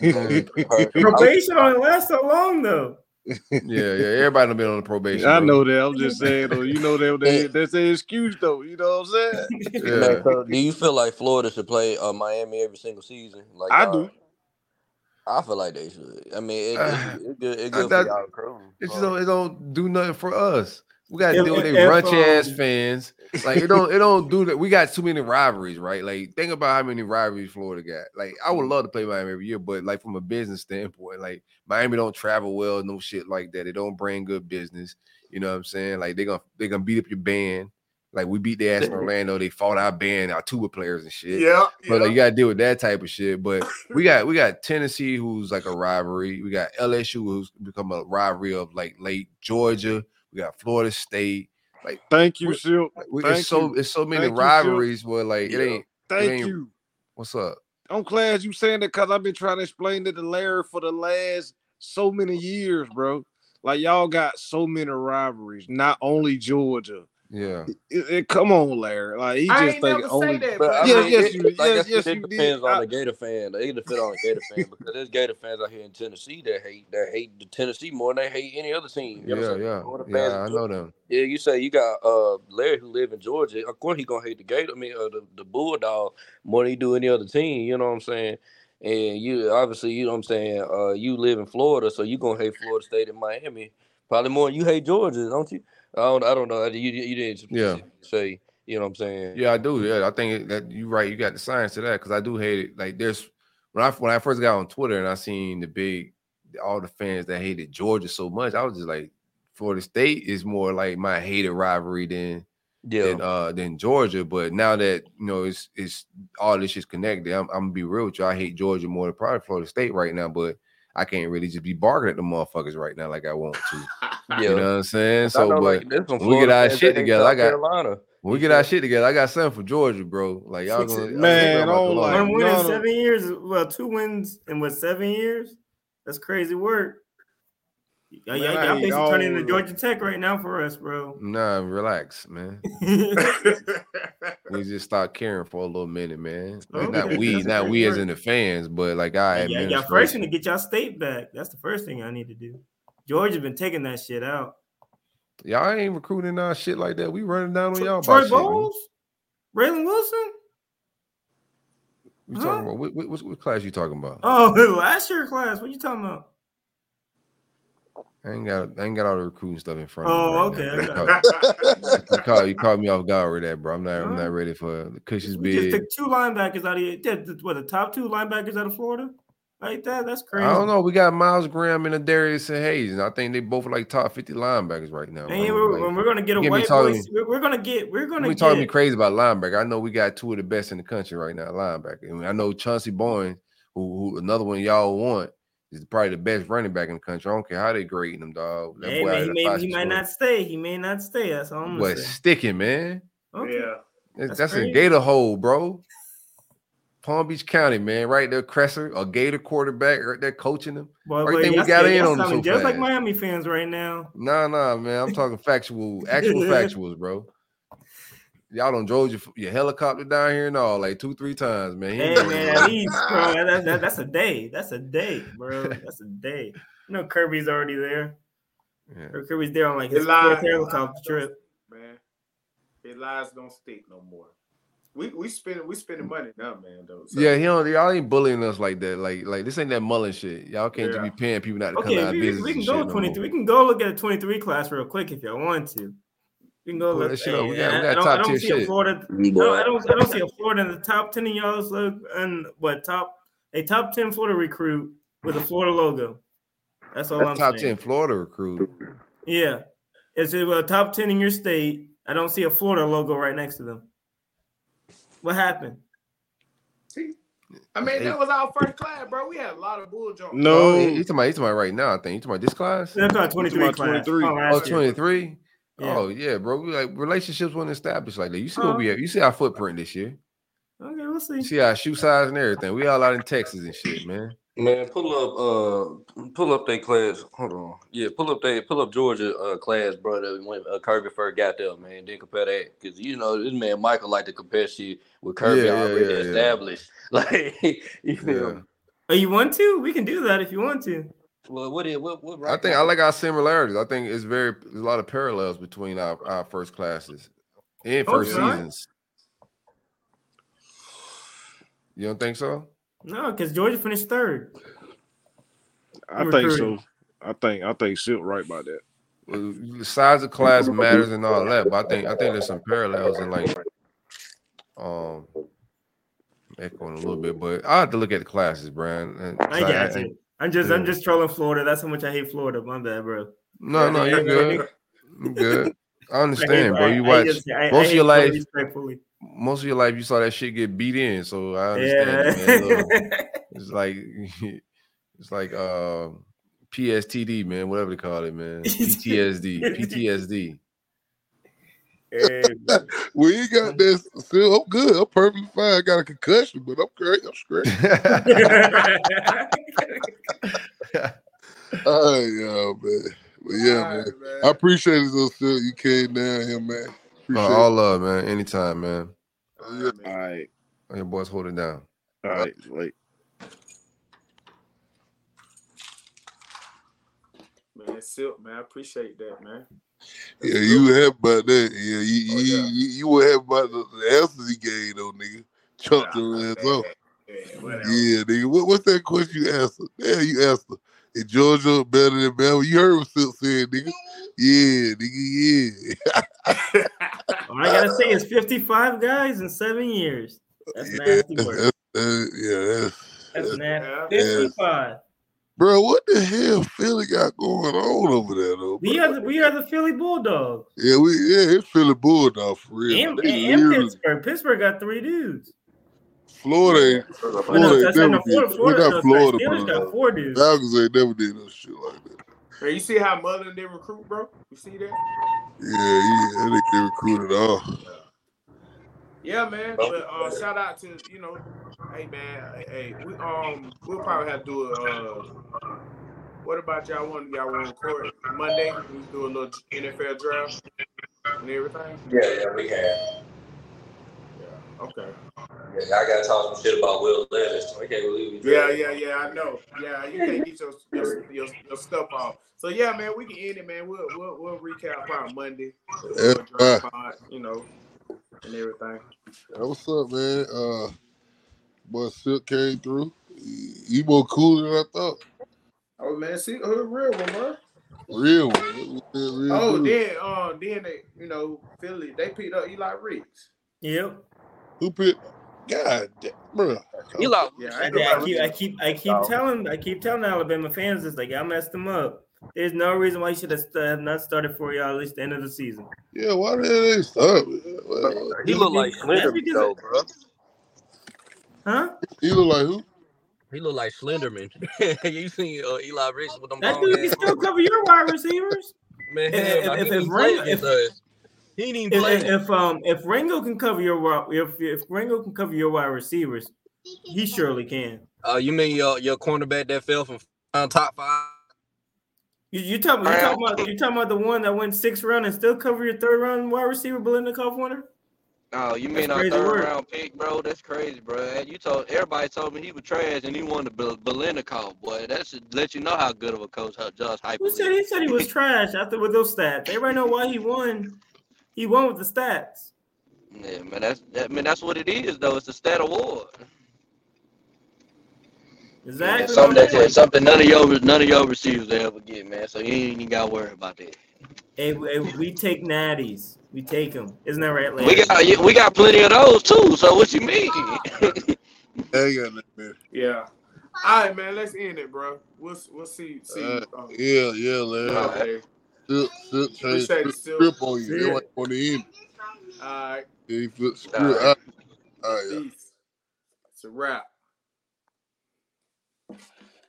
probation only lasts so long though yeah, yeah. Everybody been on the probation. I know that. I'm just saying though. You know that they, that's an excuse though. You know what I'm saying? Yeah. so do you feel like Florida should play uh, Miami every single season? Like I uh, do. I feel like they should. I mean, it, it, it, it, it good for y'all. It just don't, it don't do nothing for us. We got to deal with they brunch ass fans. Like it don't it don't do that. We got too many rivalries, right? Like think about how many rivalries Florida got. Like I would mm-hmm. love to play Miami every year, but like from a business standpoint, like Miami don't travel well, no shit like that. It don't bring good business. You know what I'm saying? Like they're gonna they're gonna beat up your band. Like we beat the ass in Orlando, they fought our band, our tuba players and shit. Yeah, but yeah. like you gotta deal with that type of shit. But we got we got Tennessee, who's like a rivalry. We got LSU, who's become a rivalry of like late Georgia. We got Florida State. Like, thank you, Silk. it's so it's so many Thank rivalries you, where like it ain't. Thank it ain't, you. What's up? I'm glad you saying that because I've been trying to explain it to Larry for the last so many years, bro. Like y'all got so many rivalries, not only Georgia, yeah. It, it, come on, Larry. Like he just think only. That, but, yes, mean, yes, you, like yes, yes, it depends on I, the Gator fan. They depend on the Gator fan because there's Gator fans out here in Tennessee that hate that hate the Tennessee more than they hate any other team. You yeah, yeah, yeah. I know them. Yeah, you say you got uh Larry who live in Georgia. Of course, he gonna hate the Gator. I mean, uh, the the Bulldog more than he do any other team. You know what I'm saying? And you obviously, you know what I'm saying. Uh, you live in Florida, so you gonna hate Florida State and Miami probably more. You hate Georgia, don't you? I don't. I don't know. You you didn't yeah. say. You know what I'm saying? Yeah, I do. Yeah, I think that you're right. You got the science to that because I do hate it. Like there's when I when I first got on Twitter and I seen the big all the fans that hated Georgia so much, I was just like, Florida State is more like my hated rivalry than yeah than, uh than Georgia. But now that you know it's it's all this is connected, I'm, I'm, gonna be real with you. I hate Georgia more than probably Florida State right now, but I can't really just be barking at the motherfuckers right now like I want to. Yeah. You know what I'm saying? So, know, but like, there's some when we get Florida our shit that hate together, I got Carolina. when we get our shit together, I got something for Georgia, bro. Like y'all Six- gonna Man, I'm I don't like- One win in seven years. Well, two wins in what seven years? That's crazy work. Man, y'all, I y'all ain't basically turning into oh. Georgia Tech right now for us, bro. Nah, relax, man. We just start caring for a little minute, man. Like, oh, not we, not great we as in the fans, but like I yeah, y'all first need to get y'all state back. That's the first thing I need to do. Georgia's been taking that shit out. Y'all ain't recruiting our shit like that. We running down on y'all. Troy about shit, man. Bowles, Raylen Wilson. You Huh? talking about what, what, what, class you talking about? Oh, last year class. What you talking about? I ain't got I ain't got all the recruiting stuff in front Oh, of me. Oh, okay, Right now. You, caught, you, caught, me off guard with that, bro. I'm not I'm not ready for the cushions We just took two linebackers out of here. What the top two linebackers out of Florida? Like that? That's crazy. I don't know. We got Myles Graham and a Darius and Hayes, and I think they both like top 50 linebackers right now. Man, bro. we're, Like, we're gonna get a you get me white talking- We're, we're gonna get. We're gonna we get. talking me crazy about linebacker. I know we got two of the best in the country right now, linebacker. I, mean, I know Chauncey Bowens, who, who another one y'all want, is probably the best running back in the country. I don't care how they grading him, dog. That Hey, man, he, may, he might not stay. He may not stay. That's all I'm gonna But say. sticking, man. Okay. yeah. That's, That's that's a. Gator hole, bro. Palm Beach County, man, right there. Cresser, a Gator quarterback, right there coaching them. Boy, Or boy, think we y'all got in on them so just like? Miami fans right now. Nah, nah, man. I'm talking factual, actual factuals, bro. Y'all done drove your, your helicopter down here and all like two, three times, man. He Hey man, it. at least, bro, that, that, that's a day. That's a day, bro. That's a day. You know Kirby's already there. Yeah. Kirby's there on like his It fourth helicopter trip. man. His lies don't stick no more. We we spend we spending money now, man. Though. So, Yeah, he don't, y'all ain't bullying us like that. Like, like this ain't that Mullen shit. Y'all can't just be paying people not to come Okay, out of we, business. we can go shit no 23. we can go look at a 23 class real quick if y'all want to. We can go Pull look. that shit up. We got- we I- got I don't, top I don't tier see a. Florida. No, I don't. I don't see a Florida in the top ten of y'all's uh, look and what top a top ten Florida recruit with a Florida logo. That's all I'm saying. Top saying. ten Florida recruit. Yeah, it's a uh, top ten in your state. I don't see a Florida logo right next to them. What happened? I mean, that was our first class, bro. We had a lot of bull jump. Oh, No, he, he talking about, he talking about right now. I think he talking about this class. They're talking 23 about class. 23. Oh, Oh, 23? Yeah. Oh yeah, bro. We like relationships weren't established like that. You see Uh-huh. we have. You see our footprint this year. Okay, we'll see. You see our shoe size and everything. We all out in Texas and shit, man. Man, pull up, uh, pull up their class. Hold on, yeah, pull up they pull up Georgia uh, class, brother. When uh, Kirby first got there, man, then compare that because you know this man Michael like to compare shit with Kirby Yeah, yeah, already yeah, yeah. established. Like, you feel Yeah. Oh, you want to? We can do that if you want to. Well, what is what what? right I think I like our similarities. I think it's very there's a lot of parallels between our, our first classes and first Okay. seasons. You don't think so? No, because Georgia finished third. I I'm think so. I think I think Silk right about that. The size of class matters and all that, but I think I think there's some parallels in like um echoing a little bit, but I have to look at the classes, Brian. I so got you. I'm just I'm just trolling Florida. That's how much I hate Florida. My bad, bro. No, no, you're good. You're good. I understand, bro. You I- I watch just- I- I most of your Florida life. Respectfully. Most of your life, you saw that shit get beat in, so I understand. it, man. It's like it's like uh PSTD, man, whatever they call it, man. PTSD, PTSD. Hey, man. We got this. Still, I'm good. I'm perfectly fine. I got a concussion, but I'm great. I'm straight. All right, yeah, man. But yeah, All man. man. I appreciate it, though, still. You came down here, man. Uh, Appreciate all love, man. Anytime, man. all right all right Your boys hold it down. all right, wait. Man, Silk, man, I appreciate that, man. it. Yeah, you were happy about that. Yeah, you, Oh, you, yeah. you, you were happy about the, the answers he gave, though, nigga. Chunked your ass up. Yeah. Yeah, nigga. What, what's that question you answered? Yeah, you answered. Is Georgia better than Bama? You heard what Silk said, nigga. Yeah, nigga, yeah. All I gotta say is 55 guys in seven years. That's yeah, nasty work. that's, uh, yeah, that's, That's that's- nasty. Yeah. 55. bro. What the hell Philly got going on over there, though? We are the we are the Philly Bulldogs. Yeah, we yeah, it's Philly Bulldog for real. And, and, and Pittsburgh. Pittsburgh got three dudes. Florida ain't Florida no, ain't never no, did. Florida, We Florida, got no, Florida, Steelers but got four dudes. Falcons ain't never did no shit like that. Man, you see how Mother did recruit, bro? You see that? Yeah, yeah, they get recruited all. Yeah, man. But uh, shout out to you know, hey man, hey, hey, we um we'll probably have to do a. Uh, what about y'all want y'all want to record Monday? We do a little NFL draft and everything. Yeah, yeah, we can. Yeah. Okay. Yeah, I gotta talk some shit about Will Levis. I can't believe we Yeah, yeah, yeah. I know. Yeah, you can't get your your, your, your stuff off. So yeah, man, we can end it, man. We'll we'll, we'll recap probably Monday. Yeah, Draft pod, you know, and everything. Hey, what's up, man? Uh, boy, Silk came through. He, he more cool than I thought. Oh man, see who the real one, bro. Real one. Real, real Oh, dude. then uh, then they, you know, Philly, they picked up Eli Ricks. Yep. Who picked? God, damn, bro. Eli, Yeah, I, ain't I keep, I keep, I keep telling, I keep telling Alabama fans this. Like, I messed them up. There's no reason why you should have st- have not started for y'all at least the end of the season. Yeah, why did they start? Well, he look like That's Slenderman because- though, bro. Huh? He look like who? He look like Slenderman. you seen uh, Eli Ricks with them That dude can still cover your wide receivers. man. if- hell no, if- he if didn't play Ringo- against if- us. He didn't even If, play. if, if um if Ringo can cover your if if Ringo can cover your wide receivers, he surely can. Uh, you mean your your cornerback that fell from uh, top five? You you talking you talking about you talking about the one that went sixth round and still cover your third round wide receiver, Biletnikoff winner? Oh, you mean That's our crazy third work. round pick, bro? That's crazy, bro. You told everybody told me he was trash and he wanted Bel- Biletnikoff, boy. That should let you know how good of a coach Hu- Josh Heupel Who said he said he was trash after with those stats? Everybody know why he won. He won with the stats. Yeah, man. That's that. Man, that's what it is, though. It's a stat award. Exactly. Yeah, something my that point. something none of your none of your receivers will ever get, man. So you ain't even got to worry about that. Hey, hey, we take natties. We take them. Isn't that right, We got yeah, we got plenty of those too. So what you mean? I ain't got nothing, man. Yeah. All right, man. Let's end it, bro. We'll we'll see see. Uh, uh, yeah, yeah, man. Okay. Silk, Silk changed Appreciate it, the script on you. See They it. went on the end. All right. He flipped the All script. right. All right. Peace. It's a wrap.